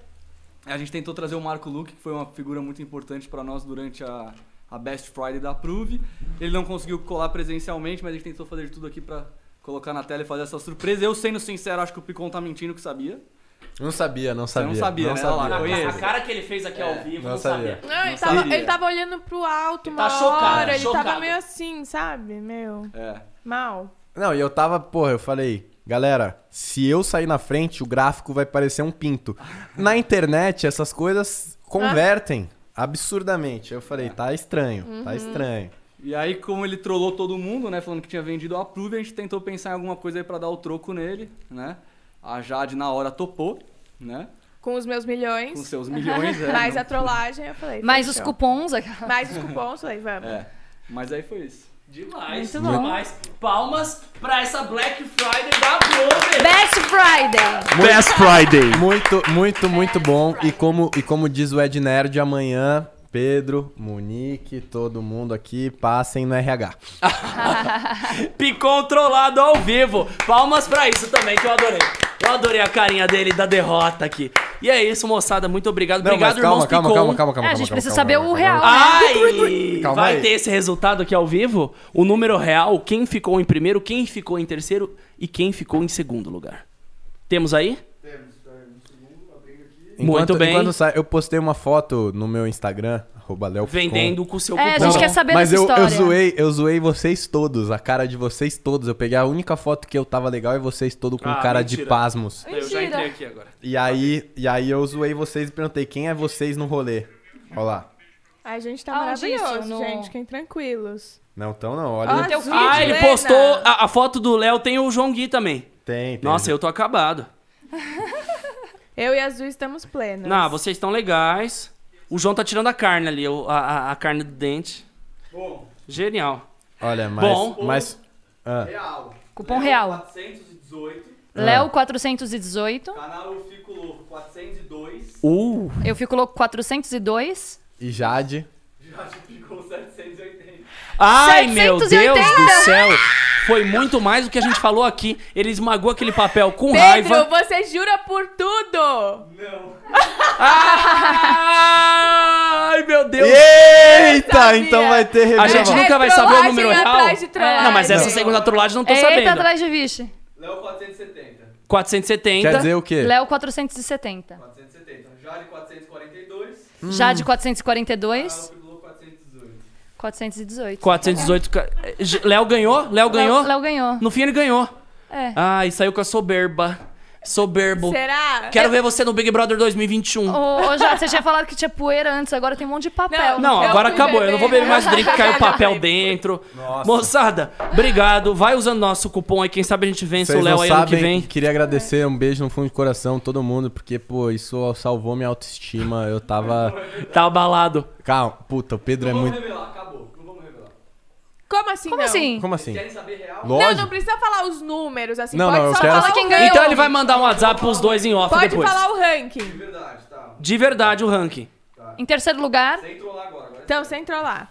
A gente tentou trazer o Marco Luque, que foi uma figura muito importante pra nós durante a, a Best Friday da Prove. Ele não conseguiu colar presencialmente, mas a gente tentou fazer de tudo aqui pra colocar na tela e fazer essa surpresa. Eu, sendo sincero, acho que o Picon tá mentindo que sabia. Não sabia, não Você sabia. não sabia, não né? sabia. Olha lá, A, cara que ele fez aqui ao vivo, não não, sabia. sabia. Não, ele Não tava, sabia. ele tava olhando pro alto Ele uma tá chocado, hora, ele chocado. tava meio assim, sabe? Meio É. mal. Não, e eu tava, porra, eu falei, galera, se eu sair na frente, o gráfico vai parecer um pinto. Na internet, essas coisas convertem absurdamente. Eu falei, tá estranho, tá estranho. E aí, como ele trollou todo mundo, né? Falando que tinha vendido a Prove, a gente tentou pensar em alguma coisa aí pra dar o troco nele, né? A Jade na hora topou, né? Com os meus milhões. Com seus milhões, é. mais não- a trollagem, eu falei. Mais os cupons. Mais os cupons, falei, vamos. É. Mas aí foi isso. Demais, Muito bom. demais. Palmas pra essa Black Friday da Bloomberg. Best Friday! Best Friday. Muito, muito, muito bom. E como, e como diz o Ed Nerd, amanhã, Pedro, Monique, todo mundo aqui, passem no RH. Picon trollado ao vivo. Palmas pra isso também, que eu adorei. Eu adorei a carinha dele da derrota aqui. E é isso, moçada. Muito obrigado. Não, obrigado, calma, irmãos calma, Picon. calma, calma, calma. É, a gente calma, precisa calma, saber calma, o calma. real. Ai! Calma vai aí. ter esse resultado aqui ao vivo? O número real, quem ficou em primeiro, quem ficou em terceiro e quem ficou em segundo lugar. Temos aí? Enquanto, Muito bem. Enquanto sai, eu postei uma foto no meu Instagram, arroba Léo Picon. Vendendo com o seu É, a cupom. gente Não, quer saber Mas dessa eu, eu história. zoei, eu zoei vocês todos, a cara de vocês todos. Eu peguei a única foto que eu tava legal e vocês todos com Ah, cara de mentira. pasmos. Eu já Mentira. entrei aqui agora. E aí, e aí eu zoei vocês e perguntei quem é vocês no rolê. Olha lá. Ai, gente, tá Aonde maravilhoso? No- gente. Fiquem tranquilos. Não, então não, olha. Ah, teu Ah, ele postou a, a foto do Léo, tem o João Gui também. Tem, tem. Nossa, eu tô acabado. Eu e a Azul estamos plenos. Não, vocês estão legais. O João tá tirando a carne ali, a, a- a carne do dente. Bom, Genial. Olha, mas. Bom. mas ah, real. Cupom real. 418. Léo 418. Canal Eu Fico Louco 402. Uh, Eu fico louco 402. e Jade. Já ficou 780. Ai, meu Deus 780. do céu. Foi muito mais do que a gente falou aqui. Ele esmagou aquele papel com Pedro, raiva. você jura por tudo! Não. Ai, meu Deus. Eita, então vai ter A revelação. gente É nunca vai saber o número real. Não, mas essa Não. segunda trollagem não tô Eita, sabendo. atrás de vixe. Léo 470. 470. Quer dizer o quê? Léo 470. 470. Jade 442. Jade 442. Canal Eu Fico Louco 418. 418. 418. ca- Léo ganhou? Léo ganhou? Léo, ganhou. No fim ele ganhou. É. Ai, saiu com a soberba. Soberbo. Será? Quero ver você no Big Brother 2021. Ô, ô já, você tinha falado que tinha poeira antes, agora tem um monte de papel. Não, Eu agora acabou. Eu não vou beber beber. mais drink, caiu Eu papel dentro. Moçada, obrigado. Vai usando nosso cupom aí. Quem sabe a gente vence Vocês o Léo não aí ano que sabem, vem. queria agradecer, um beijo no fundo do coração, todo mundo, porque, pô, isso salvou minha autoestima. Eu tava. Tá abalado. Calma, puta, o Pedro é muito. revelar, acabou. Não vamos revelar. Como assim Como não? assim? Como assim? saber real? Não, Lógico. não precisa falar os números, assim. Não, pode não, só falar quem ganhou. Então ele vai mandar um WhatsApp pros dois em off Pode depois. falar o ranking. Verdade, tá. De verdade o ranking. Em terceiro lugar, entrou lá agora. agora Então, entrou lá.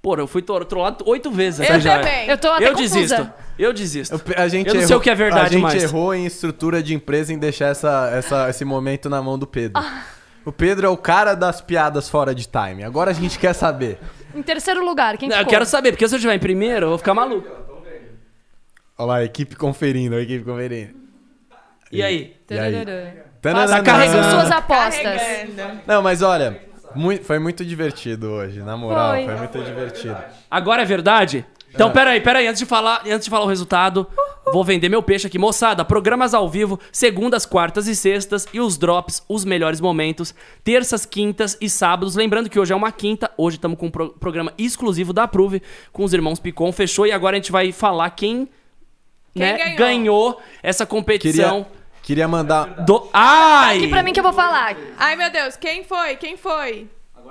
Pô, eu fui tro- trollado oito vezes Eu até já. também. eu tô até Eu confusa. desisto. Eu desisto. Eu- a gente Eu não sei errou- o que é verdade A gente mais. errou em estrutura de empresa em deixar essa, essa- esse momento na mão do Pedro. O Pedro é o cara das piadas fora de time. Agora a gente quer saber. Em terceiro lugar, quem Não, eu ficou? quero saber, porque se eu estiver em primeiro, eu vou ficar maluco. Olha lá, a equipe conferindo, a equipe conferindo. E aí? E aí? Tá carregando. suas apostas. Carregando. Não, mas olha, mui- foi muito divertido hoje, na moral. Foi. Foi, muito divertido. Agora é verdade? Então, peraí, peraí, antes de falar, antes de falar o resultado, vou vender meu peixe aqui. Moçada, programas ao vivo, segundas, quartas e sextas, e os drops, os melhores momentos, terças, quintas e sábados. Lembrando que hoje é uma quinta, hoje estamos com um pro- programa exclusivo da Prove com os irmãos Picon. Fechou, e agora a gente vai falar quem, Quem né, ganhou? ganhou essa competição. Queria, queria mandar. Do... Ai! Aqui pra mim que eu vou falar. Ai, meu Deus, quem foi? Quem foi?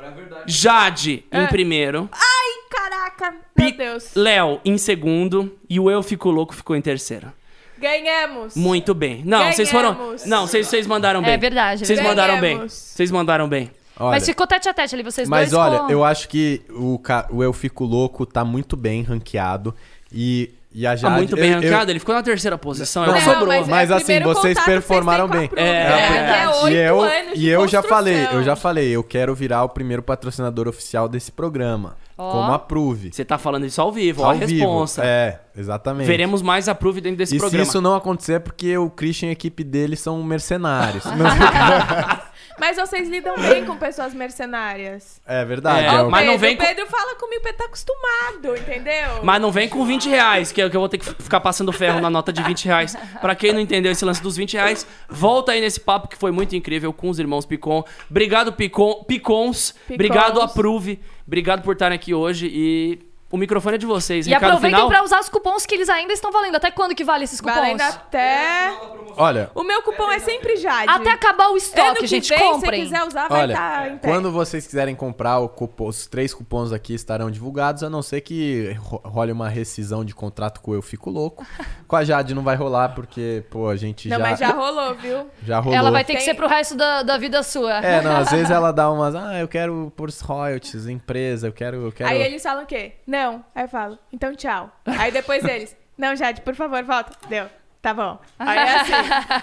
Agora é verdade. Jade em É. primeiro, Ai, caraca. Pi- Meu Deus. Léo em segundo e o Eu Fico Louco ficou em terceiro. Ganhamos. Muito bem. Não, vocês foram. Ganhamos. Não, vocês, vocês mandaram bem. É verdade, é Vocês verdade. mandaram bem. Ganhamos. Vocês mandaram bem. Olha, Mas ficou tete a tete ali, vocês mas dois olha, com... eu acho que o, o Eu Fico Louco tá muito bem ranqueado. E, e a Tá Jade. muito bem eu- eu- ranqueado. Ele ficou na terceira posição. Não, sobrou. mas, Mas é assim, vocês performaram bem. a Prove, É, é oito E eu, e eu já falei, eu já falei, eu quero virar o primeiro patrocinador oficial desse programa. Ó. Como approve. Você tá falando isso ao vivo, ó, Ao a responsa. vivo. É, exatamente. Veremos mais a prove dentro desse e programa. se isso não acontecer é porque o Christian e a equipe dele são mercenários. Mas vocês lidam bem com pessoas mercenárias. é verdade. É, é o- mas não Pedro, vem com- O Pedro fala comigo, o Pedro tá acostumado, entendeu? Mas não vem com 20 reais, que é o que eu vou ter que ficar passando ferro na nota de 20 reais. Pra quem não entendeu esse lance dos 20 reais, volta aí nesse papo que foi muito incrível com os irmãos Picon. Obrigado, Picon, Picons. Obrigado, Approve. Obrigado por estarem aqui hoje e o microfone é de vocês. E Recado aproveitem final? pra usar os cupons que eles ainda estão valendo. Até quando que vale esses cupons? Valendo até... Olha, O meu cupom é sempre Jade. Até acabar o estoque, que gente, vem, comprem. Se quiser usar, vai olha, estar em pé. quando vocês quiserem comprar o cupom, os três cupons aqui estarão divulgados, a não ser que ro- role uma rescisão de contrato com Eu Fico Louco. Com a Jade não vai rolar, porque, pô, a gente Não, já, mas já rolou, viu? já rolou. Ela vai ter que Tem- ser pro resto da, da vida sua. É, não, às vezes ela dá umas, ah, eu quero por royalties, empresa, eu quero, eu quero... Aí eles falam o quê? Não. Aí eu falo, então tchau. Aí depois eles, não, Jade, por favor, volta. Deu. Tá bom. Aí é assim,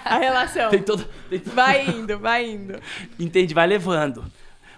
a relação. Tem todo... tem todo- Vai indo, vai indo. Entende? Vai levando.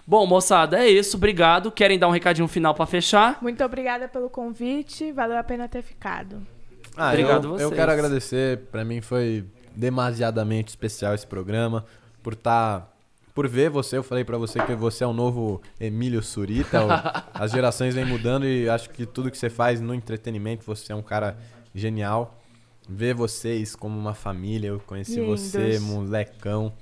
Bom, moçada, é isso. Obrigado. Querem dar um recadinho final pra fechar? Muito obrigada pelo convite. Valeu a pena ter ficado. Ah, Obrigado eu, vocês. eu quero agradecer, pra mim foi demasiadamente especial esse programa, por estar por ver você, eu falei pra você que você é o novo Emílio Surita, as gerações vêm mudando e acho que tudo que você faz no entretenimento, você é um cara genial. Ver vocês como uma família, eu conheci Lindos. você, molecão,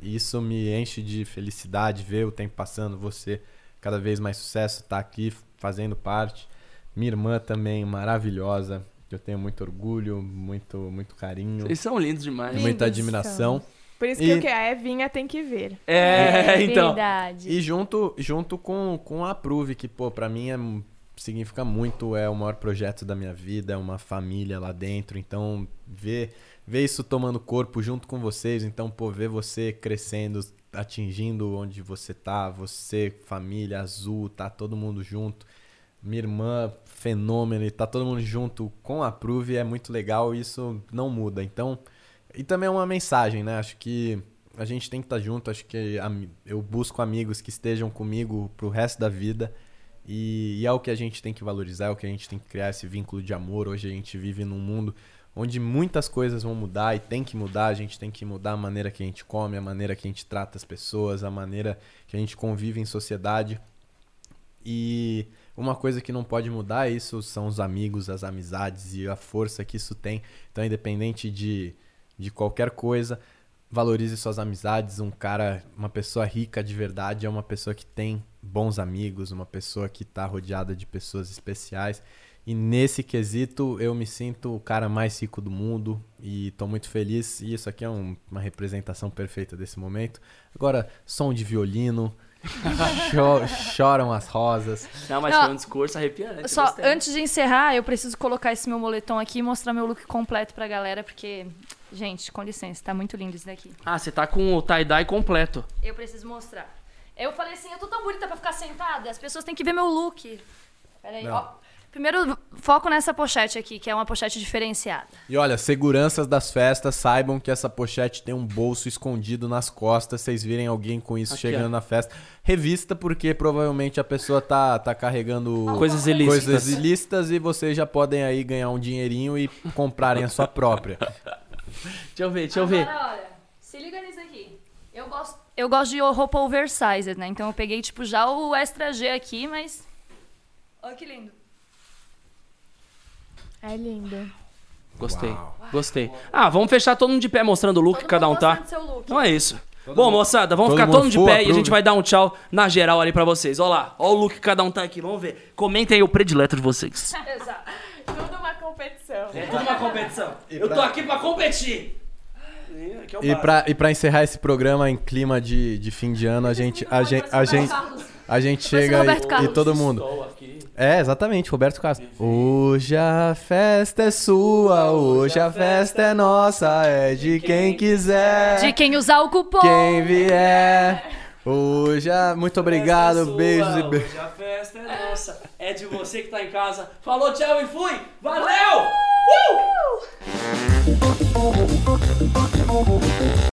e isso me enche de felicidade ver o tempo passando, você cada vez mais sucesso, tá aqui fazendo parte. Minha irmã também maravilhosa, que eu tenho muito orgulho, muito muito carinho, Vocês são lindos demais. Lindos muita são. Por isso E- que o quê? A Evinha tem que ver. É, então. Verdade. E junto, junto com, com a Approve, que, pô, pra mim é, significa muito, é o maior projeto da minha vida, é uma família lá dentro. Então, ver, ver isso tomando corpo junto com vocês, então, pô, ver você crescendo, atingindo onde você tá, você, família, azul, tá todo mundo junto. Minha irmã, fenômeno, e tá todo mundo junto com a Approve, é muito legal, isso não muda. Então, e também é uma mensagem, né? Acho que a gente tem que estar junto. Acho que eu busco amigos que estejam comigo pro resto da vida. E, e é o que a gente tem que valorizar, é o que a gente tem que criar esse vínculo de amor. Hoje a gente vive num mundo onde muitas coisas vão mudar e tem que mudar. A gente tem que mudar a maneira que a gente come, a maneira que a gente trata as pessoas, a maneira que a gente convive em sociedade. E uma coisa que não pode mudar, isso são os amigos, as amizades e a força que isso tem. Então, independente de, de qualquer coisa, valorize suas amizades. Um cara, uma pessoa rica de verdade é uma pessoa que tem bons amigos, uma pessoa que tá rodeada de pessoas especiais. E nesse quesito eu me sinto o cara mais rico do mundo e tô muito feliz. E isso aqui é um- uma representação perfeita desse momento. Agora, som de violino, cho- choram as rosas. Não, mas foi um discurso arrepiante. Só gostei. antes de encerrar, eu preciso colocar esse meu moletom aqui e mostrar meu look completo pra galera, porque, gente, com licença, tá muito lindo isso daqui. Ah, você tá com o tie-dye completo. Eu preciso mostrar. Eu falei assim, eu tô tão bonita pra ficar sentada, as pessoas têm que ver meu look. Pera aí, Não. ó. Primeiro, foco nessa pochete aqui, que é uma pochete diferenciada. E olha, seguranças das festas, saibam que essa pochete tem um bolso escondido nas costas. Vocês virem alguém com isso Aqui, chegando ó. na festa, revista porque provavelmente a pessoa tá, tá carregando Coisas ilícitas. coisas ilícitas e vocês já podem aí ganhar um dinheirinho e comprarem a sua própria. Deixa eu ver, deixa eu ver. Agora, olha, se liga nisso aqui. Eu gosto, eu gosto de roupa oversized, né? Então eu peguei, tipo, já o extra G aqui, mas... Olha que lindo. É lindo. Gostei, gostei. Ah, vamos fechar todo mundo de pé mostrando o look que Todo cada um mundo tá. mostrando seu look. Então é isso. Bom, moçada, vamos todo ficar mundo todo mundo de pé e a gente vai dar um tchau na geral ali pra vocês. Ó lá, ó o look que cada um tá aqui, vamos ver. Comentem aí o predileto de vocês. Exato. É tudo uma competição. Eu tô aqui pra competir. É E pra, e pra encerrar esse programa em clima de, de fim de ano, a gente, a gente, a gente, a gente chega e, e todo mundo. É, exatamente, Roberto Castro. Hoje a festa é sua, hoje a festa é nossa, é de quem quiser, De quem usar o cupom. quem vier. Hoje a... Muito obrigado, é sua, beijos e beijos. Hoje a festa é nossa. É de você que tá em casa. Falou, tchau e fui. Valeu! Uh!